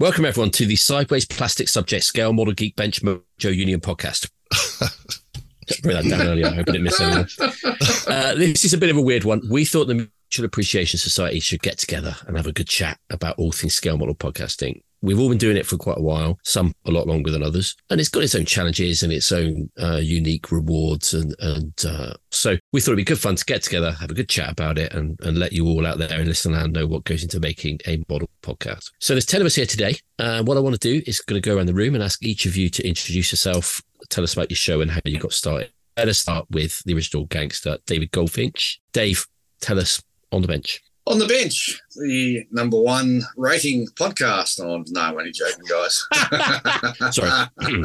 Welcome, everyone, to the Sideways Plastic Subject Scale Model Geek Bench Mojo Union podcast. Bring that down earlier. I hope I didn't miss anyone. Uh, this is a bit of a weird one. We thought the Mutual Appreciation Society should get together and have a good chat about all things scale model podcasting. We've all been doing it for quite a while, some a lot longer than others, and it's got its own challenges and its own uh, unique rewards. And and uh, so we thought it'd be good fun to get together, have a good chat about it, and, and let you all out there and listen and know what goes into making a model podcast. So there's ten of us here today. Uh, what I want to do is going to go around the room and ask each of you to introduce yourself, tell us about your show and how you got started. Let us start with the original gangster, David Goldfinch. Dave, tell us on the bench. On the bench, the number one rating podcast. Oh, no, I'm only joking, guys. Sorry.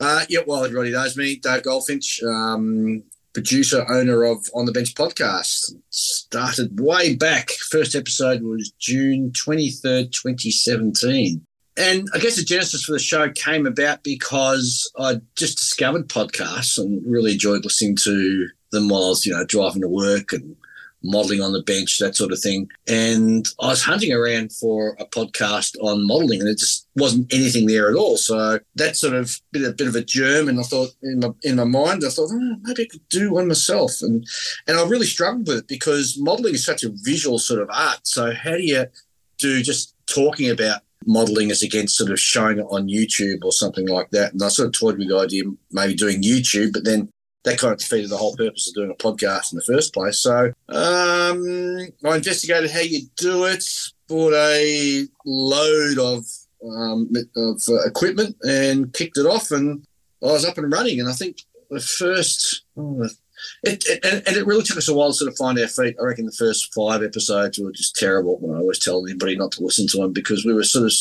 uh, yeah, well, everybody knows me, Dave Goldfinch, um, producer, owner of On the Bench podcast. Started way back. First episode was June 23rd, 2017. And I guess the genesis for the show came about because I just discovered podcasts and really enjoyed listening to them while I was, you know, driving to work and modeling on the bench, that sort of thing. And I was hunting around for a podcast on modeling, and it just wasn't anything there at all. So that sort of bit a bit of a germ, and I thought in my in my mind, I thought oh, maybe I could do one myself, and and I really struggled with it because modeling is such a visual sort of art. So how do you do just talking about modeling as against sort of showing it on YouTube or something like that. And I sort of toyed with the idea maybe doing YouTube, but then that kind of defeated the whole purpose of doing a podcast in the first place. So um, I investigated how you do it, bought a load of um, of uh, equipment and kicked it off, and I was up and running. And I think the first, oh, it, it, and, it really took us a while to sort of find our feet. I reckon the first five episodes were just terrible. And I always tell anybody not to listen to them because we were sort of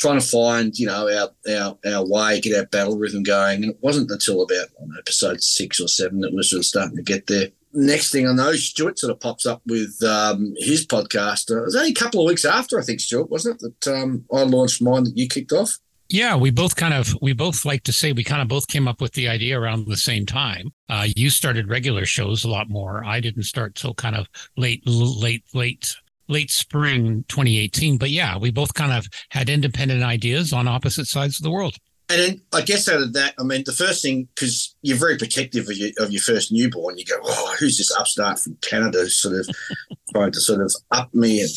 trying to find, you know, our our, our way, get our battle rhythm going. And it wasn't until about know, episode six or seven that we're sort of starting to get there. Next thing I know, Stuart sort of pops up with um, his podcast. Uh, it was only a couple of weeks after, I think, Stuart, wasn't it, that um, I launched mine that you kicked off? Yeah, we both kind of we both like to say we kind of both came up with the idea around the same time. Uh, you started regular shows a lot more. I didn't start till kind of late, late, late late spring 2018. But yeah, we both kind of had independent ideas on opposite sides of the world. And then I guess out of that, I mean, the first thing, because you're very protective of your, of your first newborn, you go, oh, who's this upstart from Canada sort of trying to sort of up me? And,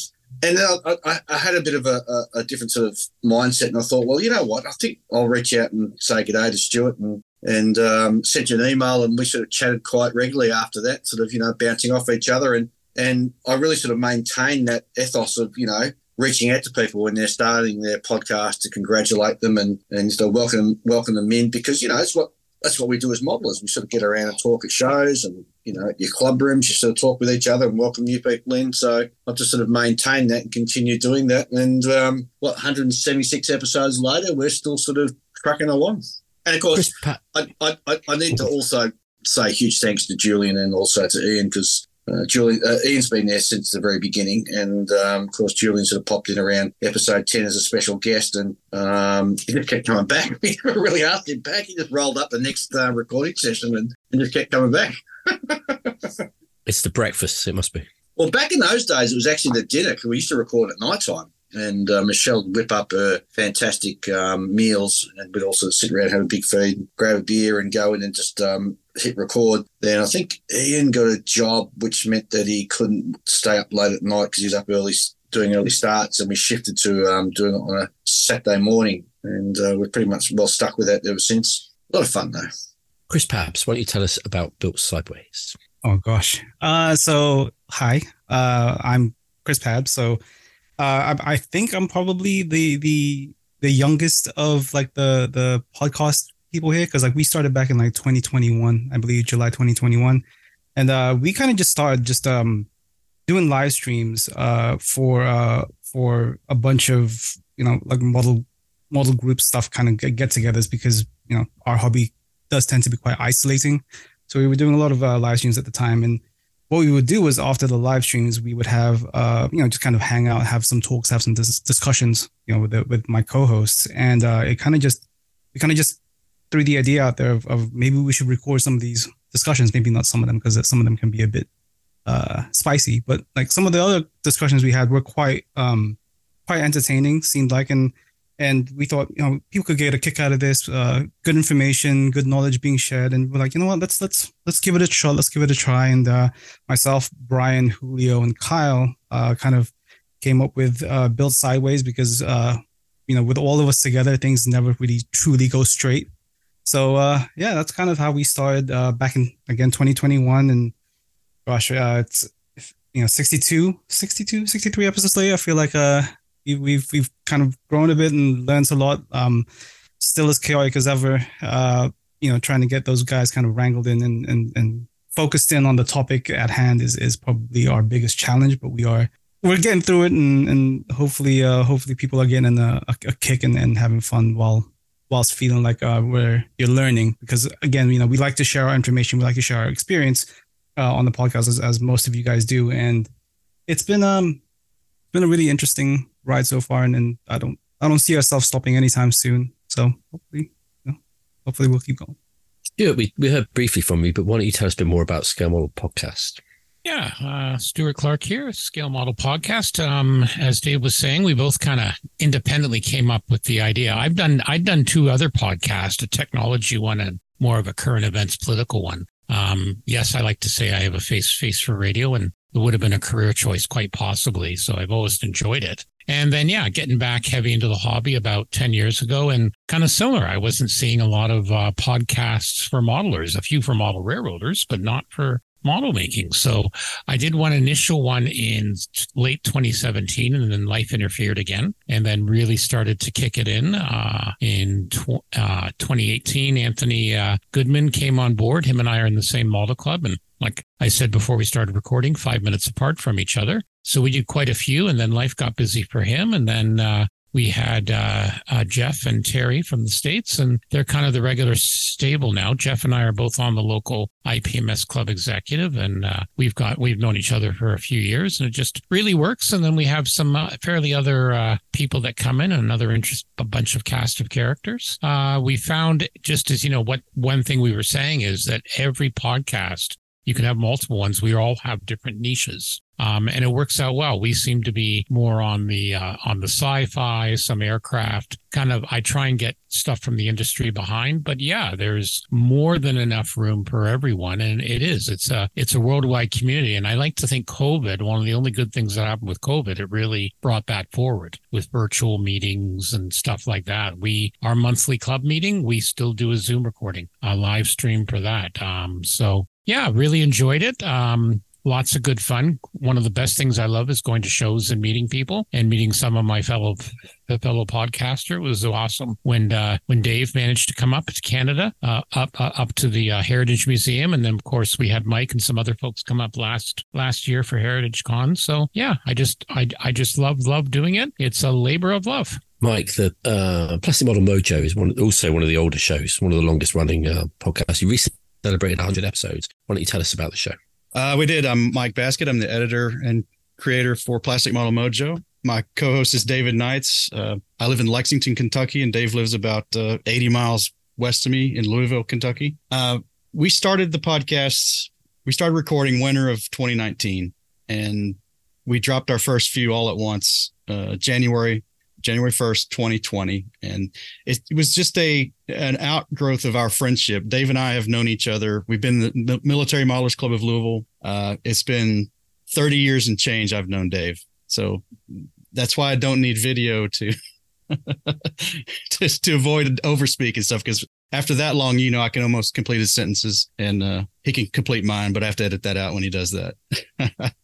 and then I, I, I had a bit of a, a, a, different sort of mindset. And I thought, well, you know what? I think I'll reach out and say good day to Stuart and, and um, sent you an email. And we sort of chatted quite regularly after that, sort of, you know, bouncing off each other. And and I really sort of maintain that ethos of, you know, reaching out to people when they're starting their podcast to congratulate them and, and to welcome welcome them in because, you know, that's what that's what we do as modelers. We sort of get around and talk at shows and, you know, at your club rooms, you sort of talk with each other and welcome new people in. So I've just sort of maintained that and continue doing that. And um, what, 176 episodes later, we're still sort of cracking along. And of course, I, I, I need to also say huge thanks to Julian and also to Ian because uh, Julian, uh, Ian's been there since the very beginning, and um, of course Julian sort of popped in around episode ten as a special guest, and um, he just kept coming back. We never really asked him back. He just rolled up the next uh, recording session and, and just kept coming back. it's the breakfast. It must be. Well, back in those days, it was actually the dinner because we used to record at night time and uh, Michelle would whip up her fantastic um, meals, and we'd also sit around, have a big feed, grab a beer, and go in and just um, hit record. Then I think Ian got a job, which meant that he couldn't stay up late at night because he was up early doing early starts, and we shifted to um, doing it on a Saturday morning, and uh, we're pretty much well stuck with that ever since. A lot of fun though. Chris Pabz, why don't you tell us about Built Sideways? Oh gosh. Uh, so hi, uh, I'm Chris Pabz. So uh, I, I, think I'm probably the the the youngest of like the the podcast people here because like we started back in like 2021, I believe July 2021, and uh, we kind of just started just um doing live streams uh for uh for a bunch of you know like model model group stuff kind of get, get-togethers because you know our hobby does tend to be quite isolating. So we were doing a lot of uh, live streams at the time. And what we would do was after the live streams, we would have, uh, you know, just kind of hang out, have some talks, have some dis- discussions, you know, with the, with my co-hosts, and uh, it kind of just, we kind of just threw the idea out there of, of, maybe we should record some of these discussions, maybe not some of them because some of them can be a bit uh, spicy, but like some of the other discussions we had were quite, um, quite entertaining. Seemed like and and we thought you know people could get a kick out of this. Uh, good information, good knowledge being shared, and we're like, you know what? Let's let's let's give it a shot. Let's give it a try. And uh, myself, Brian, Julio, and Kyle uh, kind of came up with uh, Built Sideways because uh, you know with all of us together, things never really truly go straight. So uh, yeah, that's kind of how we started uh, back in again 2021, and gosh, uh, it's you know 62, 62, 63 episodes later. I feel like uh we've we've kind of grown a bit and learned a lot. Um, still as chaotic as ever. Uh, you know, trying to get those guys kind of wrangled in and and and focused in on the topic at hand is is probably our biggest challenge. But we are we're getting through it, and and hopefully uh hopefully people are getting a, a, a kick and, and having fun while whilst feeling like uh, we're you're learning because again you know we like to share our information we like to share our experience uh, on the podcast as, as most of you guys do and it's been um been a really interesting ride so far, and, and I don't I don't see ourselves stopping anytime soon. So hopefully, you know, hopefully we'll keep going. Yeah, we, we heard briefly from you, but why don't you tell us a bit more about Model Podcast? Yeah, uh, Stuart Clark here, Scale Model Podcast. Um, as Dave was saying, we both kind of independently came up with the idea. I've done I've done two other podcasts, a technology one and more of a current events political one. Um, yes, I like to say I have a face face for radio, and it would have been a career choice quite possibly. So I've always enjoyed it. And then, yeah, getting back heavy into the hobby about 10 years ago and kind of similar. I wasn't seeing a lot of uh, podcasts for modelers, a few for model railroaders, but not for model making. So I did one initial one in late 2017 and then life interfered again and then really started to kick it in uh, in tw- uh, 2018. Anthony uh, Goodman came on board. Him and I are in the same model club and like I said before we started recording, five minutes apart from each other. So we did quite a few, and then life got busy for him. And then uh, we had uh, uh, Jeff and Terry from the States, and they're kind of the regular stable now. Jeff and I are both on the local IPMS club executive, and uh, we've got we've known each other for a few years, and it just really works. And then we have some uh, fairly other uh, people that come in, another interest, a bunch of cast of characters. Uh, we found just as you know, what one thing we were saying is that every podcast you can have multiple ones. We all have different niches. Um, and it works out well. We seem to be more on the uh, on the sci-fi, some aircraft kind of. I try and get stuff from the industry behind, but yeah, there's more than enough room for everyone, and it is. It's a it's a worldwide community, and I like to think COVID. One of the only good things that happened with COVID, it really brought that forward with virtual meetings and stuff like that. We our monthly club meeting, we still do a Zoom recording, a live stream for that. Um, so yeah, really enjoyed it. Um, lots of good fun. One of the best things I love is going to shows and meeting people and meeting some of my fellow fellow podcaster. It was awesome when uh, when Dave managed to come up to Canada, uh, up uh, up to the uh, Heritage Museum, and then of course we had Mike and some other folks come up last last year for Heritage Con. So yeah, I just I I just love love doing it. It's a labor of love. Mike, the uh, Plastic Model Mojo is one also one of the older shows, one of the longest running uh, podcasts. You recently celebrated 100 episodes. Why don't you tell us about the show? Uh, we did. I'm Mike Basket. I'm the editor and creator for Plastic Model Mojo. My co-host is David Knights. Uh, I live in Lexington, Kentucky, and Dave lives about uh, 80 miles west of me in Louisville, Kentucky. Uh, we started the podcast. We started recording winter of 2019, and we dropped our first few all at once, uh, January January 1st, 2020. And it, was just a an outgrowth of our friendship. Dave and I have known each other. We've been the Military Modelers Club of Louisville. Uh, it's been 30 years and change I've known Dave. So that's why I don't need video to to, to avoid overspeak and stuff. Because after that long, you know, I can almost complete his sentences and uh, he can complete mine, but I have to edit that out when he does that.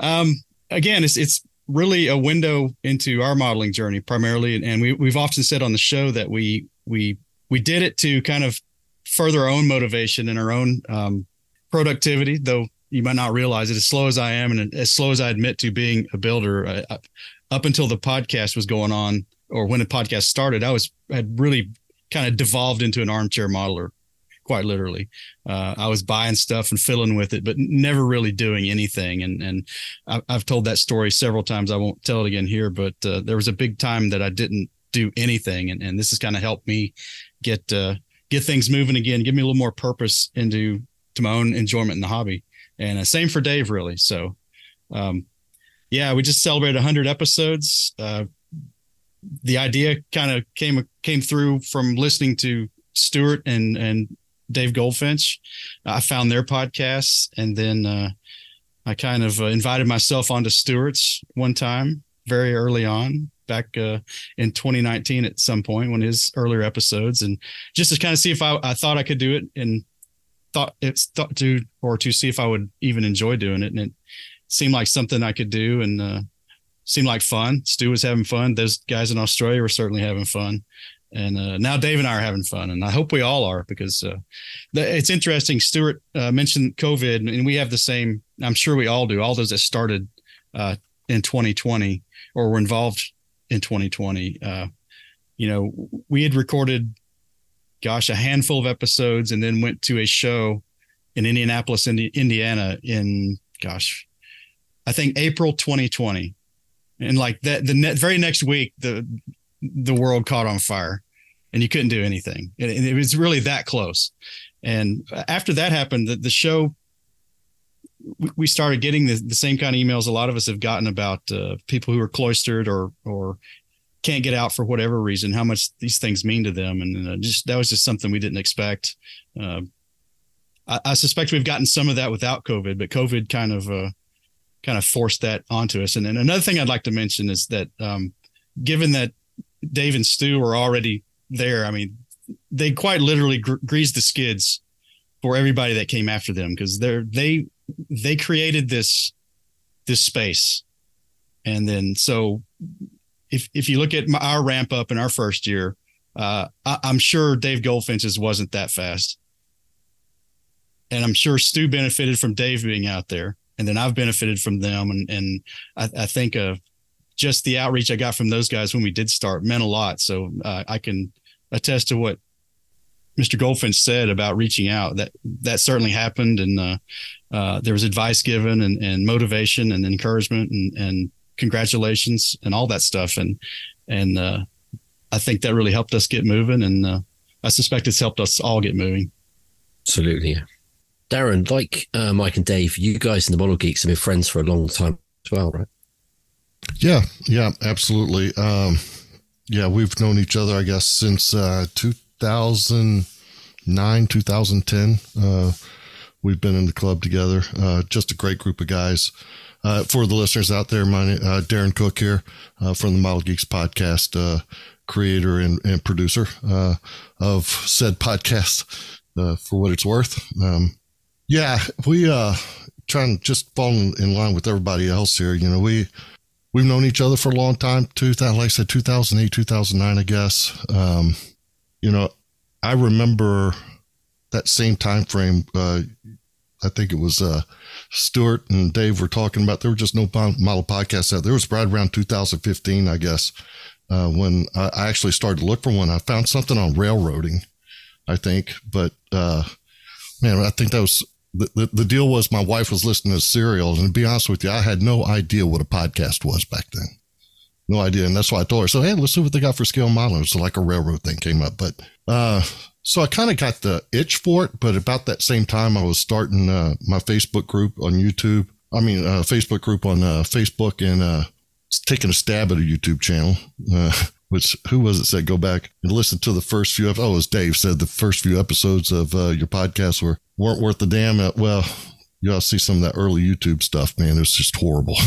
um, again, it's it's really a window into our modeling journey primarily. And we, we've often said on the show that we, we, we did it to kind of further our own motivation and our own um, productivity, though you might not realize it as slow as I am and as slow as I admit to being a builder up until the podcast was going on or when the podcast started, I was had really kind of devolved into an armchair modeler quite literally. Uh, I was buying stuff and filling with it, but never really doing anything. And and I, have told that story several times. I won't tell it again here, but uh, there was a big time that I didn't do anything, and and this has kind of helped me get uh, get things moving again, give me a little more purpose into to my own enjoyment in the hobby. And uh, same for Dave, really. So, um, yeah, we just celebrated 100 episodes. Uh, the idea kind of came came through from listening to Stuart and and Dave Goldfinch. I found their podcasts, and then uh, I kind of uh, invited myself onto Stuart's one time, very early on, back uh, in 2019 at some point, one of his earlier episodes, and just to kind of see if I, I thought I could do it, and thought it's thought to or to see if I would even enjoy doing it, and it seemed like something I could do, and uh, seemed like fun. Stu was having fun. Those guys in Australia were certainly having fun. And uh, now Dave and I are having fun, and I hope we all are because uh, the, it's interesting. Stuart uh, mentioned COVID, and we have the same. I'm sure we all do. All those that started uh, in 2020 or were involved in 2020. Uh, you know, we had recorded, gosh, a handful of episodes, and then went to a show in Indianapolis, Indiana, in gosh, I think April 2020 and like that the ne- very next week the the world caught on fire and you couldn't do anything. And it, was really that close. And after that happened the, the show we started getting the, the same kind of emails a lot of us have gotten about uh, people who are cloistered or or can't get out for whatever reason how much these things mean to them. And uh, just that was just something we didn't expect. Uh, I, suspect we've gotten some of that without covid but covid kind of uh, kind of forced that onto us. And then another thing I'd like to mention is that um, given that Dave and Stu were already there, I mean, they quite literally gr- greased the skids for everybody that came after them because they're they they created this this space, and then so if if you look at my, our ramp up in our first year, uh, I, I'm sure Dave Goldfinch's wasn't that fast, and I'm sure Stu benefited from Dave being out there. And then I've benefited from them. And and I, I think uh, just the outreach I got from those guys when we did start meant a lot. So uh, I can attest to what Mr. Goldfinch said about reaching out. That that certainly happened, and uh, uh, there was advice given, and, and motivation, and encouragement, and, and congratulations, and all that stuff. And and uh, I think that really helped us get moving, and uh, I suspect it's helped us all get moving. Absolutely. Darren, like uh, Mike and Dave, you guys in the Model Geeks have been friends for a long time as well, right? Yeah, yeah, absolutely. Um, yeah, we've known each other, I guess, since uh, 2009, 2010. Uh, we've been in the club together. Uh, just a great group of guys. Uh, for the listeners out there, my uh, Darren Cook here uh, from the Model Geeks podcast, creator and, and producer of said podcast. for what it's worth, um, yeah, we uh trying to just fall in line with everybody else here. You know, we we've known each other for a long time. Like I said, two thousand eight, two thousand nine, I guess. Um, you know, I remember that same time frame. Uh, I think it was uh, Stuart and Dave were talking about. There were just no model podcasts out. There It was right around 2015, I guess, uh, when I, I actually started to look for one. I found something on railroading, I think, but uh, man, I think that was the, the, deal was my wife was listening to Serial, and to be honest with you, I had no idea what a podcast was back then. No idea. And that's why I told her, so, hey, let's see what they got for scale modeling. So like a railroad thing came up. But, uh, so I kind of got the itch for it, but about that same time, I was starting, uh, my Facebook group on YouTube. I mean, uh, Facebook group on, uh, Facebook and, uh, taking a stab at a YouTube channel. Uh, which who was it said go back and listen to the first few oh it was dave said the first few episodes of uh, your podcast were weren't worth the damn uh, well you all see some of that early youtube stuff man it was just horrible.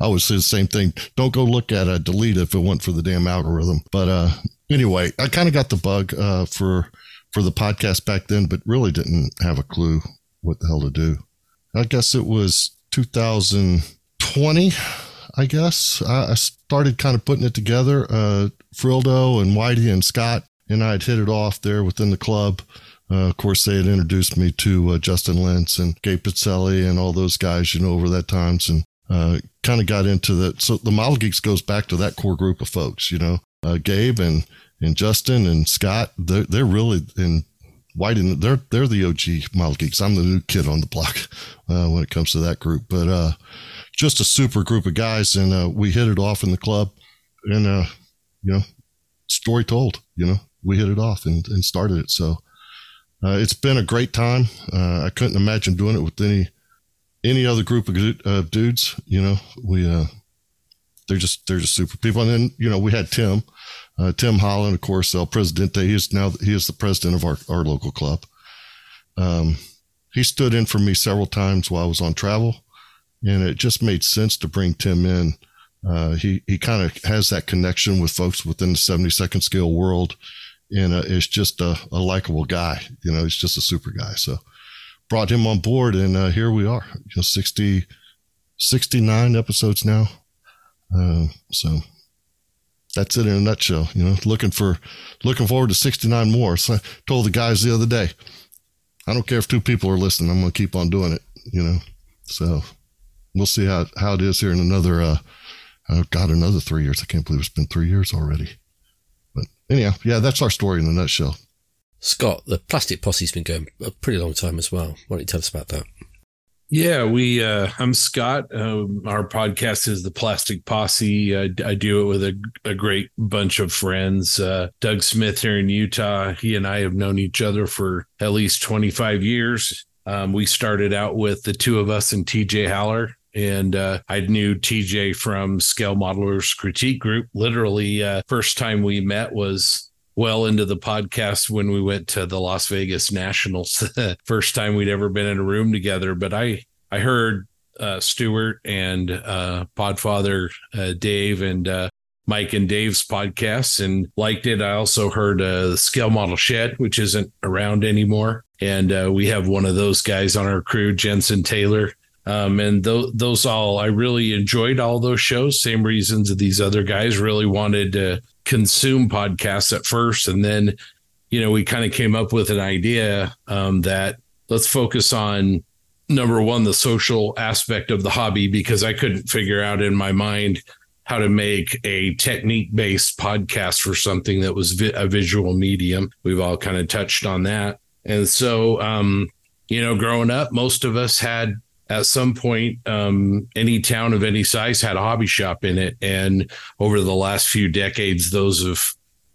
I always say the same thing. Don't go look at it delete it if it went for the damn algorithm. But uh anyway i kind of got the bug uh for for the podcast back then but really didn't have a clue what the hell to do. I guess it was 2020 I guess. I, I started kind of putting it together. Uh, Frildo and Whitey and Scott and I had hit it off there within the club. Uh, of course, they had introduced me to uh, Justin Lentz and Gabe Pizzelli and all those guys, you know, over that times and uh, kind of got into that. So the Model Geeks goes back to that core group of folks, you know, uh, Gabe and, and Justin and Scott. They're, they're really, and Whitey, they're, they're the OG Model Geeks. I'm the new kid on the block uh, when it comes to that group. But, uh, just a super group of guys, and uh, we hit it off in the club. And uh, you know, story told. You know, we hit it off and, and started it. So uh, it's been a great time. Uh, I couldn't imagine doing it with any any other group of dudes. You know, we they're just they're just super people. And then you know we had Tim, uh, Tim Holland, of course, El Presidente. He is now he is the president of our our local club. Um, he stood in for me several times while I was on travel, and it just made sense to bring Tim in. Uh, he he kind of has that connection with folks within the seventy second scale world, and uh, is just a, a likable guy. You know, he's just a super guy. So brought him on board, and uh, here we are. You know, 60, 69 episodes now. Uh, so that's it in a nutshell. You know, looking for looking forward to 69 more. So I told the guys the other day, I don't care if two people are listening. I'm going to keep on doing it. You know, so we'll see how how it is here in another. Uh, oh God, another three years. I can't believe it's been three years already. But anyhow, yeah, that's our story in a nutshell. Scott, the Plastic Posse's been going a pretty long time as well. Why don't you tell us about that? Yeah, we. Uh, I'm Scott. Um, our podcast is the Plastic Posse. I, I do it with a, a, great bunch of friends. Uh, Doug Smith here in Utah. He and I have known each other for at least 25 years. Um, we started out with the two of us and TJ Haller. And uh, I knew TJ from Scale Modelers Critique Group. Literally, uh, first time we met was well into the podcast when we went to the Las Vegas Nationals. First time we'd ever been in a room together. But I I heard uh, Stuart and uh, Podfather uh, Dave and uh, Mike and Dave's podcasts and liked it. I also heard uh, the Scale Model Shed, which isn't around anymore, and uh, we have one of those guys on our crew, Jensen Taylor. Um, and th- those all, I really enjoyed all those shows. Same reasons that these other guys really wanted to consume podcasts at first. And then, you know, we kind of came up with an idea um, that let's focus on number one, the social aspect of the hobby, because I couldn't figure out in my mind how to make a technique based podcast for something that was vi- a visual medium. We've all kind of touched on that. And so, um, you know, growing up, most of us had at some point, um, any town of any size had a hobby shop in it. And over the last few decades, those have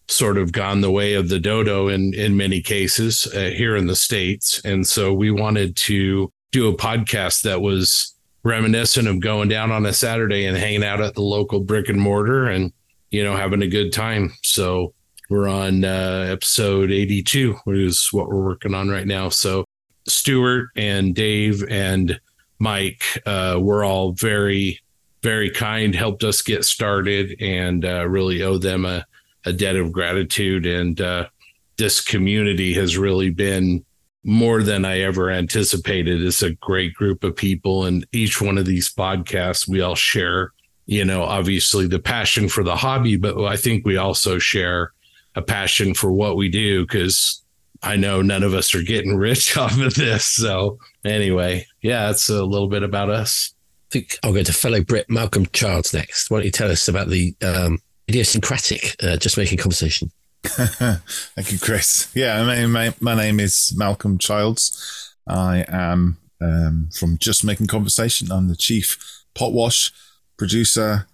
sort of gone the way of the dodo in, in many cases uh, here in the States. And so we wanted to do a podcast that was reminiscent of going down on a Saturday and hanging out at the local brick and mortar and, you know, having a good time. So we're on uh, episode 82, which is what we're working on right now. So Stuart and Dave and Mike uh, were all very, very kind, helped us get started, and uh, really owe them a, a debt of gratitude. And uh, this community has really been more than I ever anticipated. It's a great group of people, and each one of these podcasts, we all share, you know, obviously the passion for the hobby, but I think we also share a passion for what we do because I know none of us are getting rich off of this. So anyway, yeah, that's a little bit about us. I think I'll go to fellow Brit Malcolm Childs next. Why don't you tell us about the um, idiosyncratic uh, just making conversation? Thank you, Chris. Yeah, I mean, my, my name is Malcolm Childs. I am um, from Just Making Conversation. I'm the chief pot wash producer,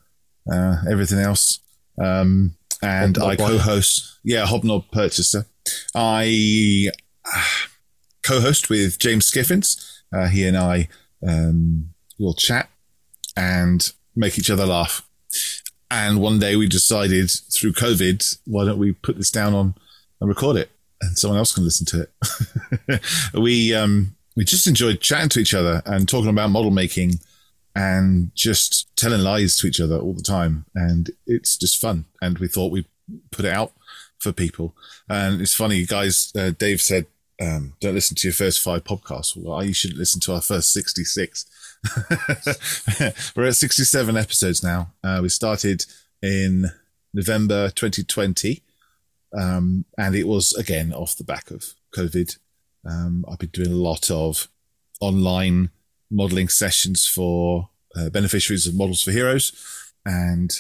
uh, everything else. Um, and Hobnob I co-host, yeah, Hobnob purchaser. I uh, co-host with James Skiffins. Uh, he and I um, will chat and make each other laugh. And one day we decided through COVID, why don't we put this down on and record it, and someone else can listen to it. we um, we just enjoyed chatting to each other and talking about model making and just telling lies to each other all the time, and it's just fun. And we thought we'd put it out for people. And it's funny, guys. Uh, Dave said, um, "Don't listen to your first five podcasts." Well, you shouldn't listen to our first sixty-six. We're at sixty-seven episodes now. Uh, we started in November 2020, um, and it was again off the back of COVID. Um, I've been doing a lot of online modeling sessions for uh, beneficiaries of Models for Heroes, and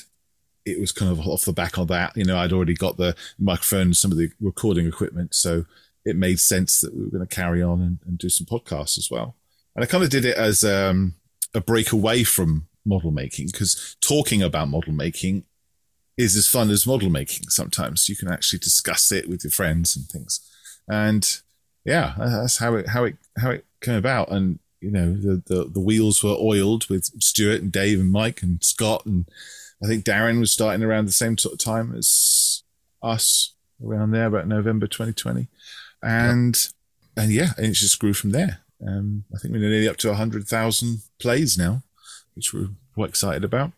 it was kind of off the back of that. You know, I'd already got the microphone, some of the recording equipment, so it made sense that we were going to carry on and, and do some podcasts as well. And I kind of did it as um, a break away from model making because talking about model making is as fun as model making. Sometimes you can actually discuss it with your friends and things, and yeah, that's how it how it how it came about. And you know, the the, the wheels were oiled with Stuart and Dave and Mike and Scott and I think Darren was starting around the same sort of time as us, around there, about November 2020, and and yeah, and it just grew from there. Um, I think we're nearly up to hundred thousand plays now, which we're quite excited about.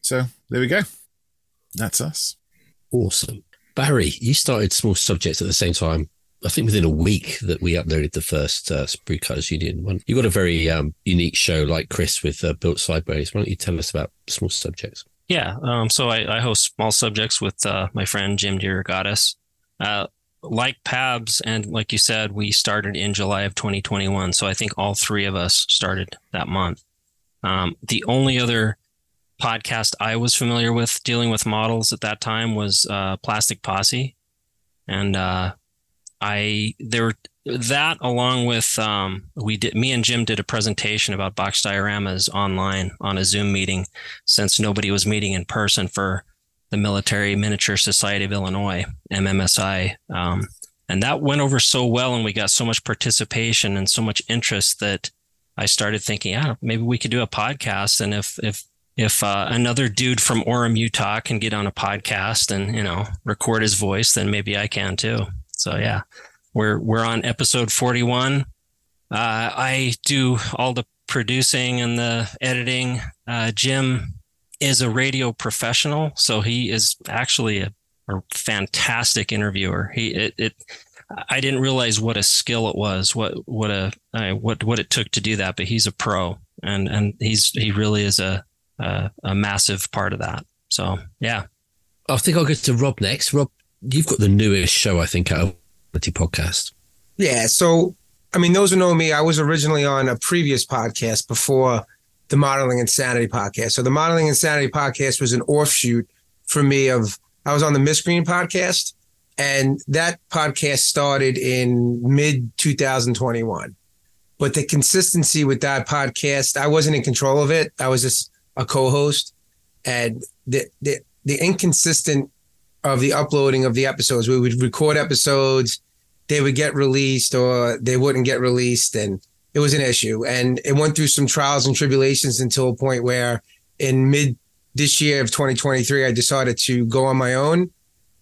So there we go. That's us. Awesome. Barry, you started small subjects at the same time. I think within a week that we uploaded the first uh, Cutters Union one. You got a very um, unique show like Chris with uh, Built Sideways. Why don't you tell us about small subjects? Yeah. Um, so I, I, host small subjects with uh, my friend Jim DeRogatis. Uh, like Pabz, and like you said, we started in July of 2021. So I think all three of us started that month. Um, the only other podcast I was familiar with dealing with models at that time was uh, Plastic Posse, and uh, I there that along with um, we did me and Jim did a presentation about box dioramas online on a Zoom meeting since nobody was meeting in person for the Military Miniature Society of Illinois MMSI. Um, and that went over so well, and we got so much participation and so much interest that I started thinking, yeah, maybe we could do a podcast. And if if if uh, another dude from Orem, Utah, can get on a podcast and you know record his voice, then maybe I can too. So yeah, we're we're on episode 41. Uh, I do all the producing and the editing. Uh, Jim is a radio professional, so he is actually a, a fantastic interviewer. He it, it I didn't realize what a skill it was, what what a uh, what what it took to do that. But he's a pro, and and he's he really is a a, a massive part of that. So yeah, I think I'll go to Rob next. Rob, you've got the newest show, I think, out of the podcast. Yeah. So, I mean, those who know me, I was originally on a previous podcast before the Modeling Insanity podcast. So, the Modeling Insanity podcast was an offshoot for me of I was on the Miss Green podcast, and that podcast started in mid 2021. But the consistency with that podcast, I wasn't in control of it. I was just a co-host, and the the the inconsistent of the uploading of the episodes. We would record episodes, they would get released or they wouldn't get released, and it was an issue. And it went through some trials and tribulations until a point where, in mid this year of 2023, I decided to go on my own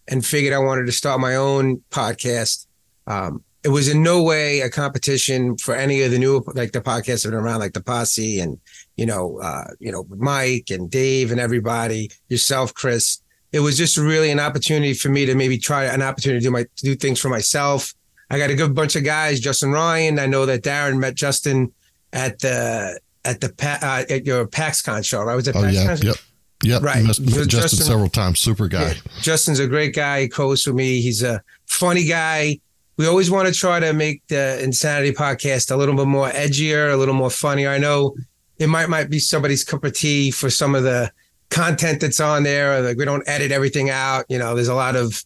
and figured I wanted to start my own podcast. Um, it was in no way a competition for any of the new like the podcasts that are around, like the Posse and you know, uh, you know, Mike and Dave and everybody, yourself, Chris it was just really an opportunity for me to maybe try an opportunity to do my to do things for myself. I got a good bunch of guys, Justin Ryan. I know that Darren met Justin at the at the uh, at your PaxCon show. Right? Was it? Oh PaxCon? yeah, yep, yep. Right. Justin, Justin several times. Super guy. Yeah. Justin's a great guy. He co-hosts with me. He's a funny guy. We always want to try to make the Insanity podcast a little bit more edgier, a little more funnier. I know it might might be somebody's cup of tea for some of the content that's on there. Like we don't edit everything out. You know, there's a lot of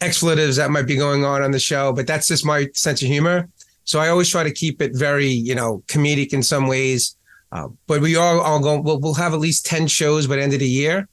expletives that might be going on on the show, but that's just my sense of humor. So I always try to keep it very, you know, comedic in some ways. Uh, but we are all going. We'll, we'll have at least ten shows by the end of the year.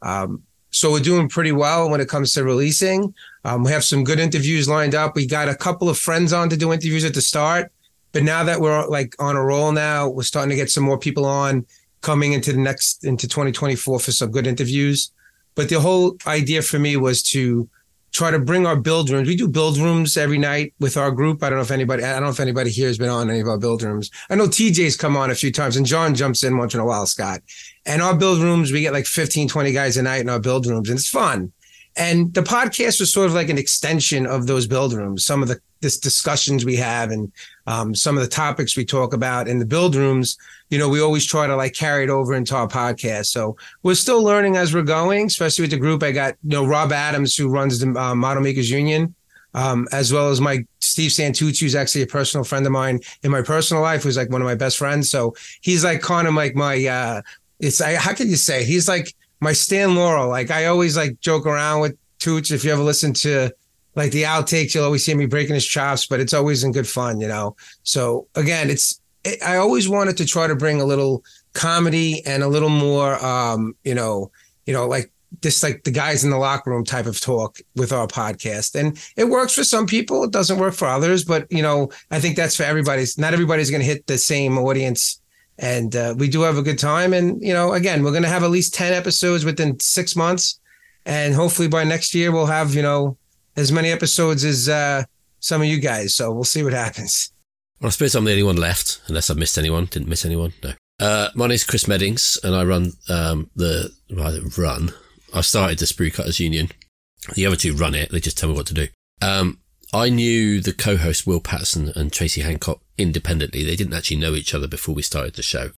Um, so we're doing pretty well when it comes to releasing. Um, we have some good interviews lined up. We got a couple of friends on to do interviews at the start, but now that we're like on a roll now, we're starting to get some more people on coming into the next into 2024 for some good interviews. But the whole idea for me was to try to bring our build rooms. We do build rooms every night with our group. I don't know if anybody, I don't know if anybody here has been on any of our build rooms. I know TJ's come on a few times and John jumps in once in a while, Scott. And our build rooms, we get like 15, 20 guys a night in our build rooms and it's fun. And the podcast was sort of like an extension of those build rooms. Some of the this discussions we have and um, some of the topics we talk about in the build rooms, you know, we always try to like carry it over into our podcast. So we're still learning as we're going, especially with the group. I got, you know, Rob Adams, who runs the uh, Model Makers Union, um, as well as my Steve Santucci, who's actually a personal friend of mine in my personal life, who's like one of my best friends. So he's like kind of like my, uh, it's, I, how can you say, he's like my Stan Laurel. Like I always like joke around with Tooch. If you ever listen to, like the outtakes, you'll always see me breaking his chops, but it's always in good fun, you know. So again, it's it, I always wanted to try to bring a little comedy and a little more, um, you know, you know, like this, like the guys in the locker room type of talk with our podcast, and it works for some people. It doesn't work for others, but you know, I think that's for everybody's. Not everybody's going to hit the same audience and uh, we do have a good time. And you know, again, we're going to have at least ten episodes within six months, and hopefully by next year we'll have you know as many episodes as uh, some of you guys. So we'll see what happens. Well, I suppose I'm the only one left, unless I missed anyone. Didn't miss anyone. No. Uh, my name's Chris Meddings, and I run um, the well, run. I started the Sprue Cutters Union. The other two run it. They just tell me what to do. Um, I knew the co-host Will Patterson and Tracy Hancock independently. They didn't actually know each other before we started the show,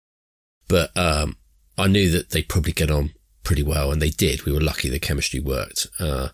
but um, I knew that they'd probably get on pretty well, and they did. We were lucky; the chemistry worked, uh,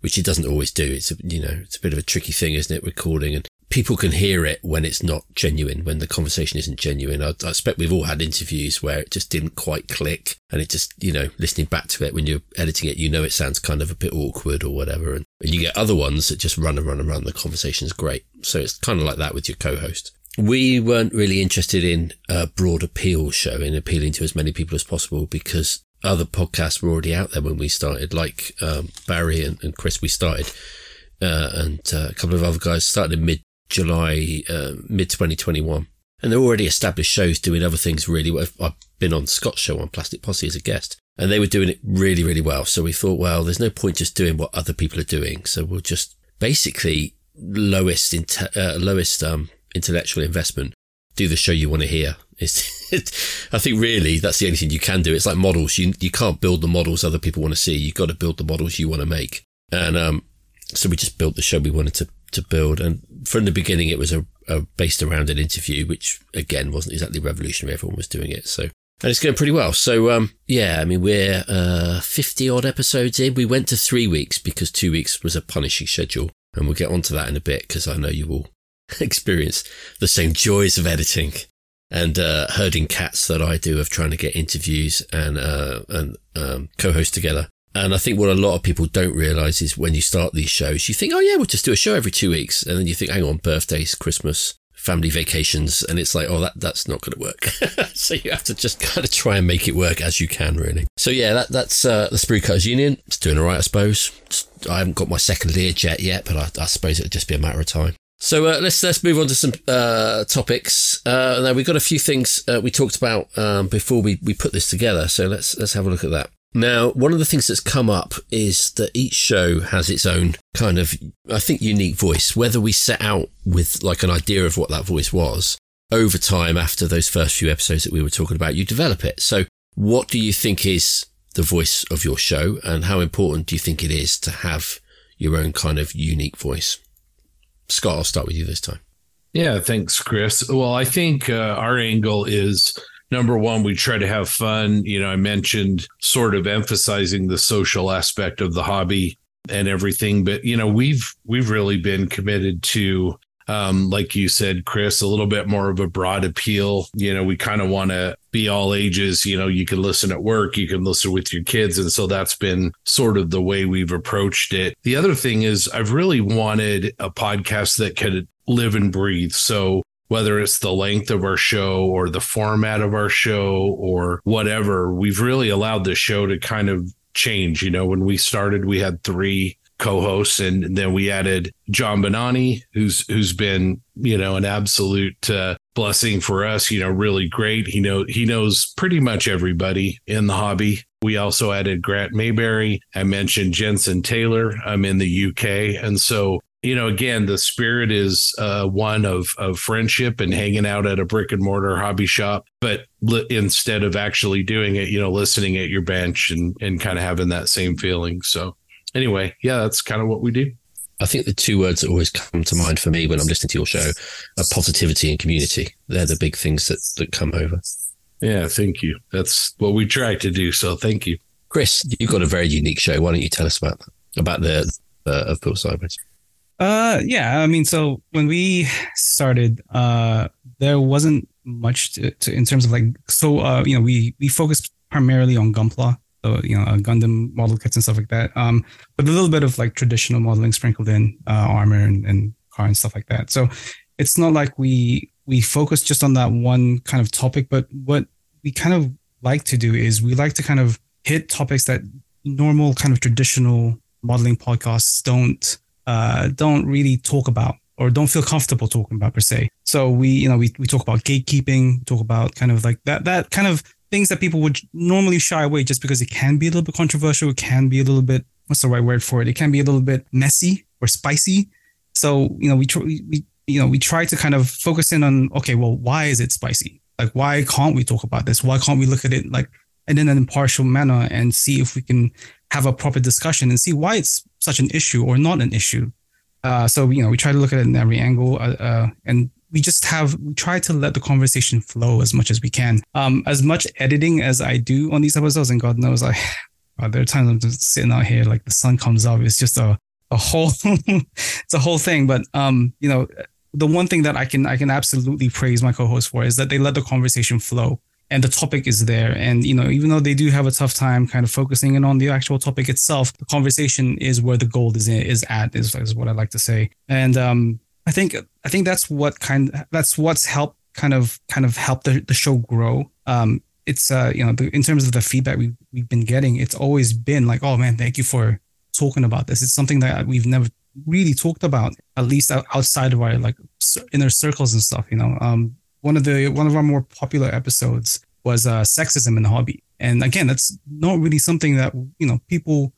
which it doesn't always do. It's a, you know it's a bit of a tricky thing, isn't it? Recording and people can hear it when it's not genuine, when the conversation isn't genuine. I, I, expect we've all had interviews where it just didn't quite click and it just, you know, listening back to it when you're editing it, you know, it sounds kind of a bit awkward or whatever. And, and you get other ones that just run and run and run. The conversation's great. So it's kind of like that with your co-host. We weren't really interested in a broad appeal show in appealing to as many people as possible because other podcasts were already out there when we started, like um, Barry and, and, Chris. We started, uh, and uh, a couple of other guys started in mid July, uh, mid 2021. And they're already established shows doing other things really well. I've been on Scott's show on Plastic Posse as a guest and they were doing it really, really well. So we thought, well, there's no point just doing what other people are doing. So we'll just basically lowest, uh, lowest, um, intellectual investment, do the show you want to hear. It's, I think really that's the only thing you can do. It's like models. You, you can't build the models other people want to see. You've got to build the models you want to make. And, um, so we just built the show we wanted to, to build. And from the beginning, it was a, a based around an interview, which again wasn't exactly revolutionary. Everyone was doing it. So, and it's going pretty well. So, um, yeah, I mean, we're, uh, 50 odd episodes in. We went to three weeks because two weeks was a punishing schedule. And we'll get onto that in a bit because I know you will experience the same joys of editing and, uh, herding cats that I do of trying to get interviews and, uh, and, um, co-host together. And I think what a lot of people don't realize is when you start these shows, you think, oh yeah, we'll just do a show every two weeks. And then you think, hang on, birthdays, Christmas, family vacations. And it's like, oh, that, that's not going to work. so you have to just kind of try and make it work as you can, really. So yeah, that, that's, uh, the Sprue Cutters Union. It's doing all right, I suppose. I haven't got my second Learjet yet, but I, I suppose it'll just be a matter of time. So uh, let's let's move on to some uh, topics. Uh, now we've got a few things uh, we talked about um, before we, we put this together. So let's let's have a look at that. Now, one of the things that's come up is that each show has its own kind of, I think, unique voice. Whether we set out with like an idea of what that voice was over time after those first few episodes that we were talking about, you develop it. So, what do you think is the voice of your show, and how important do you think it is to have your own kind of unique voice? Scott, I'll start with you this time. Yeah, thanks, Chris. Well, I think uh, our angle is number one, we try to have fun. You know, I mentioned sort of emphasizing the social aspect of the hobby and everything, but you know, we've we've really been committed to um, like you said, Chris, a little bit more of a broad appeal. You know, we kind of want to be all ages. You know, you can listen at work, you can listen with your kids. And so that's been sort of the way we've approached it. The other thing is, I've really wanted a podcast that could live and breathe. So whether it's the length of our show or the format of our show or whatever, we've really allowed the show to kind of change. You know, when we started, we had three co-hosts and then we added John Bonani, who's who's been, you know, an absolute uh, blessing for us, you know, really great. He know he knows pretty much everybody in the hobby. We also added Grant Mayberry. I mentioned Jensen Taylor. I'm in the UK. And so you know, again, the spirit is uh, one of of friendship and hanging out at a brick and mortar hobby shop, but li- instead of actually doing it, you know, listening at your bench and and kind of having that same feeling. So, anyway, yeah, that's kind of what we do. I think the two words that always come to mind for me when I'm listening to your show are positivity and community. They're the big things that that come over. Yeah, thank you. That's what we try to do. So, thank you, Chris. You've got a very unique show. Why don't you tell us about that, about the uh, of Built Sideways? Uh, yeah. I mean, so when we started, uh, there wasn't much to, to in terms of like, so uh, you know, we we focused primarily on Gunpla, so you know, uh, Gundam model kits and stuff like that. Um, but a little bit of like traditional modeling sprinkled in, uh, armor and, and car and stuff like that. So it's not like we we focus just on that one kind of topic, but what we kind of like to do is we like to kind of hit topics that normal kind of traditional modeling podcasts don't uh, don't really talk about or don't feel comfortable talking about per se. So we, you know, we, we talk about gatekeeping, talk about kind of like that, that kind of things that people would normally shy away just because it can be a little bit controversial. It can be a little bit, what's the right word for it? It can be a little bit messy or spicy. So, you know, we, tr- we, you know, we try to kind of focus in on, okay, well, why is it spicy? Like, why can't we talk about this? Why can't we look at it like and in an impartial manner and see if we can have a proper discussion and see why it's such an issue or not an issue? Uh, so you know, we try to look at it in every angle, uh, uh, and we just have we try to let the conversation flow as much as we can. Um, as much editing as I do on these episodes, and God knows, like uh, there are times I'm just sitting out here, like the sun comes up. It's just a a whole it's a whole thing. But um, you know, the one thing that I can I can absolutely praise my co-host for is that they let the conversation flow and the topic is there. And you know, even though they do have a tough time kind of focusing in on the actual topic itself, the conversation is where the gold is is at is, is what I like to say. And um, I think I think that's what kind that's what's helped kind of kind of help the, the show grow. Um, it's uh you know the, in terms of the feedback we we've been getting, it's always been like, oh man, thank you for talking about this. It's something that we've never really talked about, at least outside of our like inner circles and stuff. You know, um, one of the one of our more popular episodes was uh, sexism in the hobby, and again, that's not really something that you know people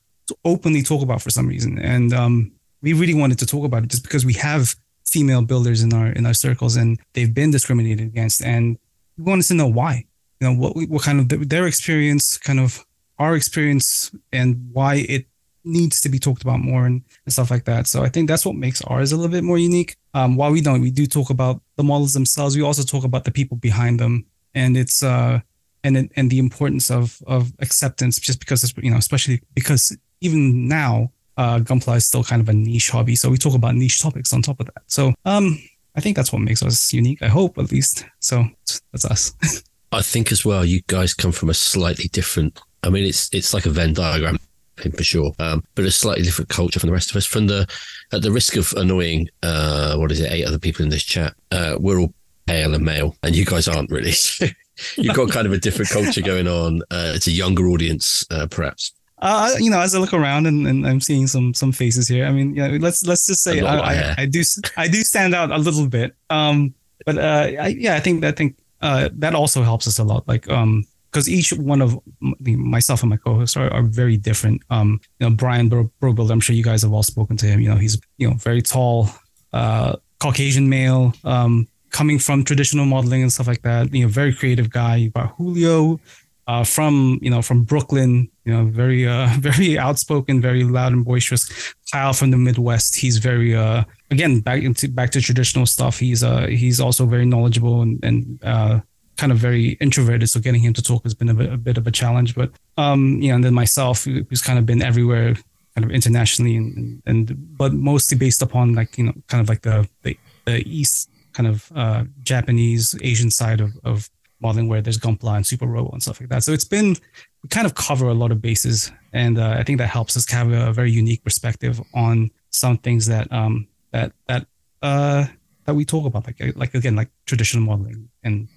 openly talk about for some reason, and um, we really wanted to talk about it just because we have female builders in our in our circles and they've been discriminated against, and we wanted to know why. You know, what what kind of their experience, kind of our experience, and why it needs to be talked about more and, and stuff like that. So I think that's what makes ours a little bit more unique. Um, while we don't, we do talk about the models themselves. We also talk about the people behind them, and it's uh, and and the importance of of acceptance. Just because it's you know, especially because even now, uh, Gunpla is still kind of a niche hobby. So we talk about niche topics on top of that. So um, I think that's what makes us unique. I hope at least. So that's us. I think as well, you guys come from a slightly different. I mean, it's it's like a Venn diagram him for sure. Um, but a slightly different culture from the rest of us. From the at the risk of annoying, uh, what is it, eight other people in this chat, uh, we're all pale and male, and you guys aren't really. You've got kind of a different culture going on. Uh, it's a younger audience, uh, perhaps. Uh, you know, as I look around and, and I'm seeing some some faces here. I mean, let's let's just say I, I, I, do I do stand out a little bit. Um, but uh, I, yeah, I think I think uh, that also helps us a lot. Like um, because each one of myself and my co-hosts are, are very different. Um, you know, Brian Bro- I'm sure you guys have all spoken to him. You know, he's you know very tall, uh, Caucasian male, um, coming from traditional modeling and stuff like that. You know, very creative guy. You got Julio, uh, from you know from Brooklyn. You know, very uh, very outspoken, very loud and boisterous. Kyle from the Midwest. He's very uh, again back into back to traditional stuff. He's uh he's also very knowledgeable and and uh kind of very introverted, so getting him to talk has been a bit, a bit of a challenge. But um, you know, and then myself, who's kind of been everywhere, kind of internationally, and, and but mostly based upon like you know, kind of like the the, the East kind of uh, Japanese Asian side of, of modeling, where there's Gunpla and Super Robo and stuff like that. So it's been we kind of cover a lot of bases, and uh, I think that helps us have a very unique perspective on some things that um that that uh that we talk about, like like again like traditional modeling and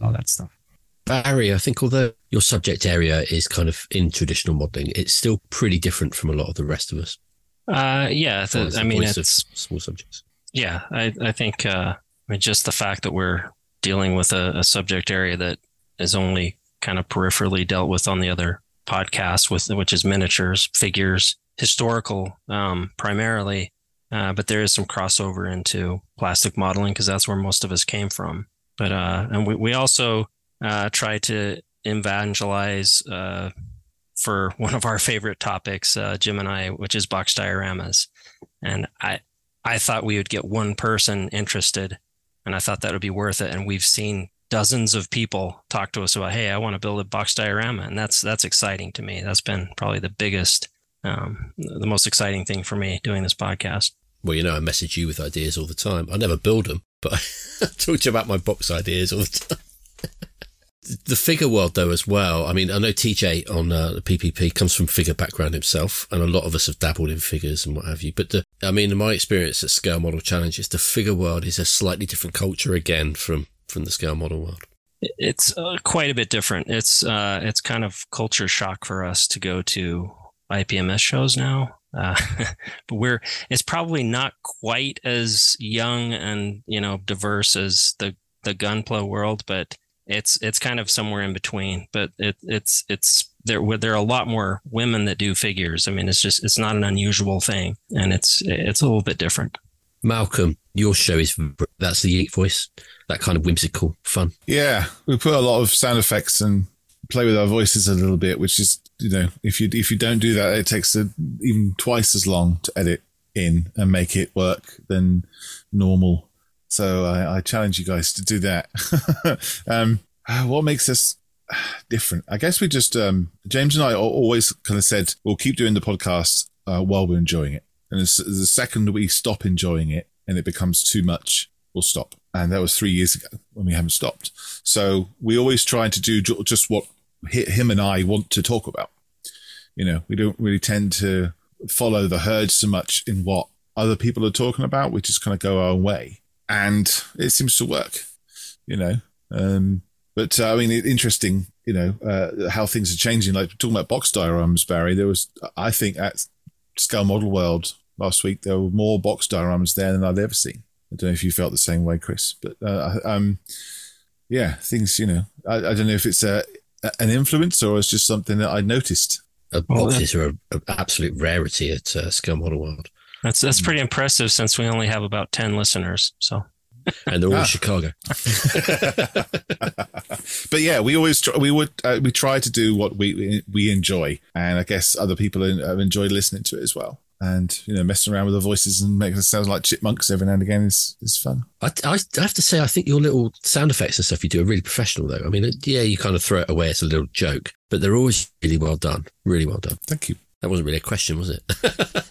all that stuff. Barry, I think although your subject area is kind of in traditional modeling, it's still pretty different from a lot of the rest of us. Uh, yeah, the, I mean, it's small subjects. Yeah, I, I think uh, I mean, just the fact that we're dealing with a, a, subject area that is only kind of peripherally dealt with on the other podcasts, with which is miniatures, figures, historical, um, primarily. Uh, but there is some crossover into plastic modeling because that's where most of us came from. But uh, and we, we also uh, try to evangelize uh, for one of our favorite topics, uh, Jim and I, which is box dioramas. And I I thought we would get one person interested, and I thought that would be worth it. And we've seen dozens of people talk to us about, hey, I want to build a box diorama, and that's that's exciting to me. That's been probably the biggest, um, the most exciting thing for me doing this podcast. Well, you know, I message you with ideas all the time. I never build them, but I talk to you about my box ideas all the time. the figure world, though, as well. I mean, I know TJ on uh, the PPP comes from figure background himself, and a lot of us have dabbled in figures and what have you. But the, I mean, in my experience at Scale Model Challenges, the figure world is a slightly different culture again from from the scale model world. It's uh, quite a bit different. It's uh, it's kind of culture shock for us to go to IPMS shows now Uh, but we're it's probably not quite as young and you know diverse as the the gunpla world, but it's it's kind of somewhere in between. But it it's it's there there are a lot more women that do figures. I mean, it's just it's not an unusual thing, and it's it's a little bit different. Malcolm, your show is that's the Yeet voice, that kind of whimsical fun. Yeah, we put a lot of sound effects and play with our voices a little bit, which is you know if you if you don't do that, it takes a, even twice as long to edit in and make it work than normal. So I, I challenge you guys to do that. um, what makes us different? I guess we just um, James and I always kind of said we'll keep doing the podcast uh, while we're enjoying it, and the second we stop enjoying it and it becomes too much, we'll stop. And that was three years ago when we haven't stopped. So we always try to do just what him and I want to talk about. You know, we don't really tend to follow the herd so much in what other people are talking about. We just kind of go our own way, and it seems to work. You know, um, but uh, I mean, interesting. You know uh, how things are changing. Like talking about box dioramas, Barry. There was, I think, at Scale Model World last week, there were more box dioramas there than I'd ever seen. I don't know if you felt the same way, Chris, but uh, um, yeah, things. You know, I, I don't know if it's a an influence or it's just something that I noticed. Uh, boxes are an absolute rarity at uh, Scale Model World. That's that's pretty impressive since we only have about ten listeners. So, and they're all ah. in Chicago. but yeah, we always try, we would uh, we try to do what we we enjoy, and I guess other people have enjoyed listening to it as well and you know messing around with the voices and making it sound like chipmunks every now and again is is fun. I, I, have to say, I think your little sound effects and stuff you do are really professional, though. I mean, yeah, you kind of throw it away as a little joke, but they're always really well done. Really well done. Thank you. That wasn't really a question, was it?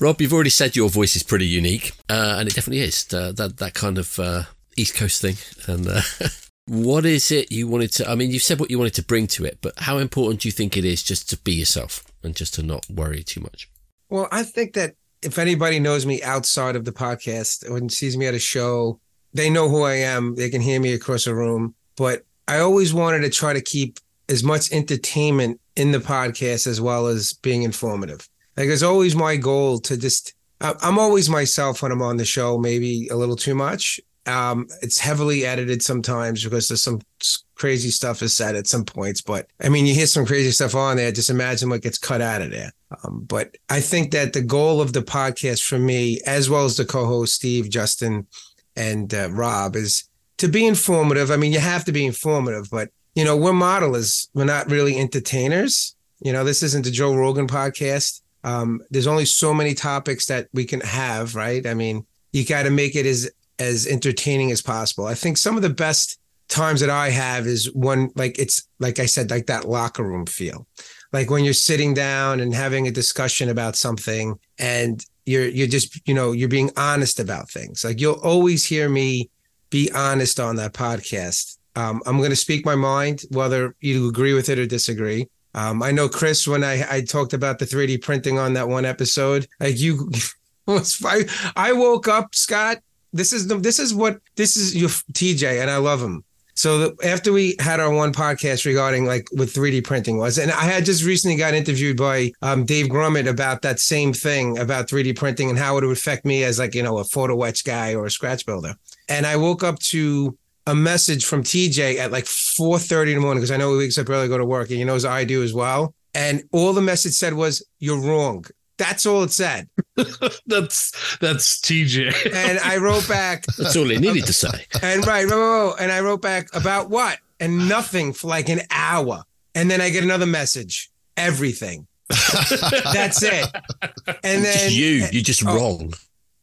Rob, you've already said your voice is pretty unique, uh, and it definitely is. Uh, that that kind of uh, East Coast thing. And uh, what is it you wanted to? I mean, you've said what you wanted to bring to it, but how important do you think it is just to be yourself and just to not worry too much? Well, I think that if anybody knows me outside of the podcast or sees me at a show, they know who I am. They can hear me across a room. But I always wanted to try to keep as much entertainment in the podcast as well as being informative. Like it's always my goal to just I'm always myself when I'm on the show, maybe a little too much. Um, it's heavily edited sometimes because there's some crazy stuff is said at some points. But I mean, you hear some crazy stuff on there. Just imagine what gets cut out of there. Um, but I think that the goal of the podcast for me, as well as the co-host Steve, Justin, and uh, Rob, is to be informative. I mean, you have to be informative, but you know, we're modelers. We're not really entertainers. You know, this isn't the Joe Rogan podcast. Um, there's only so many topics that we can have, right? I mean, you got to make it as as entertaining as possible. I think some of the best times that I have is when, like, it's like I said, like that locker room feel like when you're sitting down and having a discussion about something and you're you're just you know you're being honest about things. Like you'll always hear me be honest on that podcast. Um, i'm going to speak my mind whether you agree with it or disagree. Um, i know chris when i i talked about the 3d printing on that one episode like you I, I woke up scott. This is the this is what this is your tj and i love him so after we had our one podcast regarding like what 3D printing was, and I had just recently got interviewed by um, Dave Grummett about that same thing about 3D printing and how it would affect me as like you know a photo etch guy or a scratch builder. And I woke up to a message from TJ at like 4:30 in the morning because I know he wakes up early to go to work, and he knows I do as well. And all the message said was, "You're wrong." That's all it said. that's that's TJ. and I wrote back. That's all he needed to say. And right, and I wrote back about what and nothing for like an hour, and then I get another message. Everything. that's it. And then just you, you're just oh, wrong.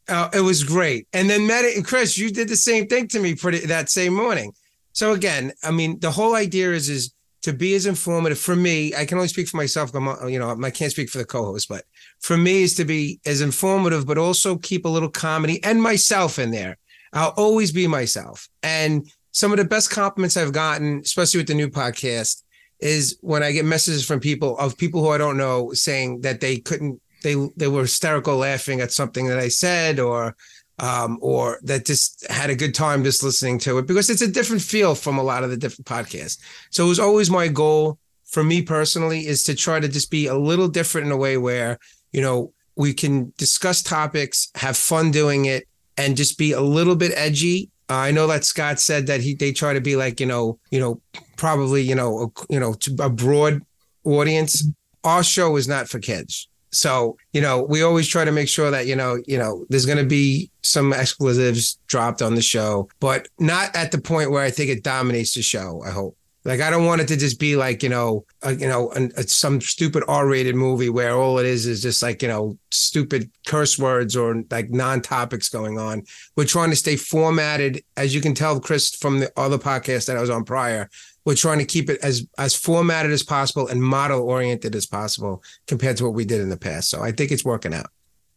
Oh, it was great. And then Matt and Chris, you did the same thing to me pretty that same morning. So again, I mean, the whole idea is is to be as informative for me. I can only speak for myself. I'm, you know, I can't speak for the co-host, but for me is to be as informative, but also keep a little comedy and myself in there. I'll always be myself. And some of the best compliments I've gotten, especially with the new podcast, is when I get messages from people of people who I don't know saying that they couldn't, they they were hysterical laughing at something that I said, or um, or that just had a good time just listening to it because it's a different feel from a lot of the different podcasts. So it was always my goal for me personally is to try to just be a little different in a way where you know, we can discuss topics, have fun doing it, and just be a little bit edgy. Uh, I know that Scott said that he they try to be like you know you know probably you know a, you know a broad audience. Our show is not for kids. So, you know, we always try to make sure that, you know, you know, there's going to be some expletives dropped on the show, but not at the point where I think it dominates the show, I hope. Like I don't want it to just be like you know, a, you know, a, a, some stupid R-rated movie where all it is is just like you know, stupid curse words or like non-topics going on. We're trying to stay formatted, as you can tell, Chris, from the other podcast that I was on prior. We're trying to keep it as as formatted as possible and model oriented as possible compared to what we did in the past. So I think it's working out.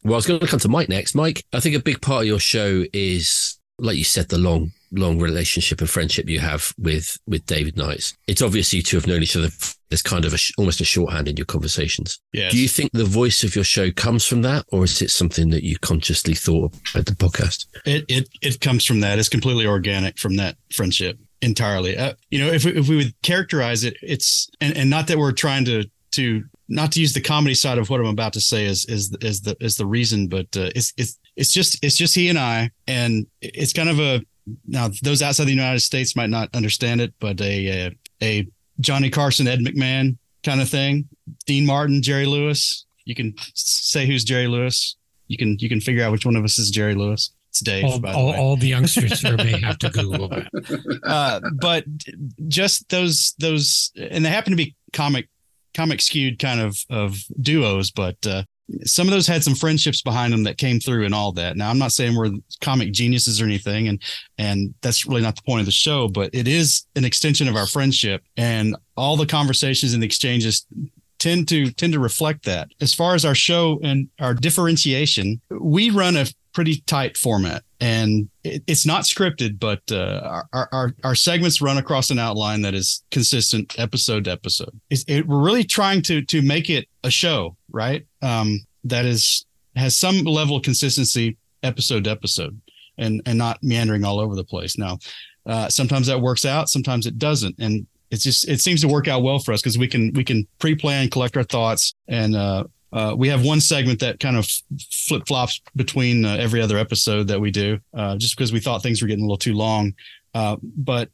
Well, I was going to come to Mike next. Mike, I think a big part of your show is, like you said, the long long relationship and friendship you have with with David Knights. It's obvious you two have known each other. There's kind of a, almost a shorthand in your conversations. Yes. Do you think the voice of your show comes from that, or is it something that you consciously thought at the podcast? It it it comes from that. It's completely organic from that friendship entirely. Uh, you know, if we, if we would characterize it, it's and, and not that we're trying to to not to use the comedy side of what I'm about to say is is is the is the reason, but uh, it's it's it's just it's just he and I, and it's kind of a now those outside the United States might not understand it, but a a, a Johnny Carson, Ed McMahon kind of thing. Dean Martin, Jerry Lewis. You can say who's Jerry Lewis. You can you can figure out which one of us is Jerry Lewis. It's Dave. All, the all, all the youngsters here may have to Google that. uh, but just those those, and they happen to be comic comic skewed kind of of duos, but uh, some of those had some friendships behind them that came through and all that. Now, I'm not saying we're comic geniuses or anything, and and that's really not the point of the show, but it is an extension of our friendship, and all the conversations and the exchanges tend to tend to reflect that. As far as our show and our differentiation, we run a pretty tight format and it, it's not scripted but uh, our, our our segments run across an outline that is consistent episode to episode it, we're really trying to to make it a show right um that is has some level of consistency episode to episode and and not meandering all over the place now uh, sometimes that works out sometimes it doesn't and it's just it seems to work out well for us because we can we can pre-plan collect our thoughts and uh, uh, we have one segment that kind of flip flops between uh, every other episode that we do, uh, just because we thought things were getting a little too long. Uh, but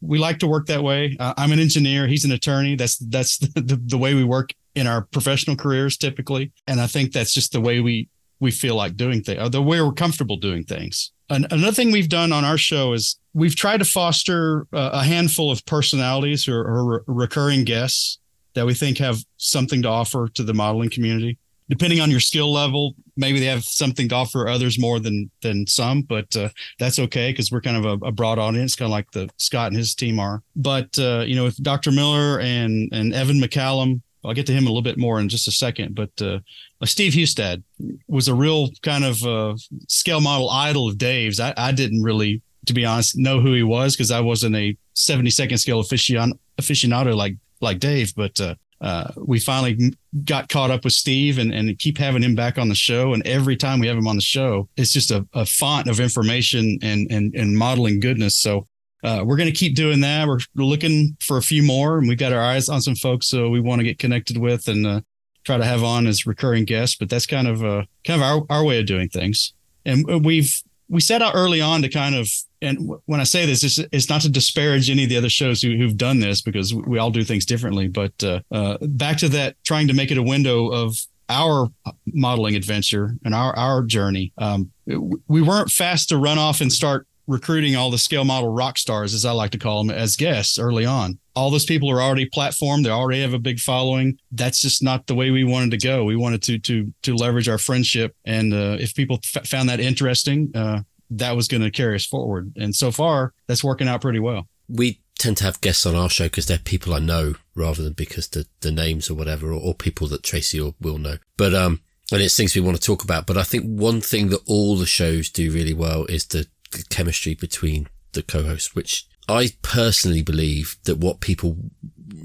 we like to work that way. Uh, I'm an engineer; he's an attorney. That's that's the, the, the, way we work in our professional careers typically, and I think that's just the way we we feel like doing things, the way we're comfortable doing things. And another thing we've done on our show is we've tried to foster a handful of personalities or, or recurring guests that we think have something to offer to the modeling community. Depending on your skill level, maybe they have something to offer others more than than some, but uh, that's okay because we're kind of a, a, broad audience, kind of like the Scott and his team are. But uh, you know, with Dr. Miller and and Evan McCallum, I'll get to him a little bit more in just a second. But uh, Steve Hustad was a real kind of uh, scale model idol of Dave's. I, I didn't really, to be honest, know who he was because I wasn't a 70 second scale aficionado, aficionado like like Dave, but uh, uh, we finally got caught up with Steve and, and keep having him back on the show. And every time we have him on the show, it's just a, a font of information and, and, and modeling goodness. So uh, we're going to keep doing that. We're, looking for a few more, and we've got our eyes on some folks so we want to get connected with and uh, try to have on as recurring guests. But that's kind of uh, kind of our, our way of doing things. And we've we set out early on to kind of and when I say this, it's, it's, not to disparage any of the other shows who, have done this because we all do things differently. But uh, uh, back to that, trying to make it a window of our modeling adventure and our our journey. Um, we weren't fast to run off and start recruiting all the scale model rock stars, as I like to call them, as guests early on. All those people are already platformed; they already have a big following. That's just not the way we wanted to go. We wanted to to to leverage our friendship, and uh, if people f- found that interesting, uh, that was going to carry us forward. And so far, that's working out pretty well. We tend to have guests on our show because they're people I know rather than because the, the names or whatever, or, or people that Tracy or will know. But, um, and it's things we want to talk about. But I think one thing that all the shows do really well is the, the chemistry between the co-hosts, which I personally believe that what people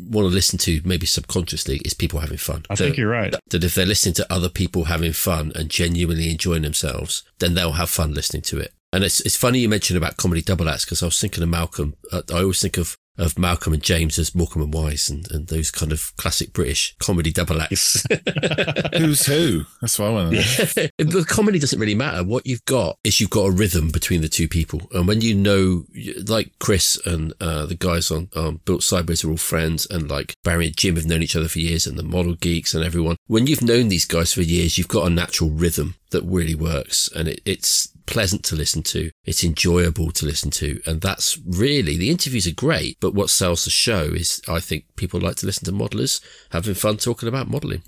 want to listen to, maybe subconsciously, is people having fun. I that, think you're right. That if they're listening to other people having fun and genuinely enjoying themselves, then they'll have fun listening to it. And it's it's funny you mentioned about comedy double acts because I was thinking of Malcolm. Uh, I always think of of Malcolm and James as Morecambe and Wise and, and those kind of classic British comedy double acts. Who's who? That's what I want to know. Yeah. the comedy doesn't really matter. What you've got is you've got a rhythm between the two people. And when you know, like Chris and uh, the guys on um, Built Sideways are all friends, and like Barry and Jim have known each other for years, and the model geeks and everyone. When you've known these guys for years, you've got a natural rhythm that really works. And it, it's pleasant to listen to. It's enjoyable to listen to. And that's really, the interviews are great, but what sells the show is I think people like to listen to modelers having fun talking about modeling.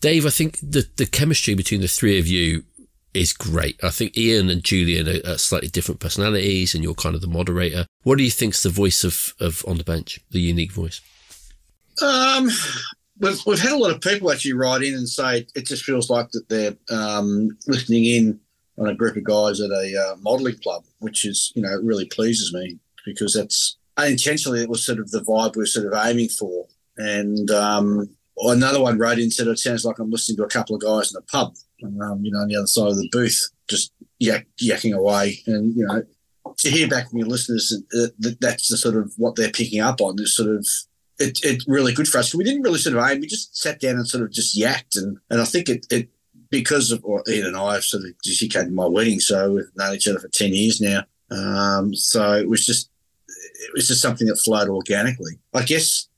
Dave, I think the, the chemistry between the three of you is great. I think Ian and Julian are, are slightly different personalities and you're kind of the moderator. What do you think's the voice of, of On the Bench, the unique voice? Um, we've, we've had a lot of people actually write in and say it just feels like that they're um, listening in on a group of guys at a uh, modelling club, which is, you know, it really pleases me because that's unintentionally, it was sort of the vibe we're sort of aiming for. And um, another one wrote in said, it sounds like I'm listening to a couple of guys in a pub, um, you know, on the other side of the booth, just yak, yakking away. And, you know, to hear back from your listeners that, that that's the sort of what they're picking up on is sort of it's it really good for us. We didn't really sort of aim. We just sat down and sort of just yacked, and and I think it it because of or Ian and I have sort of to my wedding, so we've known each other for ten years now. Um, so it was just it was just something that flowed organically. I guess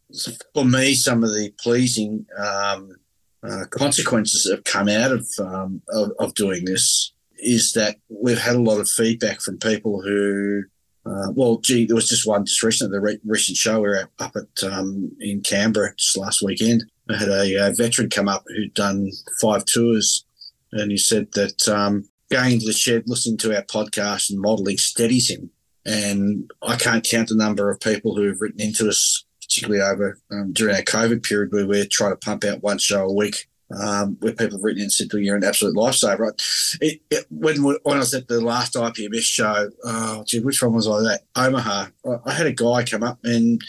for me, some of the pleasing um, uh, consequences that have come out of, um, of, of doing this is that we've had a lot of feedback from people who. Uh, well, gee, there was just one just recently, the re- recent show we were up at um, in Canberra just last weekend, Had a, a, veteran come up who'd done five tours, and he said that um, going into the shed, listening to our podcast and modelling steadies him. And I can't count the number of people who have written into us, particularly over um, during our COVID period, where we're trying to pump out one show a week. Um, where people have written in and said, "You're an absolute lifesaver." Right? It, it, when when I was at the last IPMS show, oh, gee, which one was I at? Omaha. I, I had a guy come up and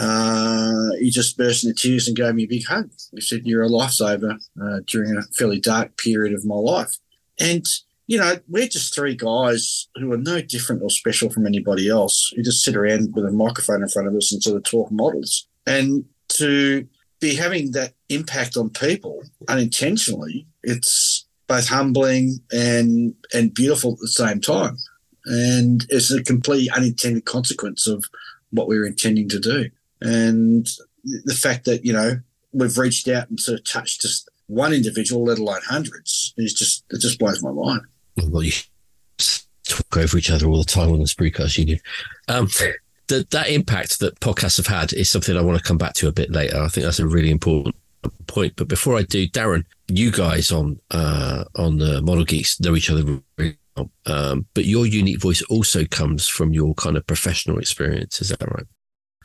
uh, he just burst into tears and gave me a big hug. He said, You're a lifesaver uh, during a fairly dark period of my life. And, you know, we're just three guys who are no different or special from anybody else who just sit around with a microphone in front of us and sort of talk models. And to be having that impact on people unintentionally, it's both humbling and and beautiful at the same time. And it's a complete unintended consequence of what we were intending to do. And the fact that, you know, we've reached out and sort of touched just one individual, let alone hundreds, is just, it just blows my mind. Well, you talk over each other all the time on the Sprue Cutters Union. Um, the, that impact that podcasts have had is something I want to come back to a bit later. I think that's a really important point. But before I do, Darren, you guys on uh, on the Model Geeks know each other really well, um, but your unique voice also comes from your kind of professional experience. Is that right?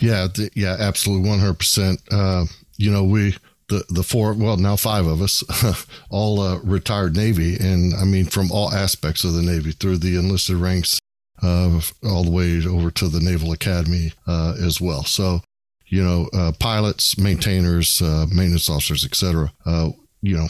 Yeah, th- yeah, absolutely, one hundred percent. Uh, you know, we the the four, well, now five of us, all uh, retired Navy, and I mean from all aspects of the Navy, through the enlisted ranks, uh, all the way over to the Naval Academy uh, as well. So, you know, uh, pilots, maintainers, uh, maintenance officers, etc. you know,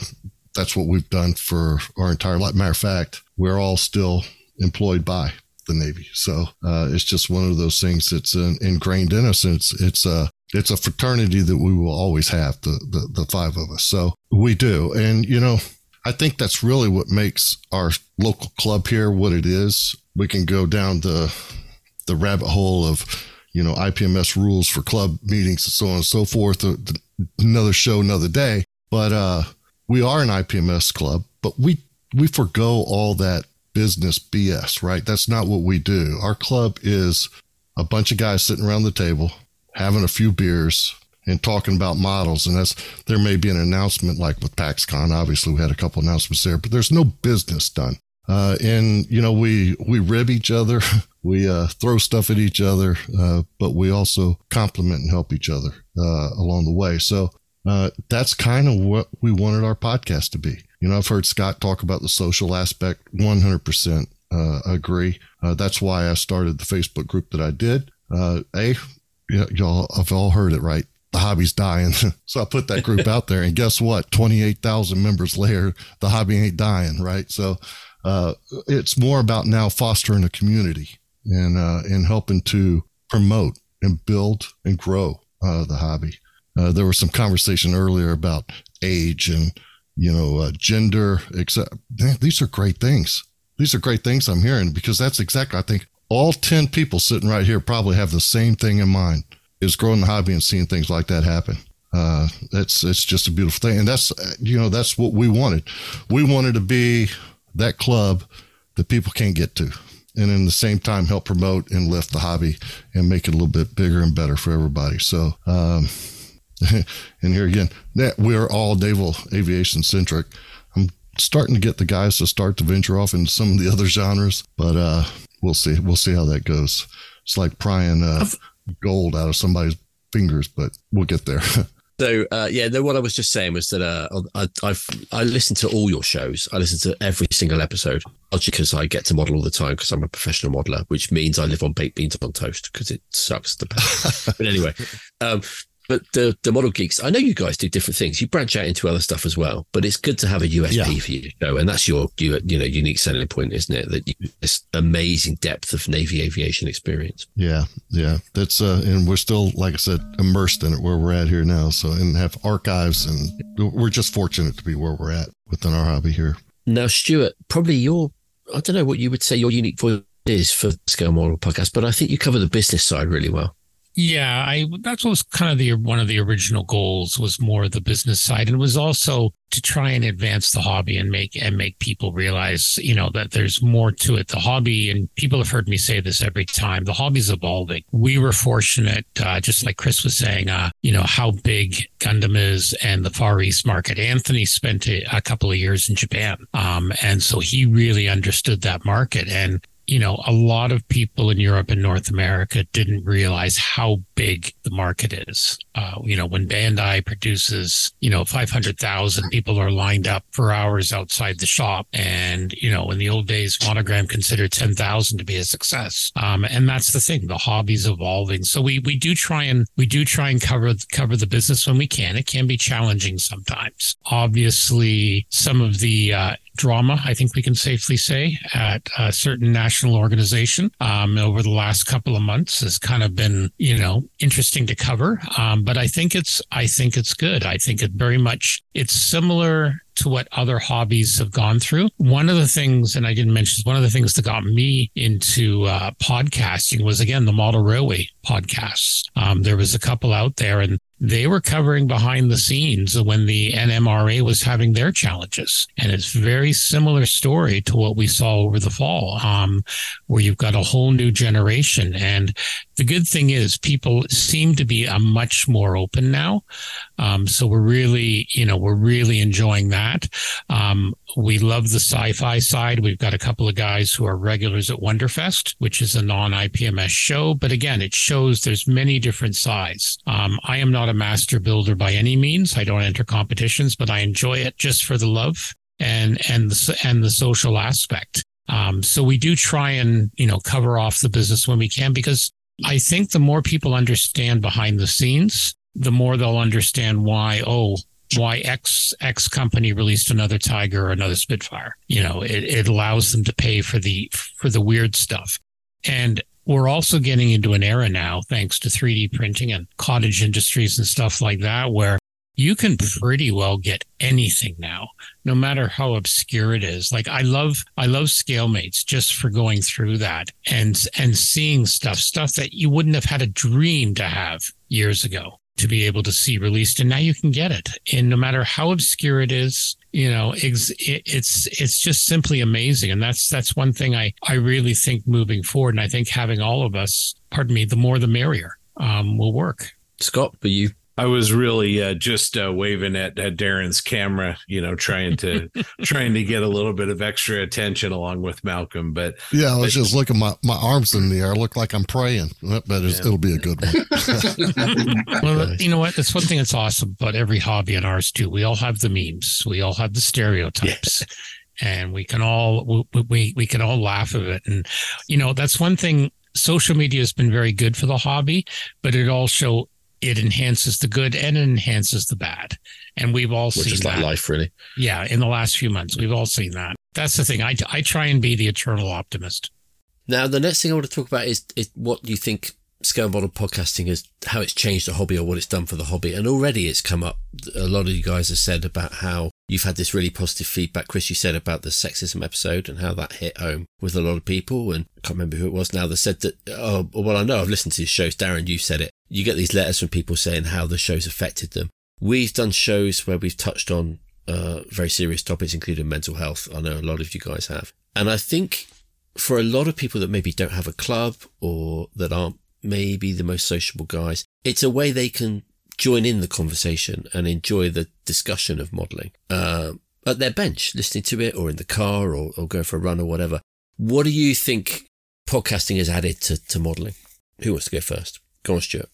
that's what we've done for our entire life. Matter of fact, we're all still employed by the Navy. So uh, it's just one of those things that's in, ingrained in us. It's it's a it's a fraternity that we will always have the, the the five of us. So we do, and you know, I think that's really what makes our local club here what it is. We can go down the the rabbit hole of you know IPMS rules for club meetings and so on and so forth. Another show, another day. But uh, we are an IPMS club, but we we forego all that business BS, right? That's not what we do. Our club is a bunch of guys sitting around the table, having a few beers and talking about models. And that's, there may be an announcement like with PaxCon. Obviously, we had a couple announcements there, but there's no business done. Uh, and you know, we, we rib each other. we, uh, throw stuff at each other. Uh, but we also compliment and help each other, uh, along the way. So, uh, that's kind of what we wanted our podcast to be. You know, I've heard Scott talk about the social aspect. 100% uh, agree. Uh, that's why I started the Facebook group that I did. Uh, a, y'all I've all heard it, right? The hobby's dying. so I put that group out there, and guess what? 28,000 members later, the hobby ain't dying, right? So uh, it's more about now fostering a community and uh, and helping to promote and build and grow uh, the hobby. Uh, there was some conversation earlier about age and you know uh, gender. Except these are great things. These are great things I'm hearing because that's exactly I think all ten people sitting right here probably have the same thing in mind: is growing the hobby and seeing things like that happen. Uh, that's it's just a beautiful thing, and that's you know that's what we wanted. We wanted to be that club that people can't get to, and in the same time help promote and lift the hobby and make it a little bit bigger and better for everybody. So, um, and here again, that we're all naval aviation centric. I'm starting to get the guys to start to venture off into some of the other genres, but uh, we'll see. We'll see how that goes. It's like prying uh, gold out of somebody's fingers, but we'll get there. So uh, yeah, what I was just saying was that uh, I, I've I listen to all your shows. I listen to every single episode, because I get to model all the time because I'm a professional modeler, which means I live on baked beans on toast because it sucks the but anyway, um, but the the model geeks, I know you guys do different things. You branch out into other stuff as well, but it's good to have a USP yeah. for you show, and that's your you, you know unique selling point, isn't it? That you, this amazing depth of Navy aviation experience. Yeah, yeah, that's uh, and we're still like I said immersed in it where we're at here now. So and have archives, and we're just fortunate to be where we're at within our hobby here. Now, Stuart, probably your I don't know what you would say your unique voice is for Scale Model Podcast, but I think you cover the business side really well. Yeah, I that was kind of the one of the original goals was more the business side, and was also to try and advance the hobby and make and make people realize, you know, that there's more to it. The hobby, and people have heard me say this every time, the hobby's evolving. We were fortunate, uh, just like Chris was saying, uh, you know, how big Gundam is and the Far East market. Anthony spent a, a couple of years in Japan, um, and so he really understood that market and you know, a lot of people in Europe and North America didn't realize how big the market is. Uh, you know, when Bandai produces, you know, 500,000 people are lined up for hours outside the shop. And, you know, in the old days, Monogram considered 10,000 to be a success. Um, and that's the thing. The hobby's evolving. So we, we do try and, we do try and cover, cover the business when we can. It can be challenging sometimes. Obviously, some of the, uh, drama, I think we can safely say, at a certain national organization um, over the last couple of months has kind of been, you know, interesting to cover. Um, but I think it's, I think it's good. I think it very much, it's similar to what other hobbies have gone through. One of the things, and I didn't mention, one of the things that got me into uh, podcasting was again the model railway podcasts. Um, there was a couple out there, and they were covering behind the scenes when the NMRA was having their challenges. And it's very similar story to what we saw over the fall, um, where you've got a whole new generation. And the good thing is people seem to be a much more open now. Um, so we're really, you know, we're really enjoying that. Um, we love the sci-fi side. We've got a couple of guys who are regulars at Wonderfest, which is a non-IPMS show. But again, it shows there's many different sides. Um, I am not a master builder by any means. I don't enter competitions, but I enjoy it just for the love and and the, and the social aspect. Um, so we do try and you know cover off the business when we can because I think the more people understand behind the scenes, the more they'll understand why. Oh, why X X company released another Tiger or another Spitfire. You know, it, it allows them to pay for the for the weird stuff. And we're also getting into an era now, thanks to 3D printing and cottage industries and stuff like that, where you can pretty well get anything now, no matter how obscure it is. Like I love, I love ScaleMates just for going through that and, and seeing stuff, stuff that you wouldn't have had a dream to have years ago to be able to see released. And now you can get it. And no matter how obscure it is you know it's it's it's just simply amazing. And that's that's one thing i i really think moving forward. And i think having all of us pardon me the more the merrier um, will work. Scott but you I was really uh, just uh, waving at, at Darren's camera, you know, trying to trying to get a little bit of extra attention along with Malcolm. But yeah, I was but, just looking my my arms in the air. I look like I'm praying, but yeah. it'll be a good one. well, you know what? That's one thing that's awesome about every hobby in ours too. We all have the memes. We all have the stereotypes. Yeah and we can all we, we we can all laugh at it and you know that's one thing social media has been very good for the hobby but it also it enhances the good and it enhances the bad. And we've all Which seen is like that. life, really. Yeah, in the last few months, we've all seen that. That's the thing. I, I try and be the eternal optimist. Now, the next thing I want to talk about is, is what you think scale model podcasting is, how it's changed the hobby or what it's done for the hobby. And already it's come up. A lot of you guys have said about how you've had this really positive feedback. Chris, you said about the sexism episode and how that hit home with a lot of people. And I can't remember who it was now that said that, oh, well, I know I've listened to these shows. Darren, you said it. You get these letters from people saying how the show's affected them. We've done shows where we've touched on uh, very serious topics, including mental health. I know a lot of you guys have. And I think for a lot of people that maybe don't have a club or that aren't maybe the most sociable guys, it's a way they can join in the conversation and enjoy the discussion of modeling uh, at their bench, listening to it or in the car or, or go for a run or whatever. What do you think podcasting has added to, to modeling? Who wants to go first? Go on, Stuart.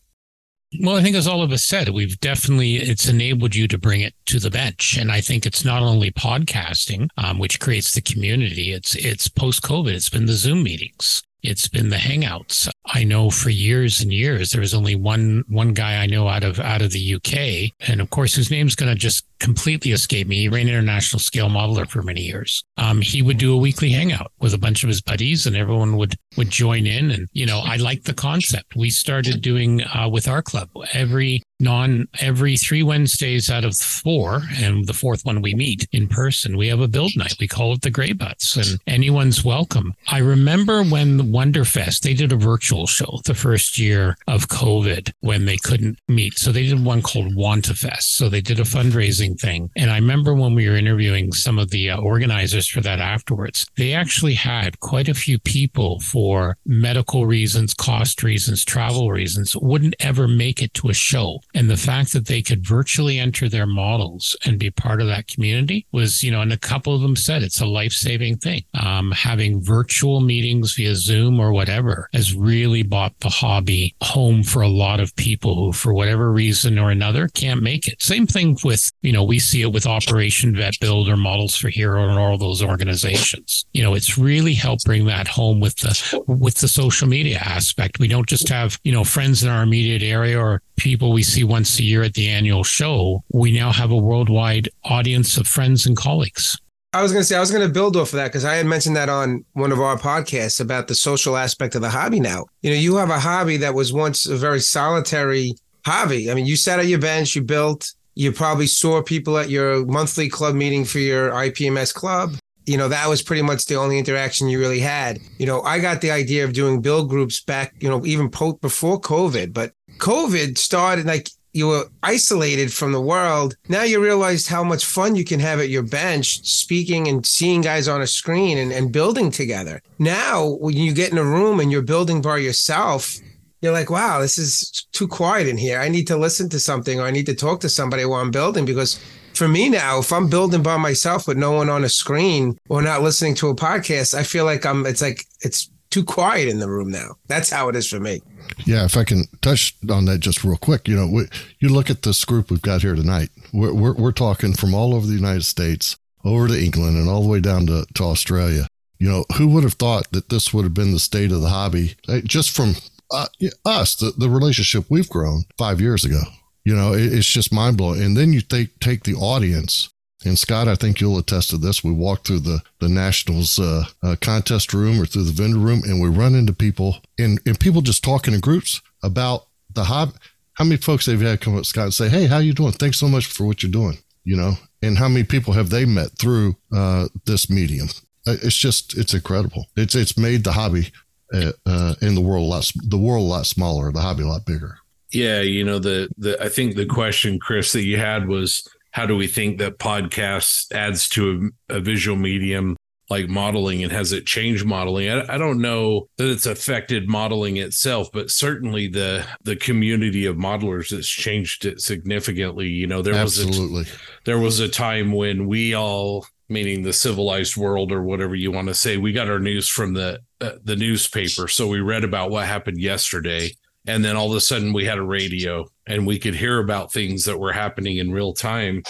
Well, I think as all of us said, we've definitely it's enabled you to bring it to the bench, and I think it's not only podcasting, um, which creates the community. It's it's post COVID. It's been the Zoom meetings. It's been the hangouts. I know for years and years there was only one one guy I know out of out of the UK, and of course his name's going to just completely escape me. He ran international scale modeler for many years. Um, he would do a weekly hangout with a bunch of his buddies, and everyone would would join in. And you know, I like the concept. We started doing uh, with our club every non every three Wednesdays out of four, and the fourth one we meet in person. We have a build night. We call it the Grey Butts, and anyone's welcome. I remember when Wonderfest they did a virtual show the first year of COVID when they couldn't meet, so they did one called WantaFest. So they did a fundraising thing, and I remember when we were interviewing some of the uh, organizers for that afterwards, they actually had quite a few people for medical reasons, cost reasons, travel reasons wouldn't ever make it to a show and the fact that they could virtually enter their models and be part of that community was, you know, and a couple of them said it's a life saving thing. Um, having virtual meetings via Zoom or whatever has really brought the hobby home for a lot of people who, for whatever reason or another, can't make it. Same thing with, you know, we see it with Operation Vet Build or Models for Hero and all those organizations. You know, it's really helped bring that home with the with the social media aspect. We don't just have, you know, friends in our immediate area or people we see once a year at the annual show. We now have a worldwide audience of friends and colleagues. I was going to say, I was going to build off of that because I had mentioned that on one of our podcasts about the social aspect of the hobby now. You know, you have a hobby that was once a very solitary hobby. I mean, you sat at your bench, you built, you probably saw people at your monthly club meeting for your IPMS club. You know, that was pretty much the only interaction you really had. You know, I got the idea of doing build groups back, you know, even po- before COVID, but COVID started like you were isolated from the world. Now you realized how much fun you can have at your bench, speaking and seeing guys on a screen and, and building together. Now, when you get in a room and you're building by yourself, you're like, wow, this is too quiet in here. I need to listen to something or I need to talk to somebody while I'm building because for me now, if I'm building by myself with no one on a screen or not listening to a podcast, I feel like I'm, it's like, it's too quiet in the room now. That's how it is for me. Yeah, if I can touch on that just real quick, you know, we, you look at this group we've got here tonight. We're, we're, we're talking from all over the United States, over to England, and all the way down to, to Australia. You know, who would have thought that this would have been the state of the hobby just from uh, us, the, the relationship we've grown five years ago? You know, it, it's just mind blowing. And then you take take the audience. And Scott, I think you'll attest to this. We walk through the the nationals uh, uh, contest room or through the vendor room, and we run into people and and people just talking in groups about the hobby. How many folks they've had come up, Scott, and say, "Hey, how you doing? Thanks so much for what you're doing." You know, and how many people have they met through uh, this medium? Uh, It's just it's incredible. It's it's made the hobby uh, uh, in the world a lot the world a lot smaller, the hobby a lot bigger. Yeah, you know the the I think the question, Chris, that you had was how do we think that podcast adds to a, a visual medium like modeling and has it changed modeling? I, I don't know that it's affected modeling itself, but certainly the the community of modelers has changed it significantly. You know, there was Absolutely. a, there was a time when we all meaning the civilized world or whatever you want to say we got our news from the uh, the newspaper. So we read about what happened yesterday and then all of a sudden we had a radio and we could hear about things that were happening in real time.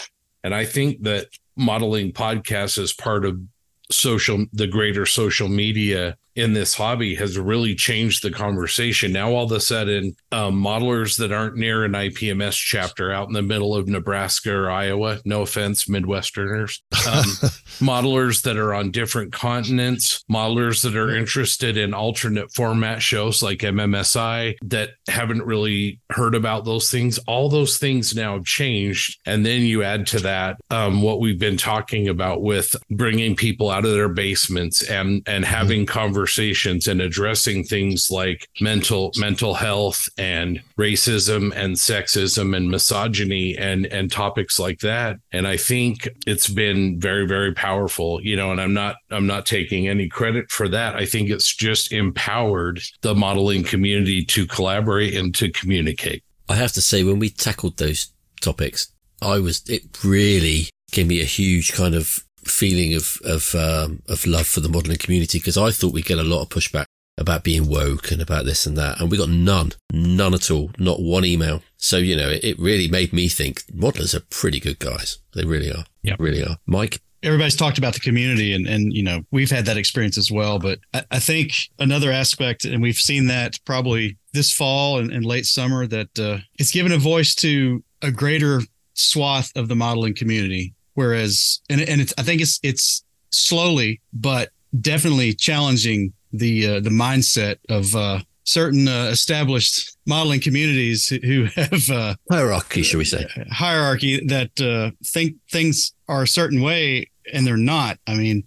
And i think that modeling podcasts as part of social the greater social media in this hobby has really changed the conversation. Now, all of a sudden, um, modelers that aren't near an IPMS chapter out in the middle of Nebraska or Iowa, no offense, Midwesterners, um, modelers that are on different continents, modelers that are interested in alternate format shows like MMSI that haven't really heard about those things. All those things now have changed. And then you add to that um, what we've been talking about with bringing people out of their basements and, and having conversations and addressing things like mental mental health and racism and sexism and misogyny and and topics like that. And i think it's been very very powerful you know and i'm not i'm not taking any credit for that. I think it's just empowered the modeling community to collaborate and to communicate. I have to say, when we tackled those topics, I was, it really gave me a huge kind of feeling of, of, um, of love for the modeling community because I thought we'd get a lot of pushback about being woke and about this and that. And we got none, none at all, not one email. So, you know, it, it really made me think modelers are pretty good guys. They really are. Yeah, Really are. Mike? everybody's talked about the community and and you know we've had that experience as well but i, I think another aspect and we've seen that probably this fall and, and late summer that uh, it's given a voice to a greater swath of the modeling community whereas and, and it's i think it's it's slowly but definitely challenging the uh, the mindset of uh, certain uh, established modeling communities who- have uh, Hierarchy, should we say? hierarchy that uh, think things are a certain way and they're not. I mean,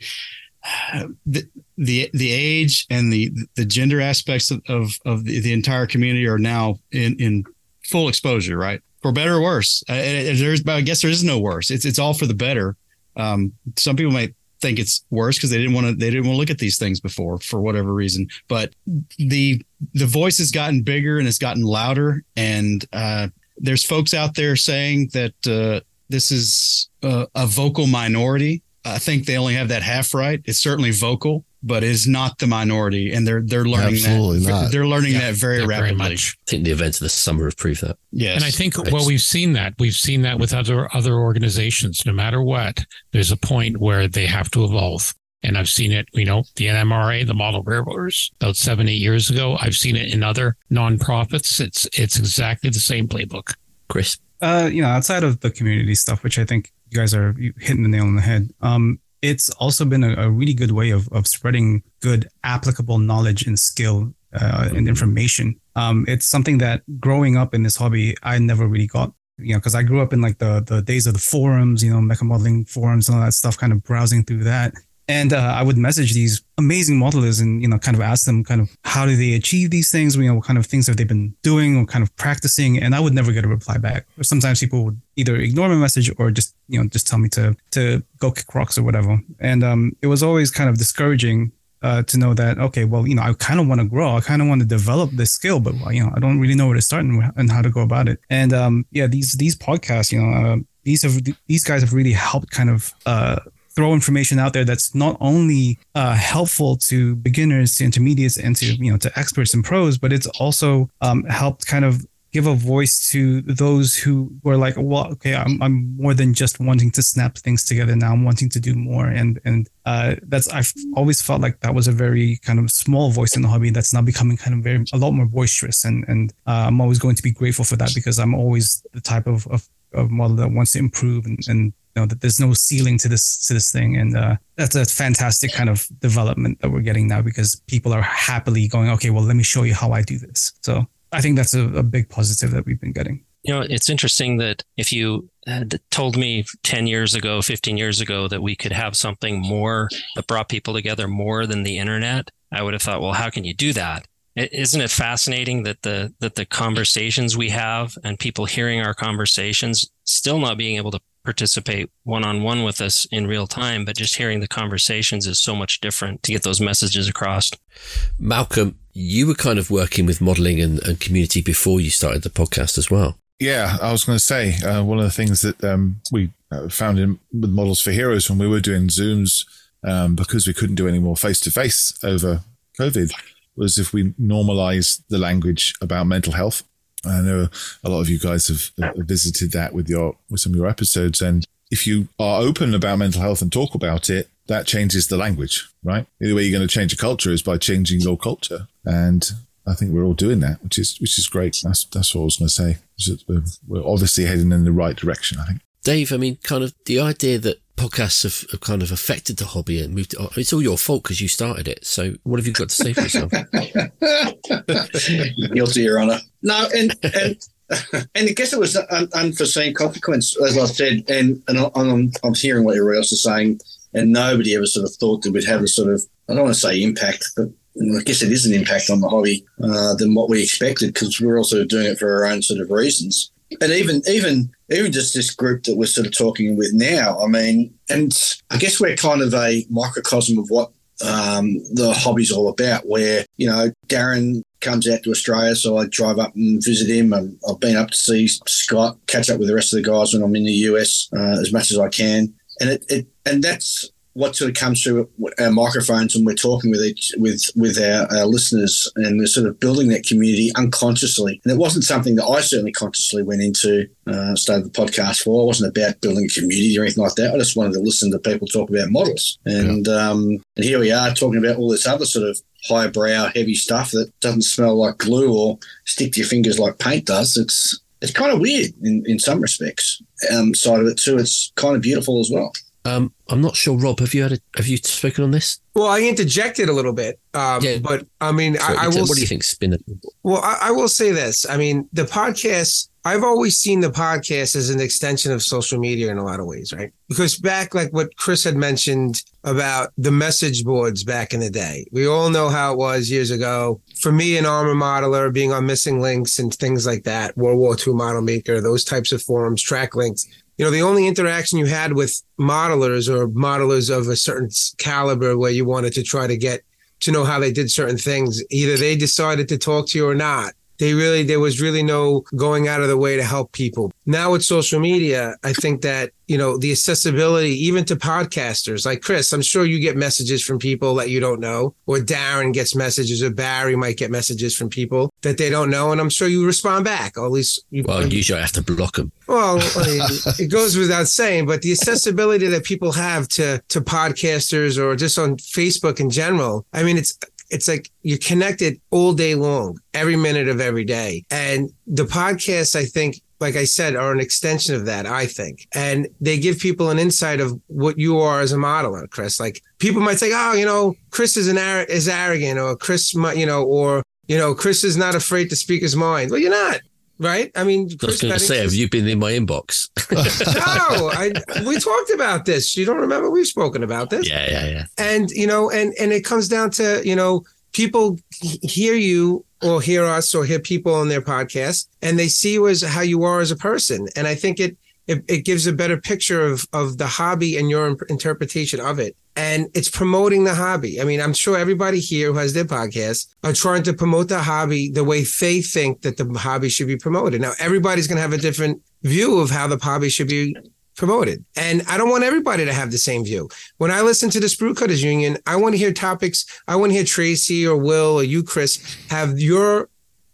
the the the age and the the gender aspects of of, of the, the entire community are now in in full exposure, right? For better or worse. Uh, there's, I guess there is no worse. It's it's all for the better. Um, some people might think it's worse because they didn't want to they didn't want to look at these things before for whatever reason. But the the voice has gotten bigger and it's gotten louder, and uh, there's folks out there saying that uh, this is a, a vocal minority. I think they only have that half right. It's certainly vocal, but is not the minority, and they're they're learning Absolutely that. not. They're learning Yeah, that very yeah, rapidly. much. I think the events of the summer have proved that. Yes, And I think Right. well, we've seen that. We've seen that with other other organizations. No matter what, there's a point where they have to evolve. And I've seen it, you know, the NMRA, the model railroaders, about seven, eight years ago. I've seen it in other nonprofits. It's it's exactly the same playbook. Chris? uh, you know, outside of the community stuff, which I think you guys are hitting the nail on the head, um, it's also been a, a really good way of, of spreading good applicable knowledge and skill uh, and information. Um, it's something that growing up in this hobby, I never really got, you know, because I grew up in like the the days of the forums, you know, mecha modeling forums and all that stuff, kind of browsing through that. And uh, I would message these amazing modelers and, you know, kind of ask them kind of how do they achieve these things? You know, what kind of things have they been doing or kind of practicing? And I would never get a reply back. Or sometimes people would either ignore my message or just, you know, just tell me to, to go kick rocks or whatever. And um, it was always kind of discouraging uh, to know that, okay, well, you know, I kind of want to grow. I kind of want to develop this skill, but, well, you know, I don't really know where to start and, and how to go about it. And um, yeah, these, these podcasts, you know, uh, these have, these guys have really helped kind of, uh, throw information out there that's not only uh, helpful to beginners, to intermediates, and to you know to experts and pros, but it's also um, helped kind of give a voice to those who were like, well, okay, I'm, I'm more than just wanting to snap things together. Now I'm wanting to do more, and and uh, that's I've always felt like that was a very kind of small voice in the hobby that's now becoming kind of very a lot more boisterous, and and uh, I'm always going to be grateful for that because I'm always the type of of, of model that wants to improve and and know that there's no ceiling to this to this thing. And uh, that's a fantastic kind of development that we're getting now because people are happily going okay well let me show you how i do this. So i think that's a, a big positive that we've been getting. You know, it's interesting that if you had told me 10 years ago, 15 years ago, that we could have something more that brought people together more than the internet, I would have thought, well, how can you do that? Isn't it fascinating that the that the conversations we have and people hearing our conversations still not being able to participate one on one with us in real time, but just hearing the conversations is so much different to get those messages across. Malcolm, you were kind of working with modeling and, and community before you started the podcast as well. Yeah, I was going to say uh, one of the things that um, we uh, found in with Models for Heroes when we were doing Zooms um, because we couldn't do any more face to face over COVID was if we normalize the language about mental health. I know a lot of you guys have, visited that with your with some of your episodes, and if you are open about mental health and talk about it, that changes the language, right? The only way you're going to change a culture is by changing your culture. And I think we're all doing that, which is which is great. That's that's what I was going to say. We're, uh, we're obviously heading in the right direction. I think. Dave, I mean, kind of the idea that podcasts have, have kind of affected the hobby and moved. It, it's all your fault because you started it. So, what have you got to say for yourself? Guilty, Your Honour. No, and and and I guess it was an unforeseen consequence, as I said, and and I'm, I'm hearing what everybody else is saying, and nobody ever sort of thought that we'd have a sort of I don't want to say impact, but I guess it is an impact on the hobby uh, than what we expected because we're also doing it for our own sort of reasons. And even even even just this group that we're sort of talking with now, I mean, and I guess we're kind of a microcosm of what um, the hobby's all about. Where you know Darren comes out to Australia, so I drive up and visit him. And I've been up to see Scott, catch up with the rest of the guys when I'm in the US uh, as much as I can, and it, it and that's what sort of comes through our microphones when we're talking with each with with our, our, listeners and we're sort of building that community unconsciously. And it wasn't something that i certainly consciously went into uh, started the podcast for. I wasn't about building a community or anything like that. I just wanted to listen to people talk about models. And yeah. um, and here we are talking about all this other sort of highbrow heavy stuff that doesn't smell like glue or stick to your fingers like paint does. It's it's kind of weird in, in some respects. Um, side of it too it's kind of beautiful as well um, I'm not sure, Rob. Have you had a, have you spoken on this? Well, I interjected a little bit, um, yeah. but I mean, I, I, will. What do you think, Spin? Well, I, I, will say this. I mean, the podcast. I've always seen the podcast as an extension of social media in a lot of ways, right? Because back, like what Chris had mentioned about the message boards back in the day, we all know how it was years ago. For me, an armor modeler, being on Missing-Lynx and things like that, World War II model maker, those types of forums, track links you know, the only interaction you had with modelers or modelers of a certain caliber where you wanted to try to get to know how they did certain things, either they decided to talk to you or not they really there was really no going out of the way to help people. Now with social media i think that you know the accessibility even to podcasters like chris i'm sure you get messages from people that you don't know or darren gets messages or barry might get messages from people that they don't know and i'm sure you respond back or at least you well usually i have to block them well it goes without saying but the accessibility that people have to to podcasters or just on facebook in general i mean it's it's like you're connected all day long, every minute of every day. And the podcasts, I think, like I said, are an extension of that, I think. And they give people an insight of what you are as a modeler, Chris. Like people might say, oh, you know, Chris is an ar- is arrogant or Chris, you know, or, you know, Chris is not afraid to speak his mind. Well, you're not. Right? I mean, I was going to say, have you been in my inbox? no, I, we talked about this. You don't remember? We've spoken about this. Yeah, yeah, yeah. And you know, and and it comes down to you know, people hear you or hear us or hear people on their podcast, and they see you as how you are as a person. And I think it it, it gives a better picture of of the hobby and your interpretation of it and it's promoting the hobby. I mean, I'm sure everybody here who has their podcast are trying to promote the hobby the way they think that the hobby should be promoted. Now, everybody's going to have a different view of how the hobby should be promoted. And I don't want everybody to have the same view. When I listen to the Sprue Cutters Union, I want to hear topics. I want to hear Tracy or Will or you, Chris, have your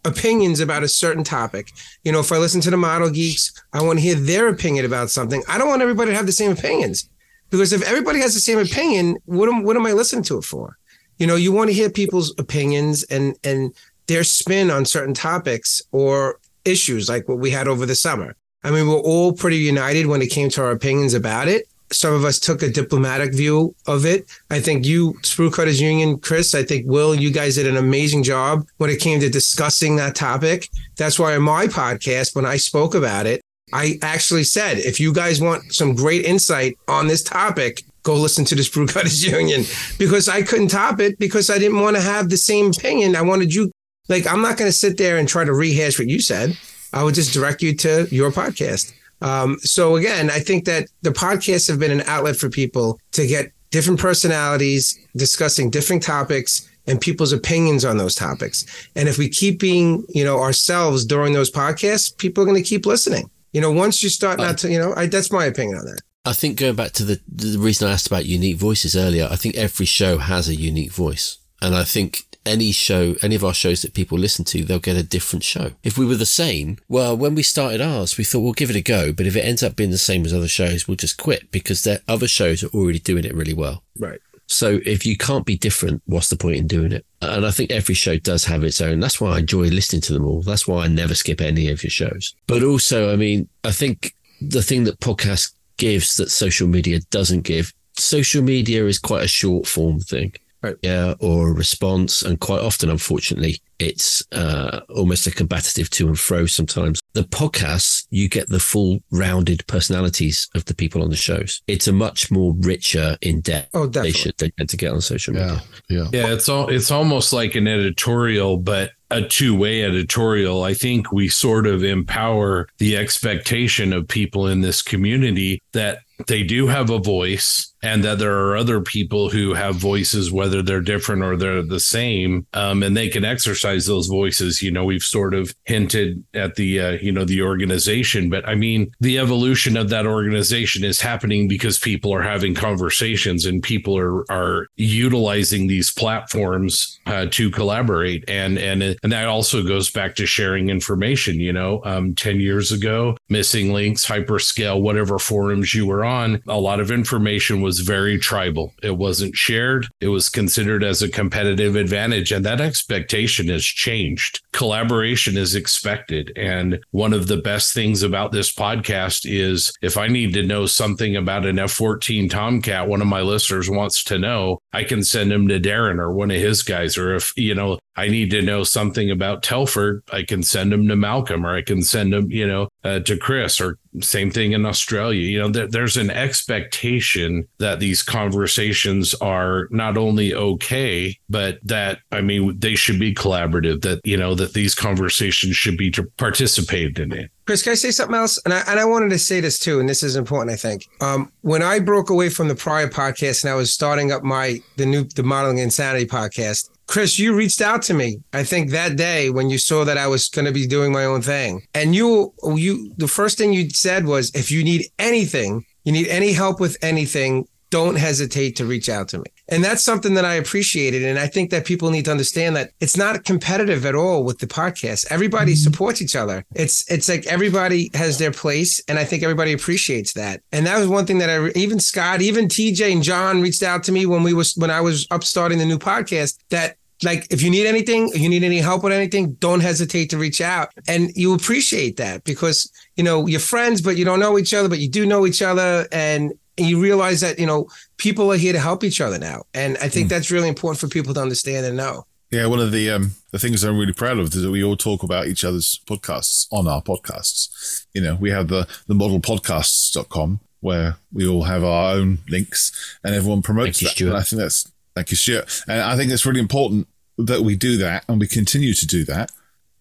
opinions about a certain topic. You know, if I listen to the Model Geeks, I want to hear their opinion about something. I don't want everybody to have the same opinions. Because if everybody has the same opinion, what am what am I listening to it for? You know, you want to hear people's opinions and and their spin on certain topics or issues like what we had over the summer. I mean, we're all pretty united when it came to our opinions about it. Some of us took a diplomatic view of it. I think you, Sprue Cutters Union, Chris, I think Will, you guys did an amazing job when it came to discussing that topic. That's why in my podcast, when I spoke about it, I actually said, if you guys want some great insight on this topic, go listen to this Sprue Cutters Union because I couldn't top it because I didn't want to have the same opinion. I wanted you, like, I'm not going to sit there and try to rehash what you said. I would just direct you to your podcast. Um, so again, I think that the podcasts have been an outlet for people to get different personalities discussing different topics and people's opinions on those topics. And if we keep being, you know, ourselves during those podcasts, people are going to keep listening. You know, once you start not to, you know, I, that's my opinion on that. I think going back to the the reason I asked about unique voices earlier, I think every show has a unique voice, and I think any show, any of our shows that people listen to, they'll get a different show. If we were the same, well, when we started ours, we thought we'll give it a go. But if it ends up being the same as other shows, we'll just quit because their other shows are already doing it really well. Right. So if you can't be different, what's the point in doing it? And I think every show does have its own. That's why I enjoy listening to them all. That's why I never skip any of your shows. But also, I mean, I think the thing that podcast gives that social media doesn't give, social media is quite a short form thing. Right. Yeah, or a response. And quite often, unfortunately, it's uh, almost a combative to and fro sometimes. The podcasts, you get the full rounded personalities of the people on the shows. It's a much more richer, in depth Oh, definitely. station they tend to get on social media. Yeah. Yeah. Yeah, it's all it's almost like an editorial, but a two-way editorial. I think we sort of empower the expectation of people in this community that they do have a voice and that there are other people who have voices whether they're different or they're the same um, and they can exercise those voices. You know we've sort of hinted at the uh, you know the organization but i mean the evolution of that organization is happening because people are having conversations and people are are utilizing these platforms uh, to collaborate. And and and that also goes back to sharing information you know um, 10 years ago Missing-Lynx hyperscale whatever forums you were on a lot of information was very tribal. It wasn't shared. It was considered as a competitive advantage and that expectation has changed. Collaboration is expected and one of the best things about this podcast is if i need to know something about an f-14 tomcat one of my listeners wants to know i can send him to darren or one of his guys or if you know I need to know something about Telford, I can send him to Malcolm or I can send him, you know, uh, to Chris or same thing in Australia. You know, there, there's an expectation that these conversations are not only okay, but that, I mean, they should be collaborative, that, you know, that these conversations should be to participate in it. Chris, can I say something else? And I, and I wanted to say this too, and this is important, I think. Um, when I broke away from the prior podcast and I was starting up my the new the modeling insanity podcast, Chris, you reached out to me. I think that day when you saw that I was going to be doing my own thing, and you you the first thing you said was, if you need anything, you need any help with anything, don't hesitate to reach out to me. And that's something that I appreciated. And I think that people need to understand that it's not competitive at all with the podcast. Everybody mm-hmm. supports each other. It's it's like everybody has their place. And I think everybody appreciates that. And that was one thing that I even Scott, even TJ and John reached out to me when we was when I was up starting the new podcast that like if you need anything, if you need any help with anything, don't hesitate to reach out. And you appreciate that because, you know, you're friends, but you don't know each other, but you do know each other. And you realize that, you know, people are here to help each other now. And I think that's really important for people to understand and know. Yeah, one of the um, the things I'm really proud of is that we all talk about each other's podcasts on our podcasts. You know, we have the the modelpodcasts.com where we all have our own links and everyone promotes Thank you, that. Stuart. And I think that's thank you, Stuart. And I think it's really important that we do that and we continue to do that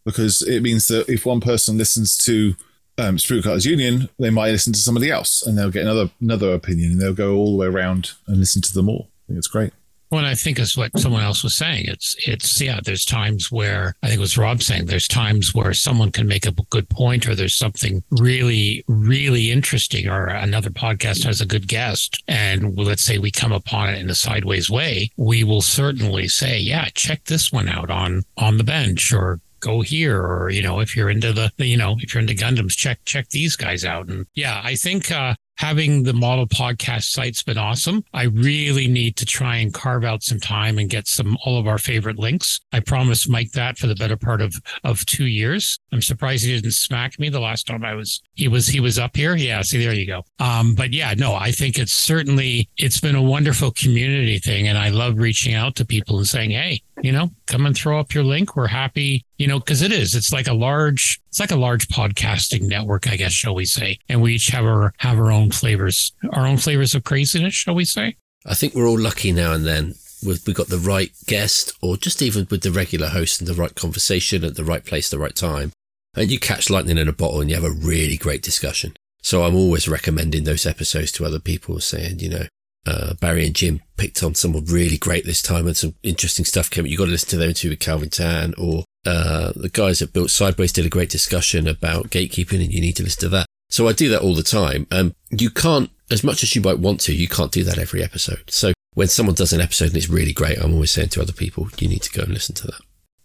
because it means that if one person listens to um, Sprue Cutters Union, they might listen to somebody else and they'll get another another opinion and they'll go all the way around and listen to them all. I think it's great. Well, I think is what someone else was saying. It's it's yeah. There's times where I think it was Rob saying. There's times where someone can make a good point, or there's something really really interesting, or another podcast has a good guest, and let's say we come upon it in a sideways way. We will certainly say, yeah, check this one out on on the bench, or go here or you know if you're into the you know if you're into gundams check check these guys out. And yeah i think uh having the model podcast site's been awesome. I really need to try and carve out some time and get some all of our favorite links. I promised mike that for the better part of of two years. I'm surprised he didn't smack me the last time i was he was he was up here. Yeah see there you go. Um but yeah no i think it's certainly it's been a wonderful community thing and i love reaching out to people and saying hey you know come and throw up your link we're happy you know because it is it's like a large it's like a large podcasting network i guess shall we say and we each have our have our own flavors our own flavors of craziness shall we say I think we're all lucky now and then. With we got the right guest, or just even with the regular host and the right conversation at the right place, the right time, and you catch lightning in a bottle and you have a really great discussion. So I'm always recommending those episodes to other people, saying, you know, uh, Barry and Jim picked on someone really great this time, and some interesting stuff came. You've got to listen to them too with Calvin Tan, or uh, the guys that built Sideways did a great discussion about gatekeeping, and you need to listen to that. So I do that all the time. Um, you can't, as much as you might want to, you can't do that every episode. So when someone does an episode and it's really great, I'm always saying to other people, you need to go and listen to that.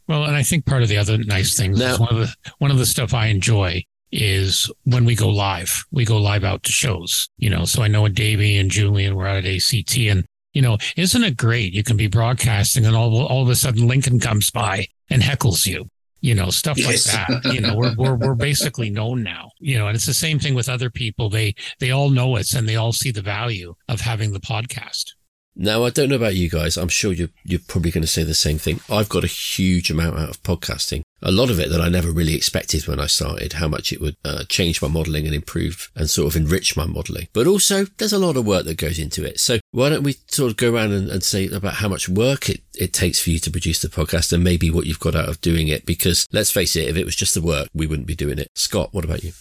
Well, and I think part of the other nice thing Now- is one of the one of the stuff I enjoy is when we go live. We go live out to shows, you know. So I know with Davey and Julian were out at ACT, and you know, isn't it great? You can be broadcasting, and all all of a sudden Lincoln comes by and heckles you. You know, stuff Yes. like that. You know, we're, we're we're basically known now. You know, and it's the same thing with other people. They they all know us, and they all see the value of having the podcast. Now, I don't know about you guys. I'm sure you're, you're probably going to say the same thing. I've got a huge amount out of podcasting. A lot of it that I never really expected when I started, how much it would uh, change my modeling and improve and sort of enrich my modeling. But also, there's a lot of work that goes into it. So why don't we sort of go around and, and say about how much work it, it takes for you to produce the podcast and maybe what you've got out of doing it? Because let's face it, if it was just the work, we wouldn't be doing it. Scott, what about you?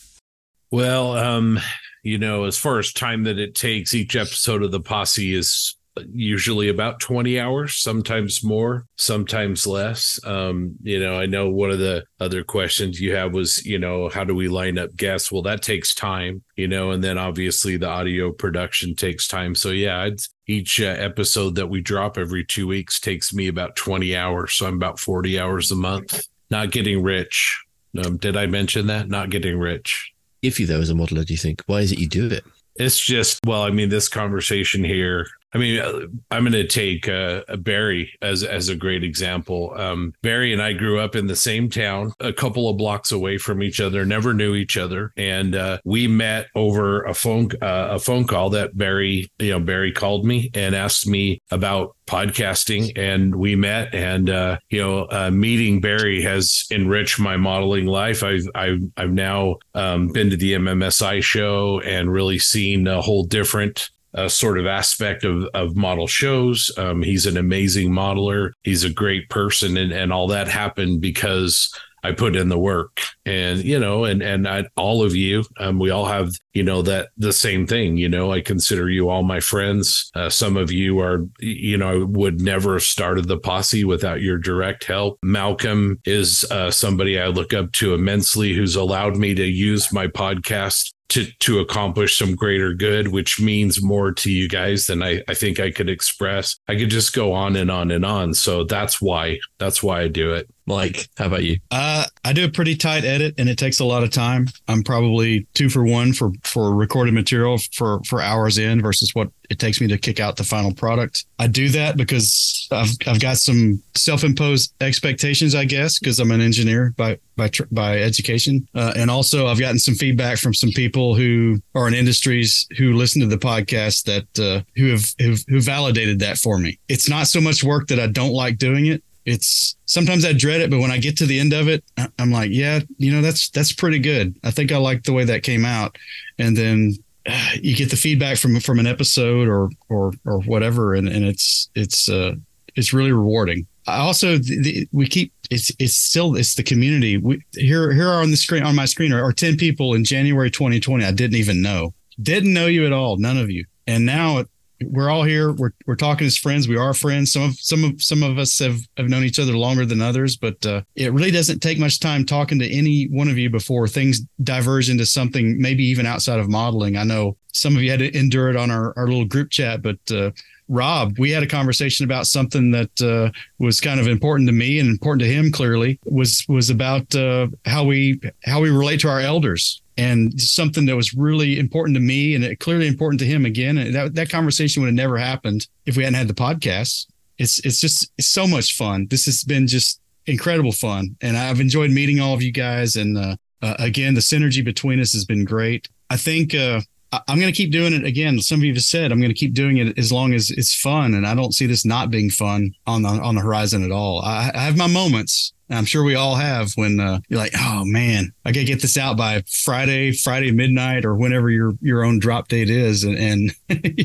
Well, um, you know, as far as time that it takes, each episode of the posse is usually about 20 hours, sometimes more, sometimes less. Um, you know, I know one of the other questions you have was, you know, how do we line up guests? Well, that takes time, you know, and then obviously the audio production takes time. So yeah, each uh, episode that we drop every two weeks takes me about 20 hours. So I'm about 40 hours a month, not getting rich. Um, did I mention that? Not getting rich. If you though as a modeler, do you think why is it you do it? It's just, well, I mean, this conversation here. I mean, uh, I'm going to take uh, Barry as as a great example. Um, Barry and I grew up in the same town, a couple of blocks away from each other. Never knew each other, and uh, we met over a phone uh, a phone call that Barry, you know, Barry called me and asked me about podcasting, and we met. And uh, you know, uh, meeting Barry has enriched my modeling life. I've I've I've now um, been to the MMSI show and really seen a whole different uh, sort of aspect of, of model shows. Um, he's an amazing modeler. He's a great person, and, and all that happened because I put in the work. And you know, and and I, all of you, um, we all have you know that the same thing. You know, I consider you all my friends. Uh, some of you are, you know, would never have started the posse without your direct help. Malcolm is uh, somebody I look up to immensely, who's allowed me to use my podcast to to accomplish some greater good, which means more to you guys than I, I think I could express. I could just go on and on and on. So that's why that's why I do it. Mike, how about you? Uh, I do a pretty tight edit, and it takes a lot of time. I'm probably two for one for for recorded material for for hours in versus what it takes me to kick out the final product. I do that because I've I've got some self imposed expectations, I guess, because I'm an engineer by by by education, uh, and also I've gotten some feedback from some people who are in industries who listen to the podcast that uh, who have who've, who validated that for me. It's not so much work that I don't like doing it it's sometimes I dread it, but when I get to the end of it, I'm like, yeah, you know, that's that's pretty good. I think I like the way that came out, and then uh, you get the feedback from from an episode or or or whatever, and and it's it's uh it's really rewarding. I also the, the, we keep it's it's still it's the community. We here here are on the screen on my screen are, are ten people in January 2020. I didn't even know, didn't know you at all, none of you, and now we're all here. We're we're talking as friends. We are friends. Some of some of some of us have have known each other longer than others, but uh, it really doesn't take much time talking to any one of you before things diverge into something maybe even outside of modeling. I know some of you had to endure it on our our little group chat, but. Uh, Rob, we had a conversation about something that uh, was kind of important to me and important to him. Clearly, was was about uh, how we how we relate to our elders, and something that was really important to me and clearly important to him. Again, and that that conversation would have never happened if we hadn't had the podcast. It's it's just it's so much fun. This has been just incredible fun, and I've enjoyed meeting all of you guys. And uh, uh, again, the synergy between us has been great. I think. Uh, I'm going to keep doing it again. Some of you have said I'm going to keep doing it as long as it's fun, and I don't see this not being fun on the on the horizon at all. I, I have my moments. and I'm sure we all have when uh, you're like, oh man, I got to get this out by Friday, Friday midnight, or whenever your your own drop date is, and, and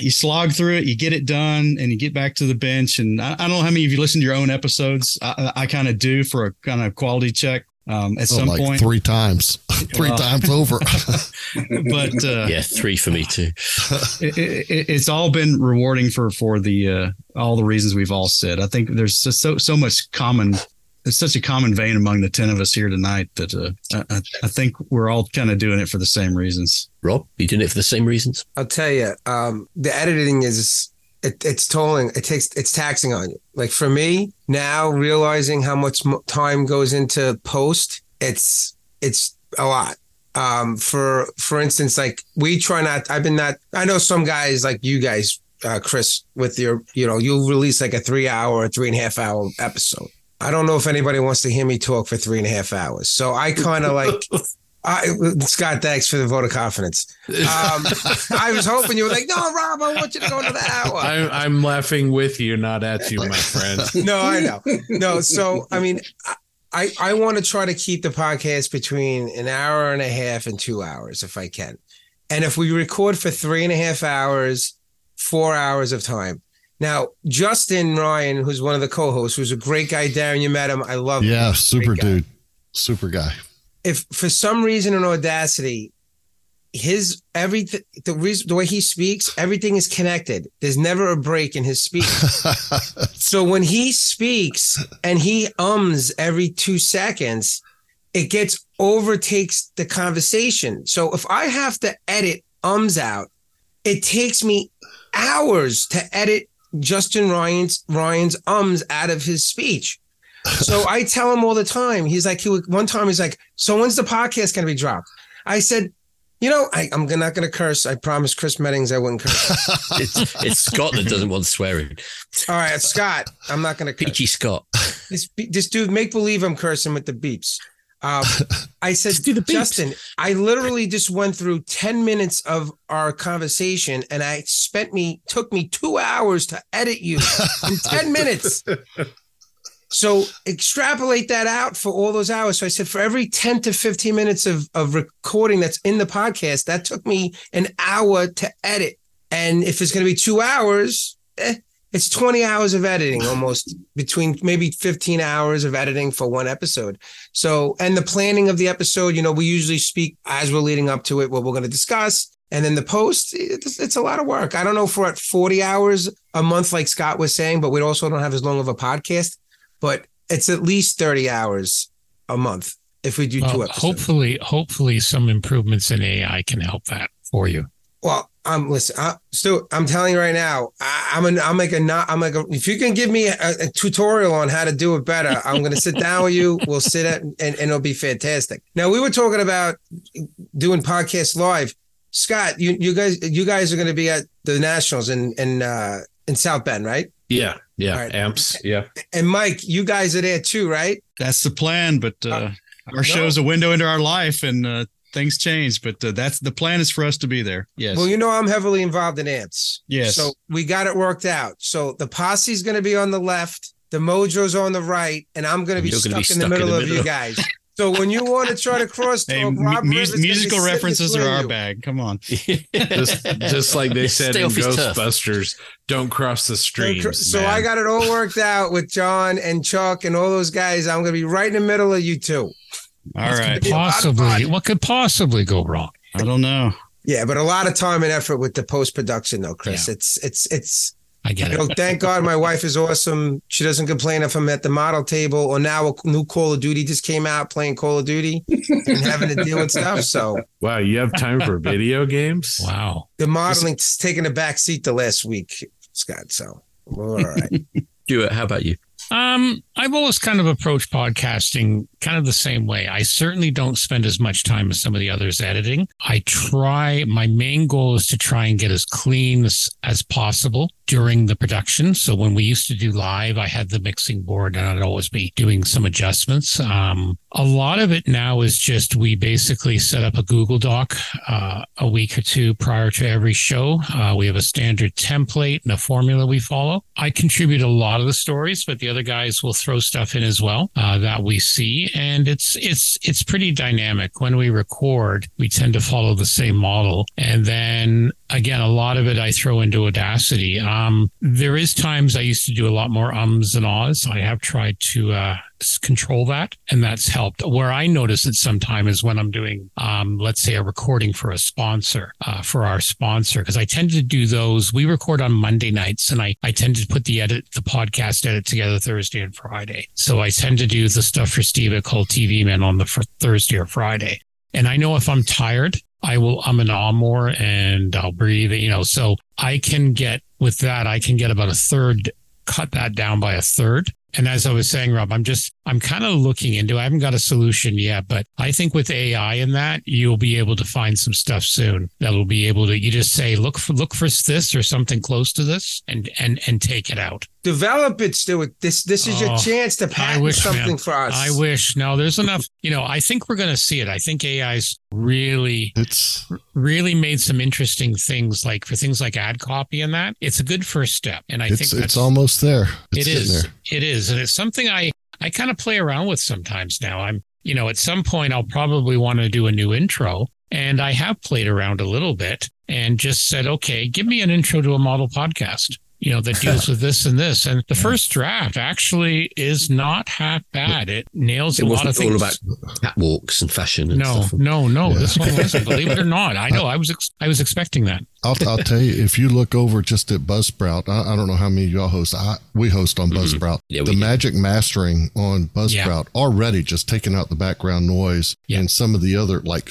you slog through it, you get it done, and you get back to the bench. And I, I don't know how many of you listen to your own episodes. I, I kind of do for a kind of quality check um, at Oh, some like point. three times, three Well. times over. but uh, Yeah, three for me too. it, it, it's all been rewarding for for the uh, all the reasons we've all said. I think there's just so so much common it's such a common vein among the 10 of us here tonight that uh, I, I think we're all kind of doing it for the same reasons. Rob, you doing it for the same reasons? I'll tell you, um, the editing is it, it's tolling. It takes it's taxing on you. Like for me now, realizing how much time goes into post, it's it's a lot. Um, for for instance, like we try not. I've been not. I know some guys like you guys, uh, Chris, with your you know you'll release like a three hour or three and a half hour episode. I don't know if anybody wants to hear me talk for three and a half hours. So I kind of like I, Scott, thanks for the vote of confidence. Um, I was hoping you were like, no, Rob, I want you to go to the hour. I'm, I'm laughing with you, not at you, my friend. no, I know. No, so I mean, I I want to try to keep the podcast between an hour and a half and two hours if I can, and if we record for three and a half hours, four hours of time. Now, Justin Ryan, who's one of the co-hosts, who's a great guy. Darren, you met him. I love him. Yeah, super dude, super guy if for some reason in Audacity, his everything the reason the way he speaks, everything is connected. There's never a break in his speech. so when he speaks and he ums every two seconds, it gets overtakes the conversation. So if I have to edit ums out, it takes me hours to edit Justin Ryan's Ryan's ums out of his speech so I tell him all the time. He's like, he one time he's like, so when's the podcast going to be dropped? I said, you know, I, am not going to curse. I promised Chris Mettings I wouldn't curse. it's, it's Scott that doesn't want swearing. All right, Scott, I'm not going to curse. Peachy Scott. This, this dude, make believe I'm cursing with the beeps. Um, I said, Justin, I literally just went through 10 minutes of our conversation and I spent me, took me two hours to edit you in 10 minutes. So extrapolate that out for all those hours. So I said, for every 10 to 15 minutes of, of recording that's in the podcast, that took me an hour to edit. And if it's going to be two hours, eh, it's 20 hours of editing almost between maybe 15 hours of editing for one episode. So, and the planning of the episode, you know, we usually speak as we're leading up to it, what we're going to discuss. And then the post, it's, it's, a lot of work. I don't know if we're at 40 hours a month, like Scott was saying, but we also don't have as long of a podcast but it's at least 30 hours a month if we do well, two episodes. Hopefully, hopefully some improvements in AI can help that for you. Well, I'm listen, I, Stu, I'm telling you right now, I, am an, I'm like a not, I'm like, a, if you can give me a, a, tutorial on how to do it better, I'm going to sit down with you. We'll sit at, and, and it'll be fantastic. Now we were talking about doing podcasts live. Scott, you, you guys, you guys are going to be at the nationals in, in, uh, in South Bend, right? Yeah, yeah, right. amps, yeah. And Mike, you guys are there too, right? That's the plan, but uh, uh, our no. show's a window into our life, and uh, things change. But uh, that's the plan is for us to be there. Yes. Well, you know, I'm heavily involved in amps. Yes. So we got it worked out. So the posse's going to be on the left, the mojo's on the right, and I'm going to be stuck, be stuck, the in the middle. of you guys. So when you want to try to cross talk, hey, mu- musical references are our you. bag. Come on. just, just like they said in Ghostbusters, don't cross the streams. So. I got it all worked out with John and Chuck and all those guys. I'm going to be right in the middle of you two. All right. Possibly. What could possibly go wrong? I don't know. Yeah, but a lot of time and effort with the post production, though, Chris. Yeah. It's it's it's I get you it. Know, thank God my wife is awesome. She doesn't complain if I'm at the model table or now a new Call of Duty just came out playing Call of Duty and having to deal with stuff. So wow, you have time for video games? Wow. The modeling's taking a back seat the last week, Scott. So all right. Stuart, how about you? Um, I've always kind of approached podcasting kind of the same way. I certainly don't spend as much time as some of the others editing. I try, my main goal is to try and get as clean as, as possible during the production. So when we used to do live, I had the mixing board and I'd always be doing some adjustments. Um, a lot of it now is just we basically set up a Google Doc uh, a week or two prior to every show. Uh, we have a standard template and a formula we follow. I contribute a lot of the stories, but the other guys will throw stuff in as well uh, that we see, and it's it's it's pretty dynamic. When we record, we tend to follow the same model, and then again, a lot of it I throw into Audacity. Um, there is times I used to do a lot more ums and ahs. I have tried to uh, control that, and that's helped. Where I notice it sometime is when I'm doing, um, let's say, a recording for a sponsor, uh, for our sponsor, because I tend to do those. We record on Monday nights, and I I tend to put the edit, the podcast edit together Thursday and Friday. So I tend to do the stuff for Steve at Cult TV Man on the Thursday or Friday. And I know if I'm tired, I will I'm an ah more and I'll breathe, you know. So I can get with that, I can get about a third, cut that down by a third. And as I was saying, Rob, I'm just, I'm kind of looking into, I haven't got a solution yet, but I think with AI in that, you'll be able to find some stuff soon that'll be able to, you just say, look for, look for this or something close to this and, and, and take it out. Develop it, Stuart. This, this is your Oh, chance to patent wish, something man. for us. I wish. No, there's enough, you know, I think we're going to see it. I think AI's really, It's really made some interesting things like for things like ad copy and that. It's a good first step. And I it's think it's that's, almost there. It's it getting is. there. It is. And it's something I, I kind of play around with sometimes now. I'm, you know, at some point I'll probably want to do a new intro. And I have played around a little bit and just said, okay, give me an intro to a model podcast, you know, that deals with this and this. And the first draft actually is not half bad. It nails It a lot of wasn't things. all about catwalks and fashion and no, stuff. no, no. Yeah. This one wasn't. Believe it or not, I know. I was ex- I was expecting that. I'll, I'll tell you, if you look over just at Buzzsprout, I, I don't know how many of y'all host. I, we host on mm-hmm. Buzzsprout. Yeah, the do. magic mastering on Buzzsprout already just taking out the background noise Yeah. and some of the other like.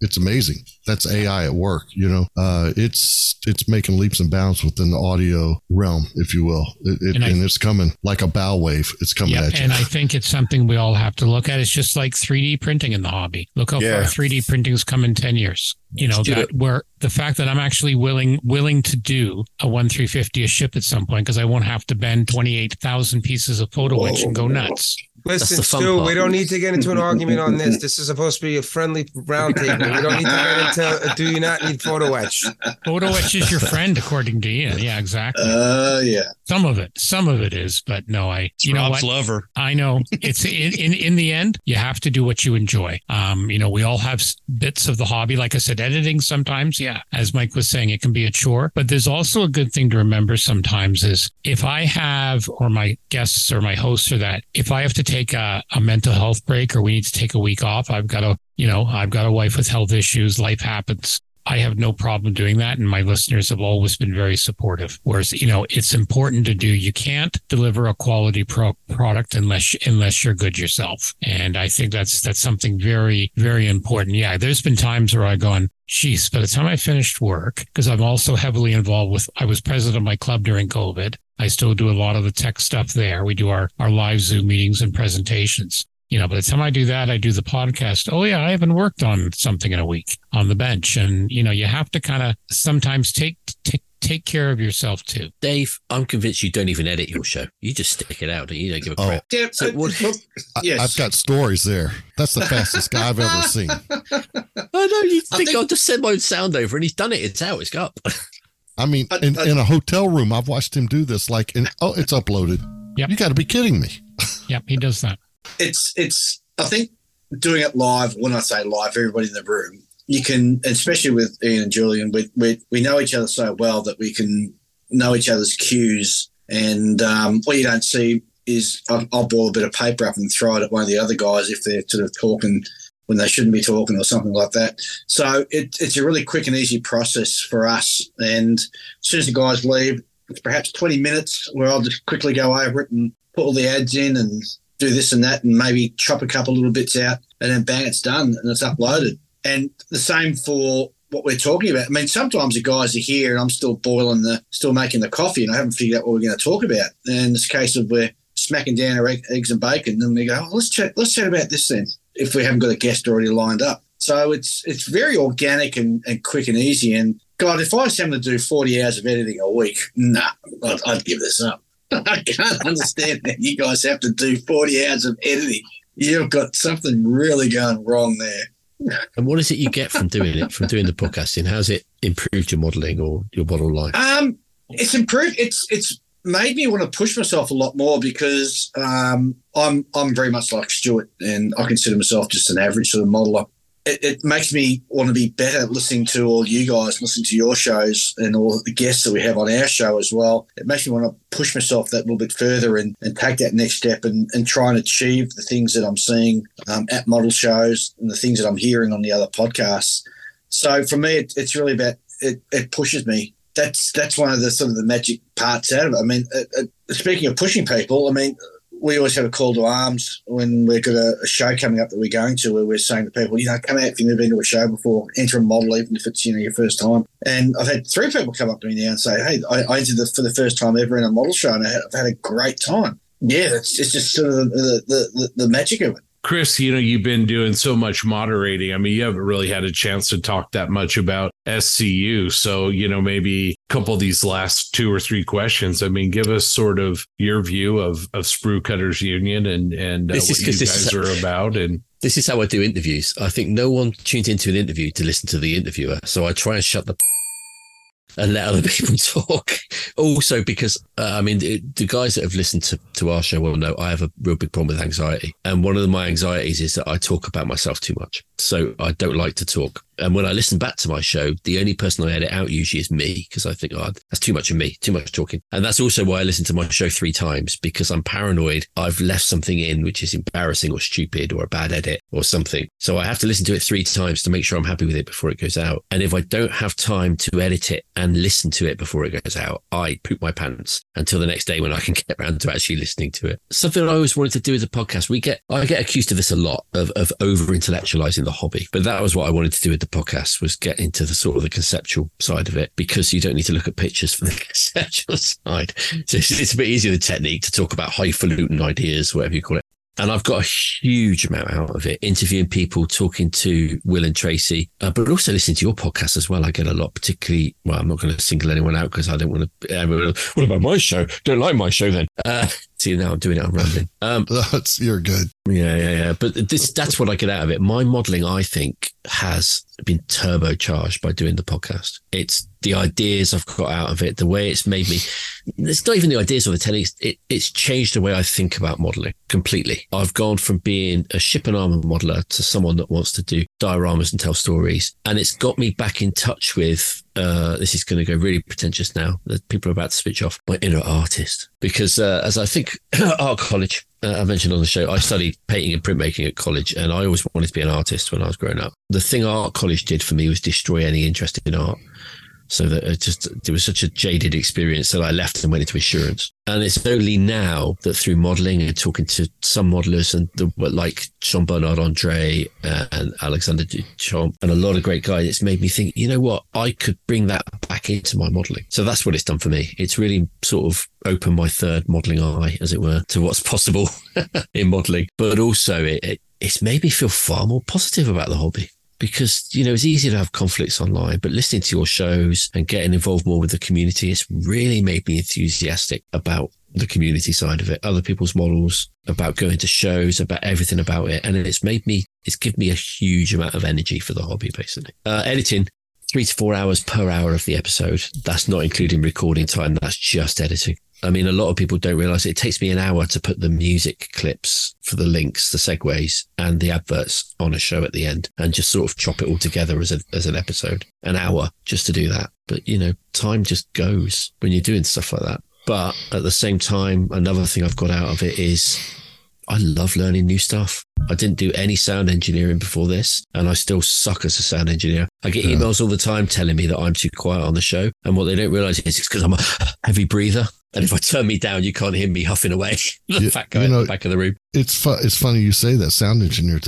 It's amazing. That's AI at work. You know, uh, it's it's making leaps and bounds within the audio realm, if you will. It, it, And and, it's coming like a bow wave. It's coming Yep. at you. And I think it's something we all have to look at. It's just like 3D printing in the hobby. Look how Yeah. far 3D printing's come in 10 years. You know, that where the fact that I'm actually willing willing to do a 1 350 a ship at some point because I won't have to bend 28,000 pieces of photo etch and go nuts. Listen, Stu, part. we don't need to get into an argument on this. This is supposed to be a friendly roundtable. We don't need to get into uh, do you not need photo etch? Photo etch is your friend, according to Ian. Yeah, exactly. Uh, yeah. Some of it, some of it is, but no, I, It's you know Rob's what? lover. I know it's in, in in the end, you have to do what you enjoy. Um, you know, we all have bits of the hobby. Like I said, editing sometimes, yeah, as Mike was saying, it can be a chore. But there's also a good thing to remember sometimes is if I have, or my guests or my hosts or that, if I have to take a, a mental health break or we need to take a week off, I've got a, you know, I've got a wife with health issues. Life happens. I have no problem doing that. And my listeners have always been very supportive. Whereas, you know, it's important to do. You can't deliver a quality pro- product unless, unless you're good yourself. And I think that's, that's something very, very important. Yeah. There's been times where I've gone, geez, by the time I finished work, because I'm also heavily involved with, I was president of my club during COVID. I still do a lot of the tech stuff there. We do our, our live Zoom meetings and presentations. You know, by the time I do that, I do the podcast. Oh yeah, I haven't worked on something in a week on the bench. And, you know, you have to kind of sometimes take, take, take care of yourself too. Dave, I'm convinced you don't even edit your show. You just stick it out. And you don't give a Oh. crap. Yeah, So what- I- yes. I've got stories there. That's the fastest guy I've ever seen. I know you I think, think- I'll just send my own sound over and he's done it. It's out. It's up. I mean, I- in, I- in a hotel room, I've watched him do this. Like, in, oh, it's uploaded. Yep. You got to be kidding me. Yep. He does that. It's it's I think doing it live. When I say live, everybody in the room, you can, especially with Ian and Julian, we we, we know each other so well that we can know each other's cues. And um, what you don't see is I'll, I'll ball a bit of paper up and throw it at one of the other guys if they're sort of talking when they shouldn't be talking or something like that. So it, it's a really quick and easy process for us. And as soon as the guys leave, it's perhaps 20 minutes where I'll just quickly go over it and put all the ads in and do this and that and maybe chop a couple little bits out and then bang, it's done and it's uploaded. And the same for what we're talking about. I mean, sometimes the guys are here and I'm still boiling the, still making the coffee and I haven't figured out what we're going to talk about. And it's a case of we're smacking down our egg, eggs and bacon and we go, oh, let's chat, let's chat about this then if we haven't got a guest already lined up. So it's it's very organic and, and quick and easy. And God, if I was having to do 40 hours of editing a week, nah, I'd, I'd give this up. I can't understand that you guys have to do 40 hours of editing. You've got something really going wrong there. And what is it you get from doing it, from doing the podcasting? How's it improved your modeling or your model life? Um, it's improved. It's it's made me want to push myself a lot more because um, I'm I'm very much like Stuart, and I consider myself just an average sort of modeler. It, it makes me want to be better listening to all you guys, listening to your shows and all the guests that we have on our show as well. It makes me want to push myself that little bit further and, and take that next step and, and try and achieve the things that I'm seeing um, at model shows and the things that I'm hearing on the other podcasts. So for me, it, it's really about it, it pushes me that's that's one of the sort of the magic parts out of it. I mean, speaking of pushing people, I mean, we always have a call to arms when we've got a, a, show coming up that we're going to, where we're saying to people, you know, come out if you've never been to a show before, enter a model, even if it's you know your first time. And I've had three people come up to me now and say, hey, I, I entered for the first time ever in a model show, and I have had a great time. Yeah, it's, it's just sort of the, the, the, the magic of it. Chris, you know, you've been doing so much moderating. I mean, you haven't really had a chance to talk that much about SCU. So, you know, maybe a couple of these last two or three questions. I mean, give us sort of your view of, of Sprue Cutters Union and, and uh, what you guys is, are about. And this is how I do interviews. I think no one tunes into an interview to listen to the interviewer. So I try and shut the and let other people talk. also, because uh, I mean, the, the, guys that have listened to, to our show will know I have a real big problem with anxiety. And one of my anxieties is that I talk about myself too much. So I don't like to talk. And when I listen back to my show, the only person I edit out usually is me because I think, oh, that's too much of me, too much talking. And that's also why I listen to my show three times because I'm paranoid. I've left something in which is embarrassing or stupid or a bad edit or something. So I have to listen to it three times to make sure I'm happy with it before it goes out. And if I don't have time to edit it and listen to it before it goes out, I poop my pants until the next day when I can get around to actually listening to it. Something I always wanted to do with a podcast. We get, I get accused of this a lot of, of over intellectualizing the hobby, but that was what I wanted to do with the podcast was get into the sort of the conceptual side of it because you don't need to look at pictures for the conceptual side. So it's, it's a bit easier the technique to talk about highfalutin ideas, whatever you call it. And I've got a huge amount out of it, interviewing people, talking to Will and Tracy, uh, but also listening to your podcast as well. I get a lot, particularly, well, I'm not going to single anyone out because I don't want to, uh, what about my show? Don't like my show then. Uh, see, now I'm doing it, I'm rambling. Um, That's, you're good. Yeah, yeah, yeah. But this, that's what I get out of it. My modeling, I think, has been turbocharged by doing the podcast. It's the ideas I've got out of it, the way it's made me. It's not even the ideas or the techniques. It, it's changed the way I think about modeling completely. I've gone from being a ship and armor modeler to someone that wants to do dioramas and tell stories. And it's got me back in touch with, uh, this is going to go really pretentious now that people are about to switch off my inner artist. Because, uh, as I think art college, Uh, I mentioned on the show, I studied painting and printmaking at college, and I always wanted to be an artist when I was growing up. The thing art college did for me was destroy any interest in art. So that it just it was such a jaded experience that I left and went into insurance. And it's only now that through modeling and talking to some modelers and the like Jean Bernard Andre uh, and Alexander Duchamp and a lot of great guys, it's made me think, you know what, I could bring that back into my modeling. So that's what it's done for me. It's really sort of opened my third modeling eye, as it were, to what's possible in modeling. But also it, it it's made me feel far more positive about the hobby because you know it's easy to have conflicts online but listening to your shows and getting involved more with the community it's really made me enthusiastic about the community side of it other people's models about going to shows about everything about it. And it's made me it's given me a huge amount of energy for the hobby basically. Uh, editing three to four hours per hour of the episode. That's not including recording time. That's just editing I mean, a lot of people don't realize it. it takes me an hour to put the music clips for the links, the segues, and the adverts on a show at the end, and just sort of chop it all together as a, as an episode. An hour just to do that. But you know, time just goes when you're doing stuff like that. But at the same time, another thing I've got out of it is I love learning new stuff. I didn't do any sound engineering before this, and I still suck as a sound engineer. I get emails all the time telling me that I'm too quiet on the show. And what they don't realize is it's because I'm a heavy breather. And if I turn me down, you can't hear me huffing away. the yeah, fat guy you know, in the back of the room. It's fu- it's funny you say that sound engineer.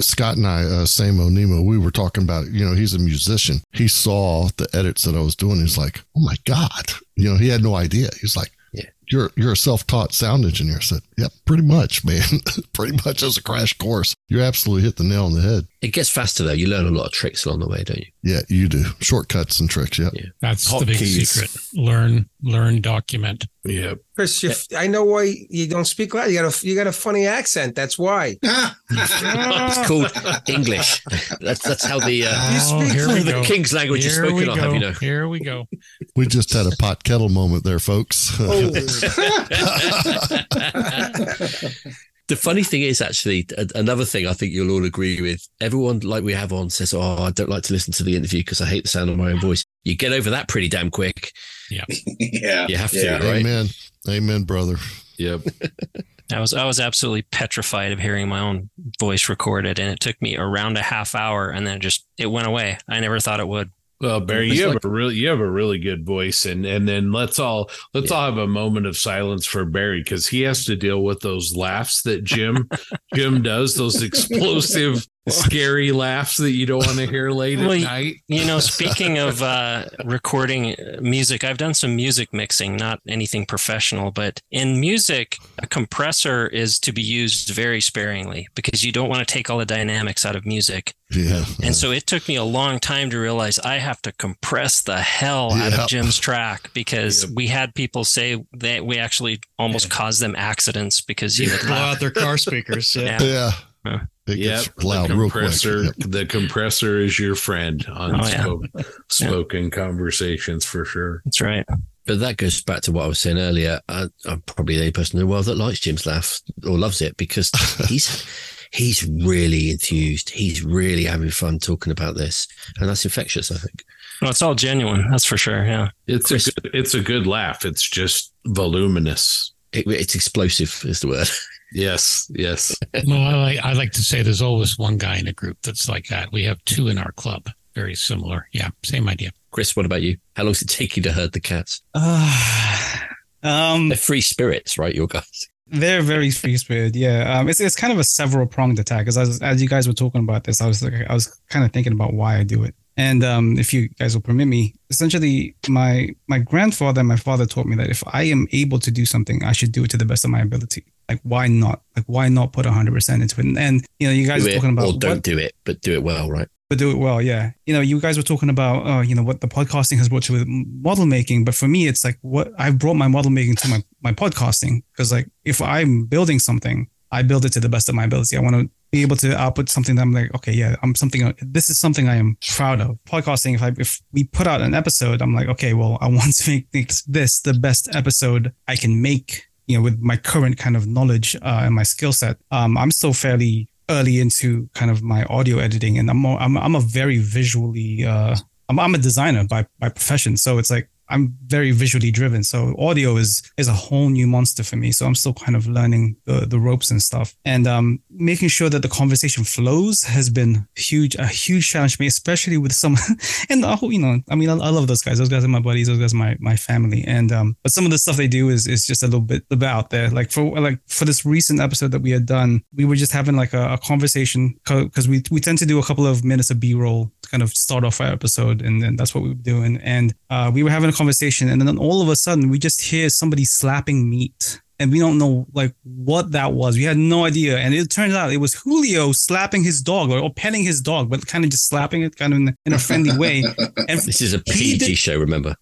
Scott and I, uh, Samo Nemo, we were talking about. You know, he's a musician. He saw the edits that I was doing. He's like, "Oh my god!" You know, he had no idea. He's like, yeah. you're you're a self-taught sound engineer. I said, yep, pretty much, man. pretty much as a crash course. You absolutely hit the nail on the head. It gets faster though. You learn a lot of tricks along the way, don't you? Yeah, you do. Shortcuts and tricks. Yep. Yeah. That's Hot the big keys. secret. Learn, learn, document. Yeah. Chris, I know why you don't speak loud. You got a you got a funny accent. That's why. it's called English. That's that's how the uh, oh, the go. King's language here is spoken. Have you know? Here we go. We just had a pot kettle moment there, folks. Oh. the funny thing is actually another thing I think you'll all agree with. Everyone like we have on says, "Oh, I don't like to listen to the interview because I hate the sound of my own voice." You get over that pretty damn quick. Yeah, yeah, you have yeah. to, right? Amen. Amen, brother. Yep. I was I was absolutely petrified of hearing my own voice recorded, and it took me around a half hour, and then it just it went away. I never thought it would. Well, Barry, you have like- a really you have a really good voice, and and then let's all let's all have a moment of silence for Barry because he has to deal with those laughs that Jim Jim does, those explosive, scary laughs that you don't want to hear late Well, at night. You know, speaking of uh, recording uh, music, I've done some music mixing, not anything professional, but in music, a compressor is to be used very sparingly because you don't want to take all the dynamics out of music. Yeah. And so it took me a long time to realize I have to compress the hell out of Jim's track because Yep. we had people say that we actually almost caused them accidents because he would Blow out their car speakers. Yeah. Yeah. yeah. It Yep, gets loud the real quick. compressor. Yep. The compressor is your friend on Oh, yeah. spoke, spoken conversations for sure. That's right. But that goes back to what I was saying earlier. I, I'm probably the only person in the world that likes Jim's laugh or loves it because he's he's really enthused. He's really having fun talking about this, and that's infectious. I think. Well, it's all genuine. That's for sure. Yeah. It's Chris- a good, it's a good laugh. It's just voluminous. It, it's explosive, is the word. Yes, yes. No, I like I like to say there's always one guy in a group that's like that. We have two in our club. Very similar. Yeah, same idea. Chris, what about you? How long does it take you to herd the cats? Uh, um, They're free spirits, right? Your guys. They're very free spirit. Yeah. Um, it's, it's kind of a several pronged attack. As, as you guys were talking about this, I was like, I was kind of thinking about why I do it. And um, if you guys will permit me, essentially, my my grandfather and my father taught me that if I am able to do something, I should do it to the best of my ability. Like, why not? Like, why not put 100% into it? And, and you know, you guys Do were it talking about or don't what- do it, but do it well, right? but do it well. Yeah. You know, you guys were talking about, uh, you know, what the podcasting has brought to with model making. But for me, it's like what I've brought my model making to my, my podcasting. Cause like if I'm building something, I build it to the best of my ability. I want to be able to output something that I'm like, okay, yeah, I'm something, this is something I am proud of. Podcasting, if I, if we put out an episode, I'm like, okay, well, I want to make this, the best episode I can make, you know, with my current kind of knowledge uh, and my skill set. Um, I'm still fairly early into kind of my audio editing and I'm more, I'm I'm a very visually uh I'm I'm a designer by by profession so it's like I'm very visually driven so audio is is a whole new monster for me so I'm still kind of learning the the ropes and stuff. And um making sure that the conversation flows has been huge a huge challenge for me especially with some and the whole you know I mean I, I love those guys. Those guys are my buddies. Those guys are my my family. And um but some of the stuff they do is is just a little bit about there like for like for this recent episode that we had done we were just having like a, a conversation because we we tend to do a couple of minutes of b-roll to kind of start off our episode and then that's what we were doing. And uh, we were having a conversation and then all of a sudden we just hear somebody slapping meat and we don't know like what that was. We had no idea, and it turns out it was Julio slapping his dog or, or petting his dog, but kind of just slapping it, kind of in, in a friendly way. And This is a PG did- show, remember?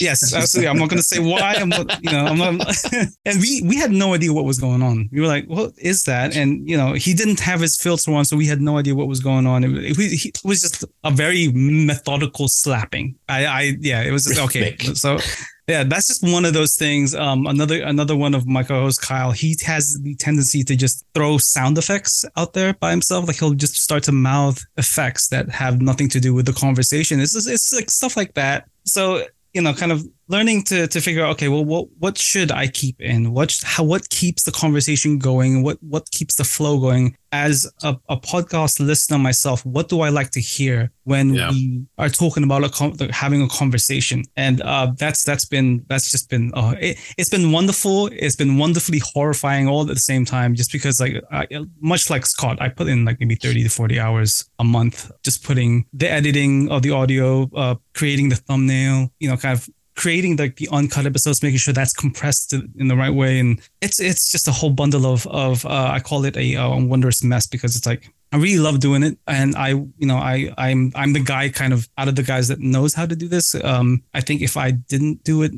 Yes, absolutely. I'm not going to say why. I'm not, you know, I'm not. and we we had no idea what was going on. We were like, "What is that?" And you know, he didn't have his filter on, so we had no idea what was going on. It, it, was- it was just a very methodical slapping. I, I yeah, it was just, okay. So yeah, that's just one of those things. Um, another another one of my co-hosts, Kyle. He has the tendency to just throw sound effects out there by himself. Like he'll just start to mouth effects that have nothing to do with the conversation. It's just, it's like stuff like that. So you know, kind of learning to to figure out, okay, well, what what should I keep in? What how what keeps the conversation going? What what keeps the flow going? As a, a podcast listener myself, what do I like to hear when Yeah. we are talking about a having a conversation? And uh, that's that's been that's just been uh, it, it's been wonderful. It's been wonderfully horrifying all at the same time. Just because like I, much like Scott, I put in like maybe thirty to forty hours a month just putting the editing of the audio, uh, creating the thumbnail, you know, kind of creating like the uncut episodes, making sure that's compressed in the right way, and it's it's just a whole bundle of of uh, I call it a, uh wondrous mess because it's like I really love doing it, and I you know I I'm I'm the guy kind of out of the guys that knows how to do this. Um, I think if I didn't do it,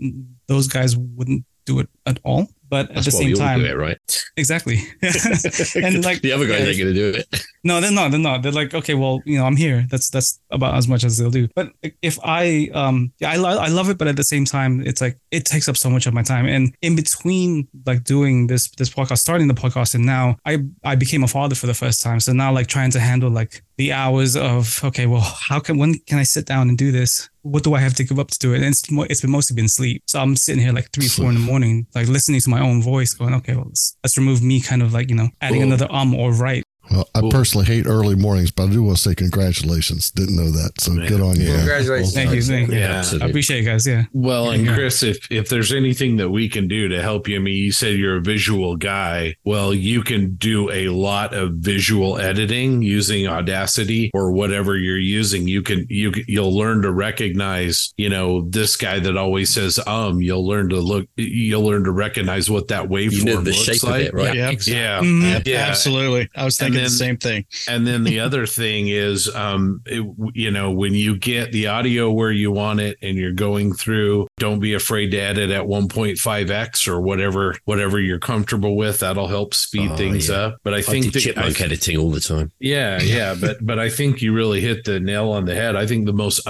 those guys wouldn't do it at all. But at the same time, it, right? exactly. and like the other guys yeah, ain't gonna do it. no, they're not. They're not. They're like, okay, well, you know, I'm here. That's that's about as much as they'll do. But if I, um, yeah, I, I love it, but at the same time, it's like it takes up so much of my time. And in between, like doing this this podcast, starting the podcast, and now I I became a father for the first time. So now, like trying to handle like the hours of okay, well, how can when can I sit down and do this? What do I have to give up to do it? And it's it's been mostly been sleep. So I'm sitting here like three, four in the morning, like listening to my own voice, going, okay, well, let's, let's remove me, kind of like you know, adding Cool. another um or right. Well, I personally hate early mornings, but I do want to say congratulations. Didn't know that. So Yeah. good on you. Congratulations. Thank you, thank you. Yeah. I appreciate it, guys. Yeah. Well, and Chris, if if there's anything that we can do to help you, I mean, you said you're a visual guy. Well, you can do a lot of visual editing using Audacity or whatever you're using. You can you you'll learn to recognize, you know, this guy that always says um. You'll learn to look. You'll learn to recognize what that waveform You know the looks shape like. of it, right? Yeah. Exactly. Yeah, Mhm. yeah. Absolutely. I was thinking then- the same thing. And then the other thing is, um, it, you know, when you get the audio where you want it and you're going through, don't be afraid to edit at 1.5x or whatever, whatever you're comfortable with. That'll help speed Oh, things yeah. up. But I I think do that- chipmunk I- editing all the time. yeah, yeah, but but I think you really hit the nail on the head. I think the most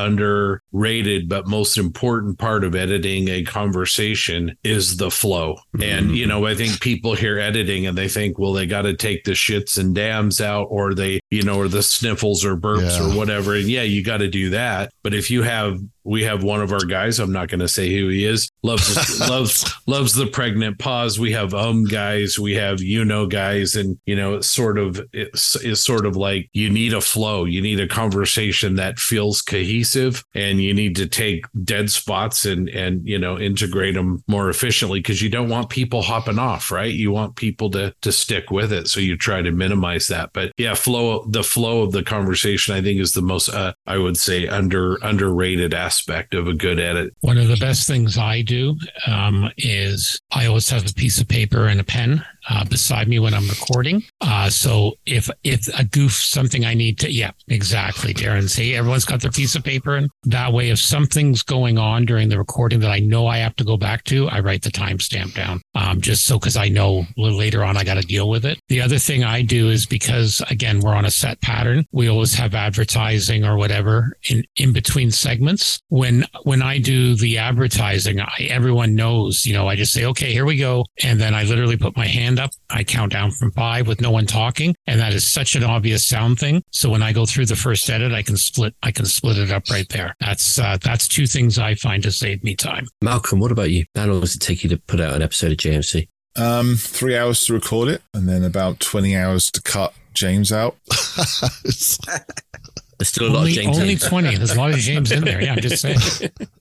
underrated but most important part of editing a conversation is the flow. And you know, I think people hear editing and they think, well, they got to take the shits and dams out, or they, you know, or the sniffles or burps Yeah. or whatever. And yeah, you got to do that. But if you have we have one of our guys. I'm not going to say who he is. Loves loves loves the pregnant pause. We have um guys. We have you know guys, and you know it's sort of it's, it's sort of like you need a flow. You need a conversation that feels cohesive, and you need to take dead spots and and you know integrate them more efficiently because you don't want people hopping off. Right? You want people to to stick with it. So you try to minimize that. But yeah, flow the flow of the conversation I think is the most uh, I would say under underrated aspect of a good edit. One of the best things I do um, is I always have a piece of paper and a pen uh, beside me when I'm recording. Uh, so if if a goof, something I need to, yeah, exactly, Darren. See, everyone's got their piece of paper, and that way, if something's going on during the recording that I know I have to go back to, I write the timestamp down, um, just so because I know later on I got to deal with it. The other thing I do is because again we're on a set pattern, we always have advertising or whatever in in between segments. When when I do the advertising, I, everyone knows, you know, I just say, okay, here we go, and then I literally put my hand up, I count down from five with no one talking, and that is such an obvious sound thing. So when I go through the first edit, I can split, I can split it up right there. That's uh, that's two things I find to save me time. Malcolm, what about you? How long does it take you to put out an episode of JMC? Um, three hours to record it, and then about twenty hours to cut James out. There's still a lot of James. only in there. twenty. There's a lot of James in there. Yeah, I'm just saying.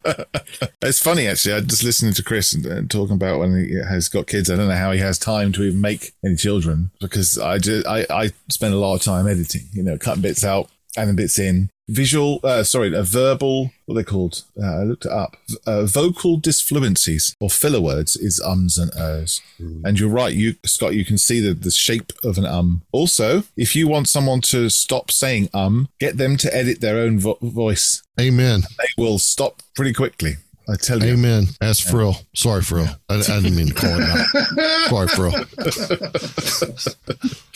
It's funny actually. I'm just listening to Chris and, and talking about when he has got kids. I don't know how he has time to even make any children because I just I, I spend a lot of time editing. You know, cutting bits out, adding it's in. Visual, uh, sorry, a verbal. What are they called? Uh, I looked it up. Uh, vocal disfluencies or filler words is ums and ers. And you're right, you Scott. You can see the the shape of an um. Also, if you want someone to stop saying um, get them to edit their own vo- voice. Amen. They will stop pretty quickly. I tell you. Amen. Ask Frill. Sorry, Frill. I, I didn't mean to call him out. Sorry, Frill.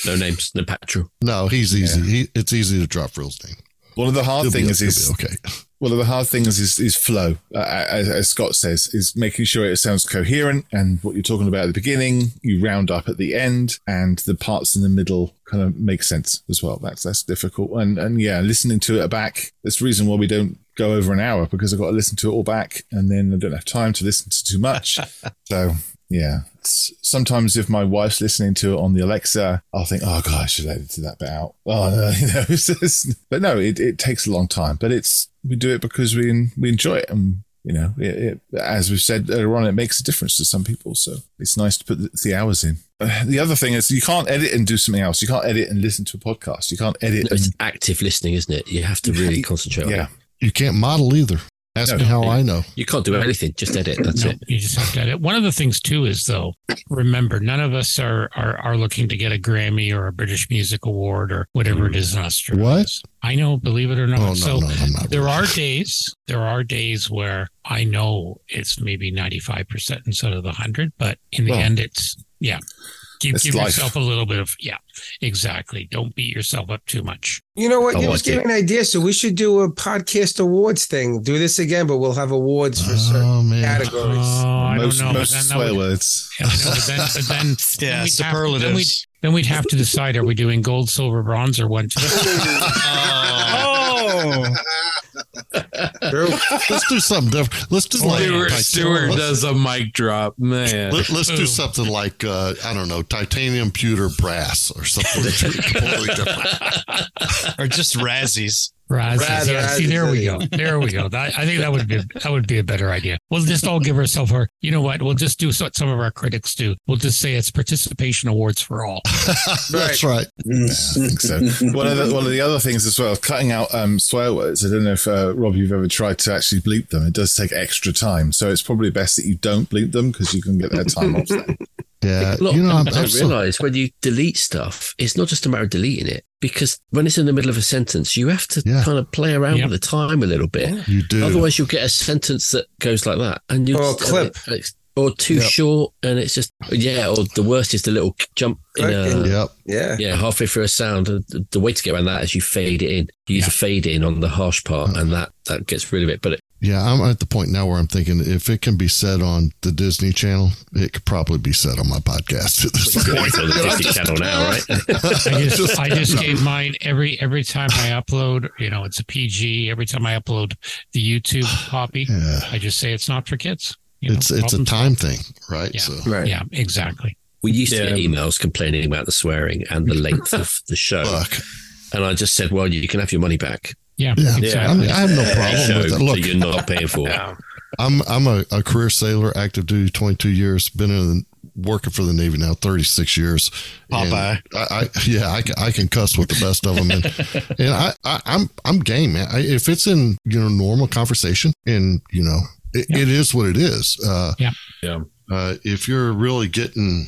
No names, no petrol. No, he's easy. He, it's easy to drop Frill's name. One of the hard He'll things he'll is be okay. one of the hard things is is flow, uh, as, as Scott says, is making sure it sounds coherent and what you're talking about at the beginning, you round up at the end, and the parts in the middle kind of make sense as well. That's that's difficult, and and yeah, listening to it back. That's the reason why we don't go over an hour because I've got to listen to it all back, and then I don't have time to listen to too much. so yeah. It's- Sometimes if my wife's listening to it on the Alexa, I'll think, oh god, I should edited that bit out. Oh no, you know. but no, it, it takes a long time. But it's we do it because we we enjoy it, and you know, it, it, as we've said earlier on, it makes a difference to some people. So it's nice to put the, the hours in. Uh, the other thing is you can't edit and do something else. You can't edit and listen to a podcast. You can't edit. It's And, active listening, isn't it? You have to really concentrate yeah, it. You can't model either. Ask No, me how I know. You can't do anything, just edit. That's No, it. You just have to edit. One of the things too is though, remember, none of us are are, are looking to get a Grammy or a British Music Award or whatever it hmm. is in Australia. What? I know, believe it or not. Oh no, so no, I'm not. there are days, there are days where I know it's maybe ninety five percent instead of the hundred, but in the Well, end, it's yeah. Give, give yourself a little bit of yeah, exactly. Don't beat yourself up too much. You know what? I You like just gave it. me an idea. So we should do a podcast awards thing. Do this again, but we'll have awards for oh, certain Oh man. categories. Oh, I most don't know. most swear would- words. Yeah, I know, but then, but then, Yeah, then we'd have superlatives. then, we'd, then we'd have to decide: are we doing gold, silver, bronze, or one? Two? oh, True. Let's do something different. Let's do like Stewart, Titan- Stewart let's- does a mic drop, man. Let, us do something like uh, I don't know, titanium, pewter, brass, or something completely different. or just Razzies. Razzies. Rather, Yeah, see, there we go. There we go. That, I think that would be that would be a better idea. We'll just all give ourselves our. You know what? We'll just do what some of our critics do. We'll just say it's participation awards for all. That's right. I think so. one of the one of the other things as well, cutting out um, swear words. I don't know if uh, Rob, you've ever tried to actually bleep them. It does take extra time, so it's probably best that you don't bleep them because you can get their time off. Then. Yeah, A lot you know, I'm, people I'm don't so, realize when you delete stuff, it's not just a matter of deleting it because when it's in the middle of a sentence, you have to Yeah. kind of play around Yep. with the time a little bit. you do. Otherwise, you'll get a sentence that goes like that, and you oh, Or a clip. or too Yep. short, and it's just yeah. Or the worst is the little jump in a uh, yep. Yeah. yeah halfway through a sound. and The, the way to get around that is you fade it in. You use Yeah. a fade in on the harsh part, mm. and that that gets rid of it. But it, Yeah, I'm at the point now where I'm thinking if it can be said on the Disney Channel, it could probably be said on my podcast at this point. it's on the Disney Channel now, right? I just, I just gave mine every every time I upload. You know, it's a PG. Every time I upload the YouTube copy, Yeah, I just say it's not for kids. You know, it's it's a problem time thing, right? Yeah. So Right. Yeah, exactly. We used to get emails complaining about the swearing and the length of the show, fuck. and I just said, "Well, you can have your money back." Yeah, Yeah, exactly. I, I have no Show problem with that. that Look, you're not paying for. Yeah. I'm I'm a, a career sailor, active duty, 22 years, been in the, working for the Navy now 36 years. Popeye. I, I yeah, I can, I can cuss with the best of them, and, and I, I I'm I'm game, man. I, if it's in you know normal conversation, and you know it, Yeah. it is what it is. Uh, Yeah. Yeah. Uh, if you're really getting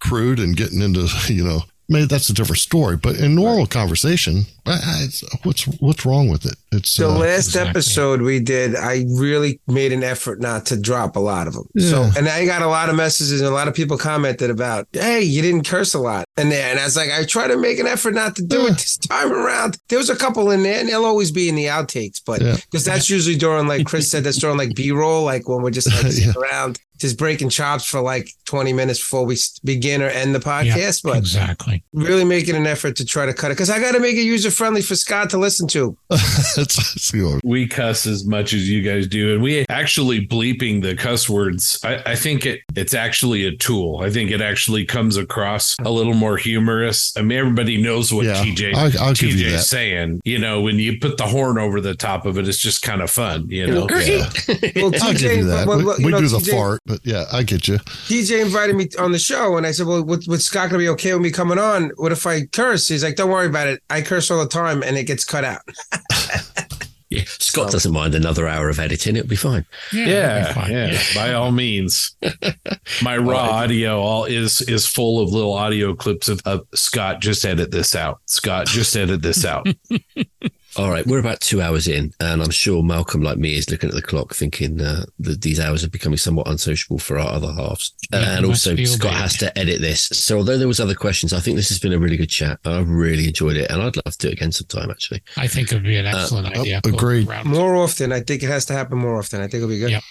crude and getting into you know maybe that's a different story, but in normal conversation, I- I- it's, what's what's wrong with it? It's The uh, last exactly. episode we did, I really made an effort not to drop a lot of them. So, and I got a lot of messages and a lot of people commented about, "Hey, you didn't curse a lot." And there, and I was like, I try to make an effort not to do Yeah. it this time around. There was a couple in there, and they'll always be in the outtakes, but Yeah. because that's usually during, like Chris said, that's during like B roll, like when we're just like sitting Yeah. around, just breaking chops for like twenty minutes before we begin or end the podcast. But exactly. really making an effort to try to cut it because I got to make it user friendly for Scott to listen to. it's, it's, you know, we cuss as much as you guys do and we actually bleeping the cuss words i, I think it it's actually a tool i think it actually comes across a little more humorous i mean everybody knows what Yeah, tj I, I'll give you TJ's saying you know when you put the horn over the top of it it's just kind of fun you know Yeah. Well, I'll give you that. well, we you we know, do the TJ fart, but yeah, I get you. DJ invited me on the show, and I said, "Well, would, would Scott gonna be okay with me coming on? What if I curse?" He's like, "Don't worry about it. I curse all the time, and it gets cut out." Yeah, Scott doesn't mind another hour of editing; it'll be fine. Yeah, it'll yeah, be fine. yeah, by all means. My raw audio all is is full of little audio clips of, of Scott. Just edit this out. Scott, just edit this out. All right, we're about two hours in, and I'm sure Malcolm, like me, is looking at the clock, thinking uh, that these hours are becoming somewhat unsociable for our other halves. Yeah, and also, Scott bad. has to edit this. So, although there was other questions, I think this has been a really good chat. I really enjoyed it, and I'd love to do it again sometime. Actually, I think it'd be an excellent uh, idea. agreed. More often, I think it has to happen more often. I think it'll be good. Yep.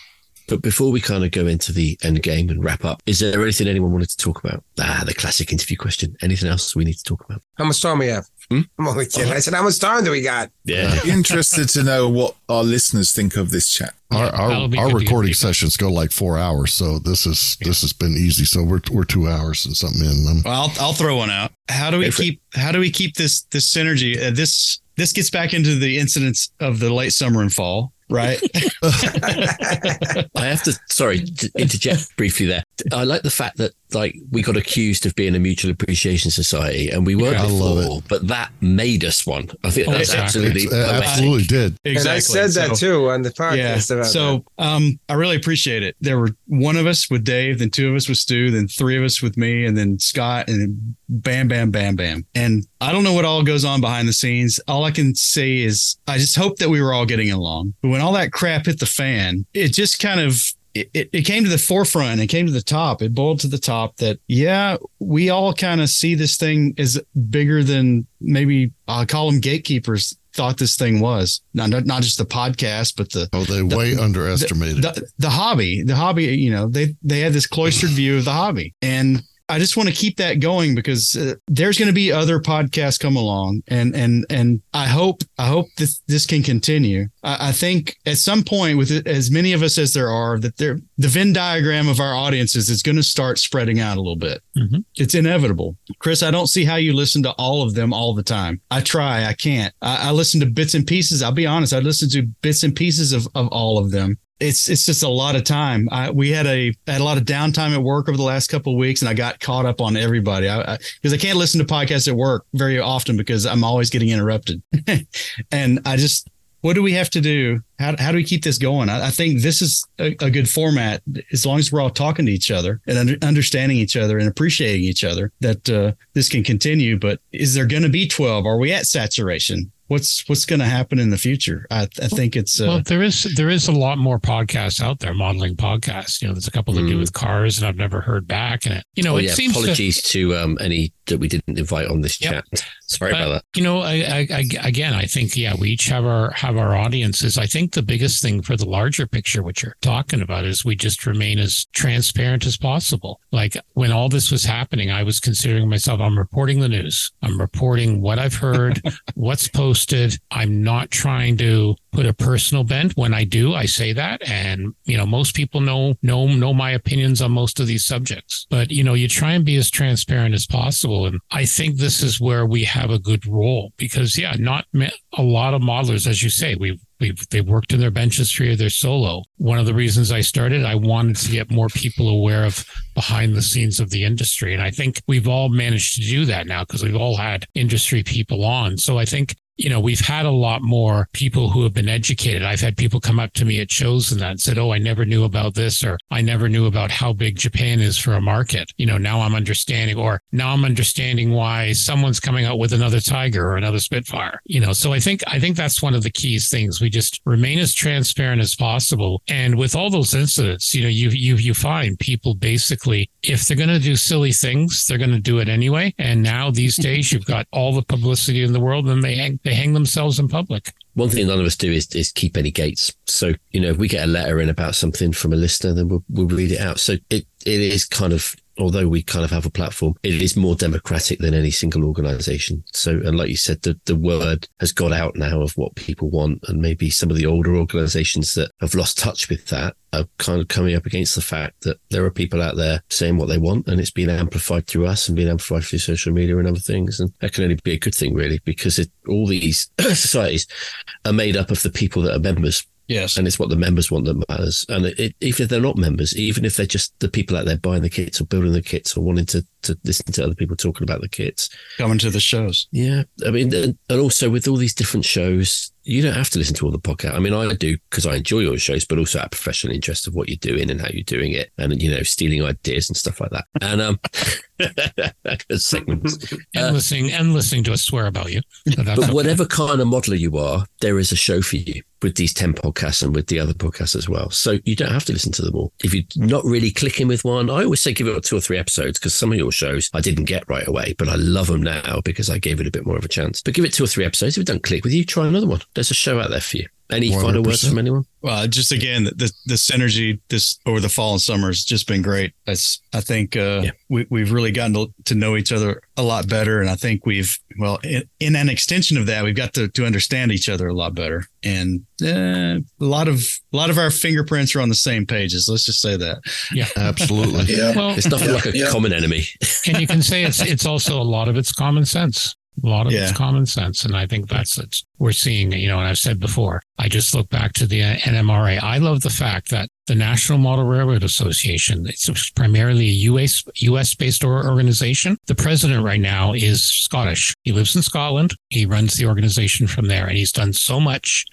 but before we kind of go into the end game and wrap up, is there anything anyone wanted to talk about? Ah, the classic interview question. Anything else we need to talk about? How much time we have? Hmm? I'm only kidding. I said, "How much time do we got?" Yeah, interested to know what our listeners think of this chat. Our our, our good to get recording sessions go like four hours, so this is this has been easy. So we're we're two hours and something in them. Well, I'll, I'll throw one out. How do we Go for it. keep how do we keep this this synergy? Uh, this this gets back into the incidents of the late summer and fall, right? I have to, sorry, to interject briefly there. I like the fact that like we got accused of being a mutual appreciation society, and we weren't Yeah, before, but that made us one. I think Oh, that's exactly. absolutely uh, absolutely did. And I said that So- too on the podcast Yeah. about So um, I really appreciate it. There were one of us with Dave, then two of us with Stu, then three of us with me, and then Scott, and bam, bam, bam, bam. And I don't know what all goes on behind the scenes. All I can say is I just hope that we were all getting along. But when all that crap hit the fan, it just kind of it, it, it came to the forefront. It came to the top. It boiled to the top that yeah, we all kind of see this thing as bigger than maybe I'll call them gatekeepers thought this thing was. Not not, just the podcast, but the Oh, they way underestimated. the, the hobby, the hobby, you know, they they had this cloistered view of the hobby, and I just want to keep that going because uh, there's going to be other podcasts come along, and and and I hope I hope this this can continue. I, I think at some point, with it, as many of us as there are, that there the Venn diagram of our audiences is going to start spreading out a little bit. Mhm. It's inevitable, Chris. I don't see how you listen to all of them all the time. I try, I can't. I, I listen to bits and pieces. I'll be honest, I listen to bits and pieces of of all of them it's it's just a lot of time. I, we had a had a lot of downtime at work over the last couple of weeks, and I got caught up on everybody. I because I, can't listen to podcasts at work very often because I'm always getting interrupted, and I just what do we have to do? How, how do we keep this going? I, I think this is a, a good format as long as we're all talking to each other and under, understanding each other and appreciating each other that uh, this can continue. But is there going to be 12? Are we at saturation? What's what's going to happen in the future? I, I think it's uh, well, there is there is a lot more podcasts out there, modeling podcasts. You know, there's a couple that do Mm. with cars, and I've never heard back. And it, you know, oh it yeah, seems to, apologies to, um, any that we didn't invite on this Yep. chat. Sorry But, about that. You know, I, I, I, again, I think yeah, we each have our have our audiences. I think the biggest thing for the larger picture, what you're talking about, is we just remain as transparent as possible. Like when all this was happening, I was considering myself. I'm reporting the news. I'm reporting what I've heard, what's posted. I'm not trying to put a personal bent. When I do, I say that, and you know, most people know know know my opinions on most of these subjects. But you know, you try and be as transparent as possible, and I think this is where we have a good role because, yeah, not a lot of modelers, as you say, we've We've, they've worked in their bench history or their solo. One of the reasons I started, I wanted to get more people aware of behind the scenes of the industry. And I think we've all managed to do that now because we've all had industry people on. So I think you know, we've had a lot more people who have been educated. I've had people come up to me at shows and that said, Oh, I never knew about this, or I never knew about how big Japan is for a market. You know, now I'm understanding, or now I'm understanding why someone's coming out with another Tiger or another Spitfire. You know, so I think, I think that's one of the keys things. We just remain as transparent as possible. And with all those incidents, you know, you, you, you find people basically, if they're going to do silly things, they're going to do it anyway. And now these days you've got all the publicity in the world and they hang, they hang themselves in public. One thing none of us do is, is keep any gates. So, you know, if we get a letter in about something from a listener, then we'll, we'll read it out. So it, it is kind of, although we kind of have a platform, it is more democratic than any single organization. So, and like you said, the, the word has got out now of what people want. And maybe some of the older organizations that have lost touch with that are kind of coming up against the fact that there are people out there saying what they want and it's been amplified through us and being amplified through social media and other things. And that can only be a good thing, really, because it, all these societies are made up of the people that are members yes, and it's what the members want that matters. And it, it, even if they're not members, even if they're just the people out there buying the kits or building the kits or wanting to, to listen to other people talking about the kits. coming to the shows. Yeah. I mean, and and also with all these different shows, you don't have to listen to all the podcast. I mean, I do because I enjoy your shows, but also out of professional interest of what you're doing and how you're doing it and, you know, stealing ideas and stuff like that. And, um, segments. And Uh, listening and listening to us swear about you. So that's But okay. whatever kind of modeler you are, there is a show for you with these 10 podcasts and with the other podcasts as well. So you don't have to listen to them all. If you're not really clicking with one, I always say give it two or three episodes because some of your shows I didn't get right away, but I love them now because I gave it a bit more of a chance. But give it two or three episodes. If it don't click with you, try another one. There's a show out there for you. Any final words 100%. from anyone? Well, just again, the the synergy this over the fall and summer has just been great. That's I think uh, Yeah. we we've really gotten to, to know each other a lot better, and I think we've well in, in an extension of that, we've got to to understand each other a lot better, and uh, a lot of a lot of our fingerprints are on the same pages. Let's just say that. Yeah, Absolutely. Yeah. well, There's nothing Yeah, like a yeah. common enemy. and you can say it's it's also a lot of it's common sense. A lot of Yeah. it's common sense. And I think that's what we're seeing, you know, and I've said before, I just look back to the uh, NMRA. I love the fact that the National Model Railroad Association, it's primarily a US, US based organization. The president right now is Scottish. He lives in Scotland. He runs the organization from there and he's done so much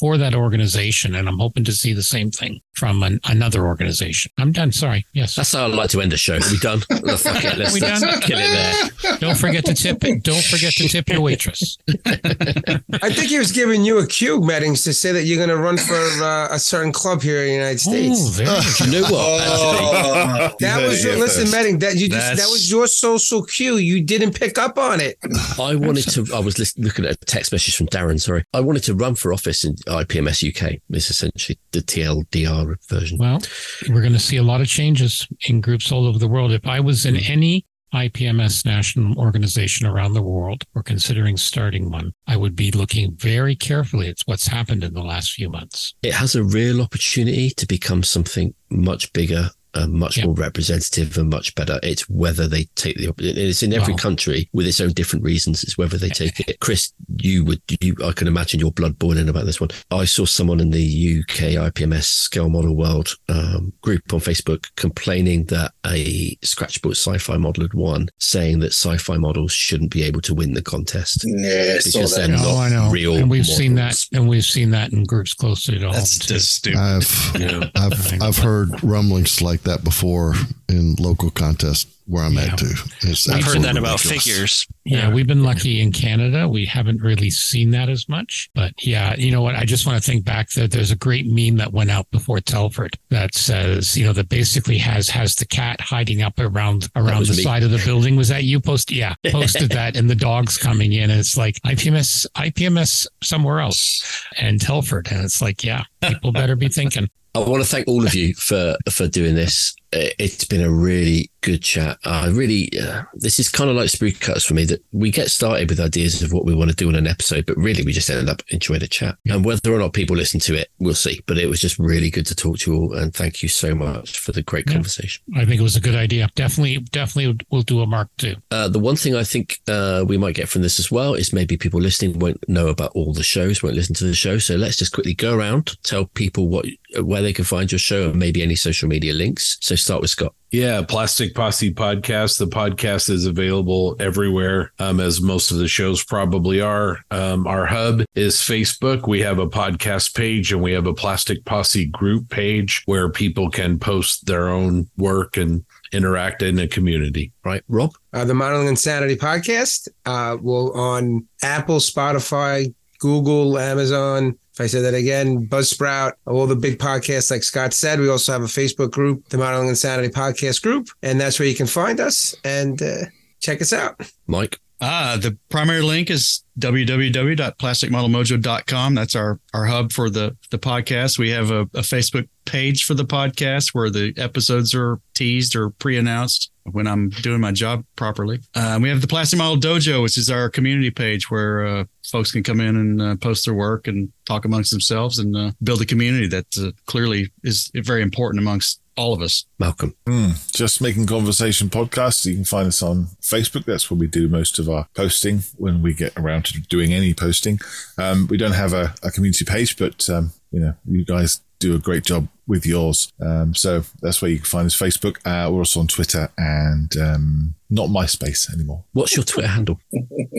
for that organization. And I'm hoping to see the same thing from an, another organization. I'm done. Sorry. Yes. That's how I'd like to end the show. Are we done? Oh, fuck it. Let's, We let's done? kill it there. Don't forget to tip it. Don't forget to tip your waitress. I think he was giving you a cue, Meddings, to say that you're going to run for uh, a certain club here in the United States. Oh, very Do you know what? Oh, that was your here listen, first. Medding. That you just that was your social cue. You didn't pick up on it. I wanted to. I was lis- looking at a text message from Darren. Sorry, I wanted to run for office in IPMS UK. is essentially the TLDR version. Well, we're going to see a lot of changes in groups all over the world. If I was in mm. any IPMS national organization around the world or considering starting one, I would be looking very carefully at what's happened in the last few months. It has a real opportunity to become something much bigger. Uh, much Yeah. more representative and much better. It's whether they take the. It's in every Wow. country with its own different reasons. It's whether they take it. Chris, you would. You, I can imagine your blood boiling about this one. I saw someone in the UK IPMS Scale Model World um, group on Facebook complaining that a scratchbook sci-fi model had won, saying that sci-fi models shouldn't be able to win the contest. yeah, Because that. they're Oh, not I know. real and we've seen that, and we've seen that in groups closer to home That's too. just stupid. I've Yeah. I've I've heard rumblings like that before in local contests where I'm Yeah. at too. It's I've heard that absolutely about ridiculous. figures. Yeah, we've been lucky in Canada. We haven't really seen that as much. But yeah, you know what? I just want to think back that there's a great meme that went out before Telford that says, you know, that basically has has the cat hiding up around around the me. side of the building. Was that you post? Yeah, posted that and the dogs coming in. And it's like IPMS, IPMS somewhere else and Telford. And it's like, yeah, people better be thinking. I want to thank all of you for for doing this. Uh, It's been a really good chat. I really, uh, this is kind of like Sprue Cutters for me that we get started with ideas of what we want to do in an episode, but really we just ended up enjoying a chat. And whether or not people listen to it, we'll see. But it was just really good to talk to you all, and thank you so much for the great Yeah. conversation. I think it was a good idea. Definitely, definitely we'll do a mark two. Uh, the one thing I think uh, we might get from this as well is maybe people listening won't know about all the shows, won't listen to the show. So let's just quickly go around, tell people what where they can find your show and maybe any social media links. So start with Scott. Yeah, Plastic Posse podcast. The podcast is available everywhere, um, as most of the shows probably are. Um, our hub is Facebook. We have a podcast page and we have a Plastic Posse group page where people can post their own work and interact in a community. Right, Rob. Uh, the Modeling Insanity podcast uh, will on Apple, Spotify, Google, Amazon. If I said that again, Buzzsprout, all the big podcasts, like Scott said. We also have a Facebook group, the Modeling Insanity Podcast Group, and that's where you can find us and uh, check us out. Mike. Ah, the primary link is www.plasticmodelmojo.com. That's our, our hub for the, the podcast. We have a, a Facebook page for the podcast where the episodes are teased or pre-announced when I'm doing my job properly. Uh, we have the Plastic Model Dojo, which is our community page where uh, folks can come in and uh, post their work and talk amongst themselves and uh, build a community that uh, clearly is very important amongst all of us. Malcolm. Hmm. Just Making Conversation podcast. You can find us on Facebook. That's where we do most of our posting when we get around to doing any posting. Um, we don't have a, a community page, but um, you know, you guys do a great job with yours. Um, so that's where you can find us. Facebook. Uh, we're also on Twitter and um, not MySpace anymore. What's your Twitter handle?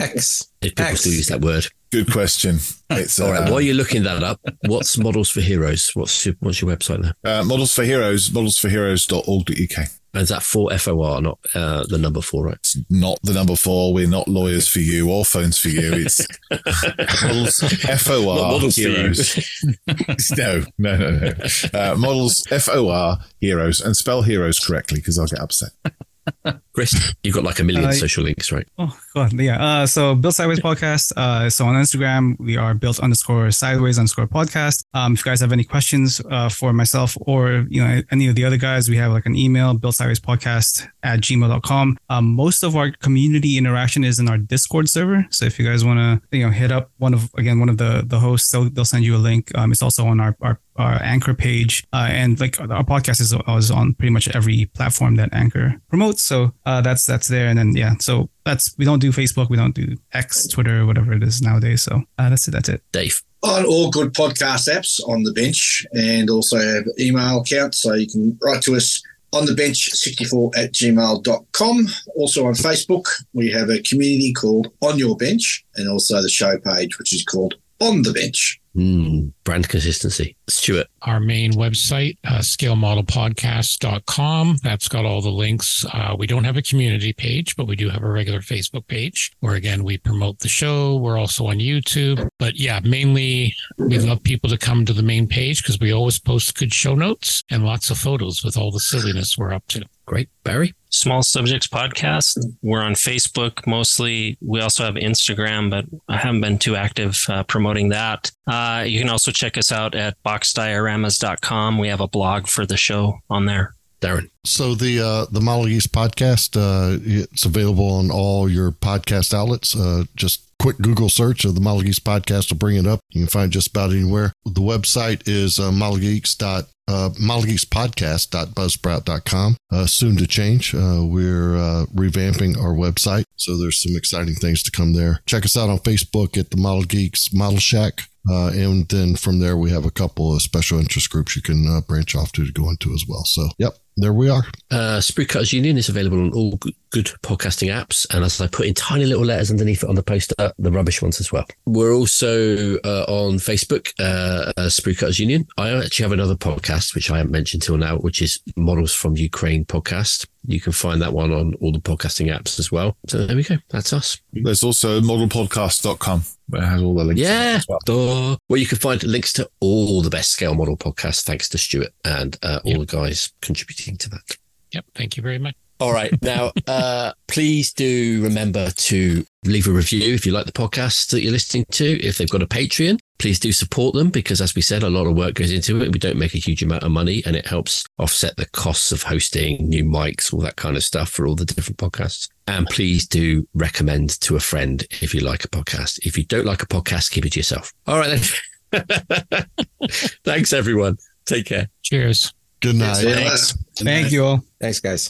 X. If people X. still use that word. Good question. It's All right. uh, While you're looking that up, what's Models for Heroes? What's your, what's your website there? uh, Models for Heroes, modelsforheroes.org.uk. And is that four F O R, not uh, the number four, right? It's not the number four. We're not lawyers for you or phones for you. It's models F O Not R models for heroes. no, no, no, no. Uh, models F O R heroes and spell heroes correctly because I'll get upset. Chris, you've got like a million Uh, social links, right? Oh god, yeah. Uh, so Built Sideways podcast. Uh, so on Instagram we are built underscore sideways underscore podcast. Um, if you guys have any questions uh, for myself or you know any of the other guys, we have like an email built sideways podcast at gmail.com. Um, most of our community interaction is in our Discord server. So if you guys want to, you know, hit up one of, again, one of the, the hosts, they'll, they'll send you a link. Um, it's also on our, our, our Anchor page. Uh, and like our podcast is, is on pretty much every platform that Anchor promotes. So uh, that's, that's there. And then, yeah, so that's, we don't do Facebook. We don't do X, Twitter, whatever it is nowadays. So uh, that's it. That's it. Dave. on all good podcast apps on the bench and also have email account so you can write to us on the bench 64 at gmail.com also on facebook we have a community called on your bench and also the show page which is called on the bench Mm, brand consistency. Stuart. Our main website, uh, scalemodelpodcast.com. That's got all the links. Uh, we don't have a community page, but we do have a regular Facebook page where, again, we promote the show. We're also on YouTube. But yeah, mainly we love people to come to the main page because we always post good show notes and lots of photos with all the silliness we're up to. Great. Barry? Small Subjects Podcast. We're on Facebook mostly. We also have Instagram, but I haven't been too active uh, promoting that. Uh, you can also check us out at boxdioramas.com. We have a blog for the show on there. Darren. So the uh, the Model Geeks podcast, uh, it's available on all your podcast outlets. Uh, just quick Google search of the Model Geeks podcast will bring it up. You can find just about anywhere. The website is uh, modelgeeks uh, modelgeekspodcast.buzzsprout.com. Uh, soon to change. Uh, we're uh, revamping our website, so there's some exciting things to come there. Check us out on Facebook at the Model Geeks Model Shack. Uh, and then from there, we have a couple of special interest groups you can uh, branch off to to go into as well. So, yep, there we are. Uh, Sprue Cutters Union is available on all good, podcasting apps. And as I put in tiny little letters underneath it on the poster, the rubbish ones as well. We're also uh, on Facebook, uh, uh, Sprue Cutters Union. I actually have another podcast, which I haven't mentioned till now, which is Models from Ukraine podcast. You can find that one on all the podcasting apps as well. So there we go. That's us. There's also modelpodcast.com where it has all the links. Yeah. well. Duh. Where you can find links to all the best scale model podcasts, thanks to Stuart and uh, all the guys contributing to that. Yep. Thank you very much. All right. Now, uh, please do remember to leave a review if you like the podcast that you're listening to. If they've got a Patreon, please do support them because, as we said, a lot of work goes into it. We don't make a huge amount of money and it helps offset the costs of hosting new mics, all that kind of stuff for all the different podcasts. And please do recommend to a friend if you like a podcast. If you don't like a podcast, keep it to yourself. All right, then. Thanks, everyone. Take care. Cheers. Good night. See you later. Thanks. Thank you all. Thanks, guys.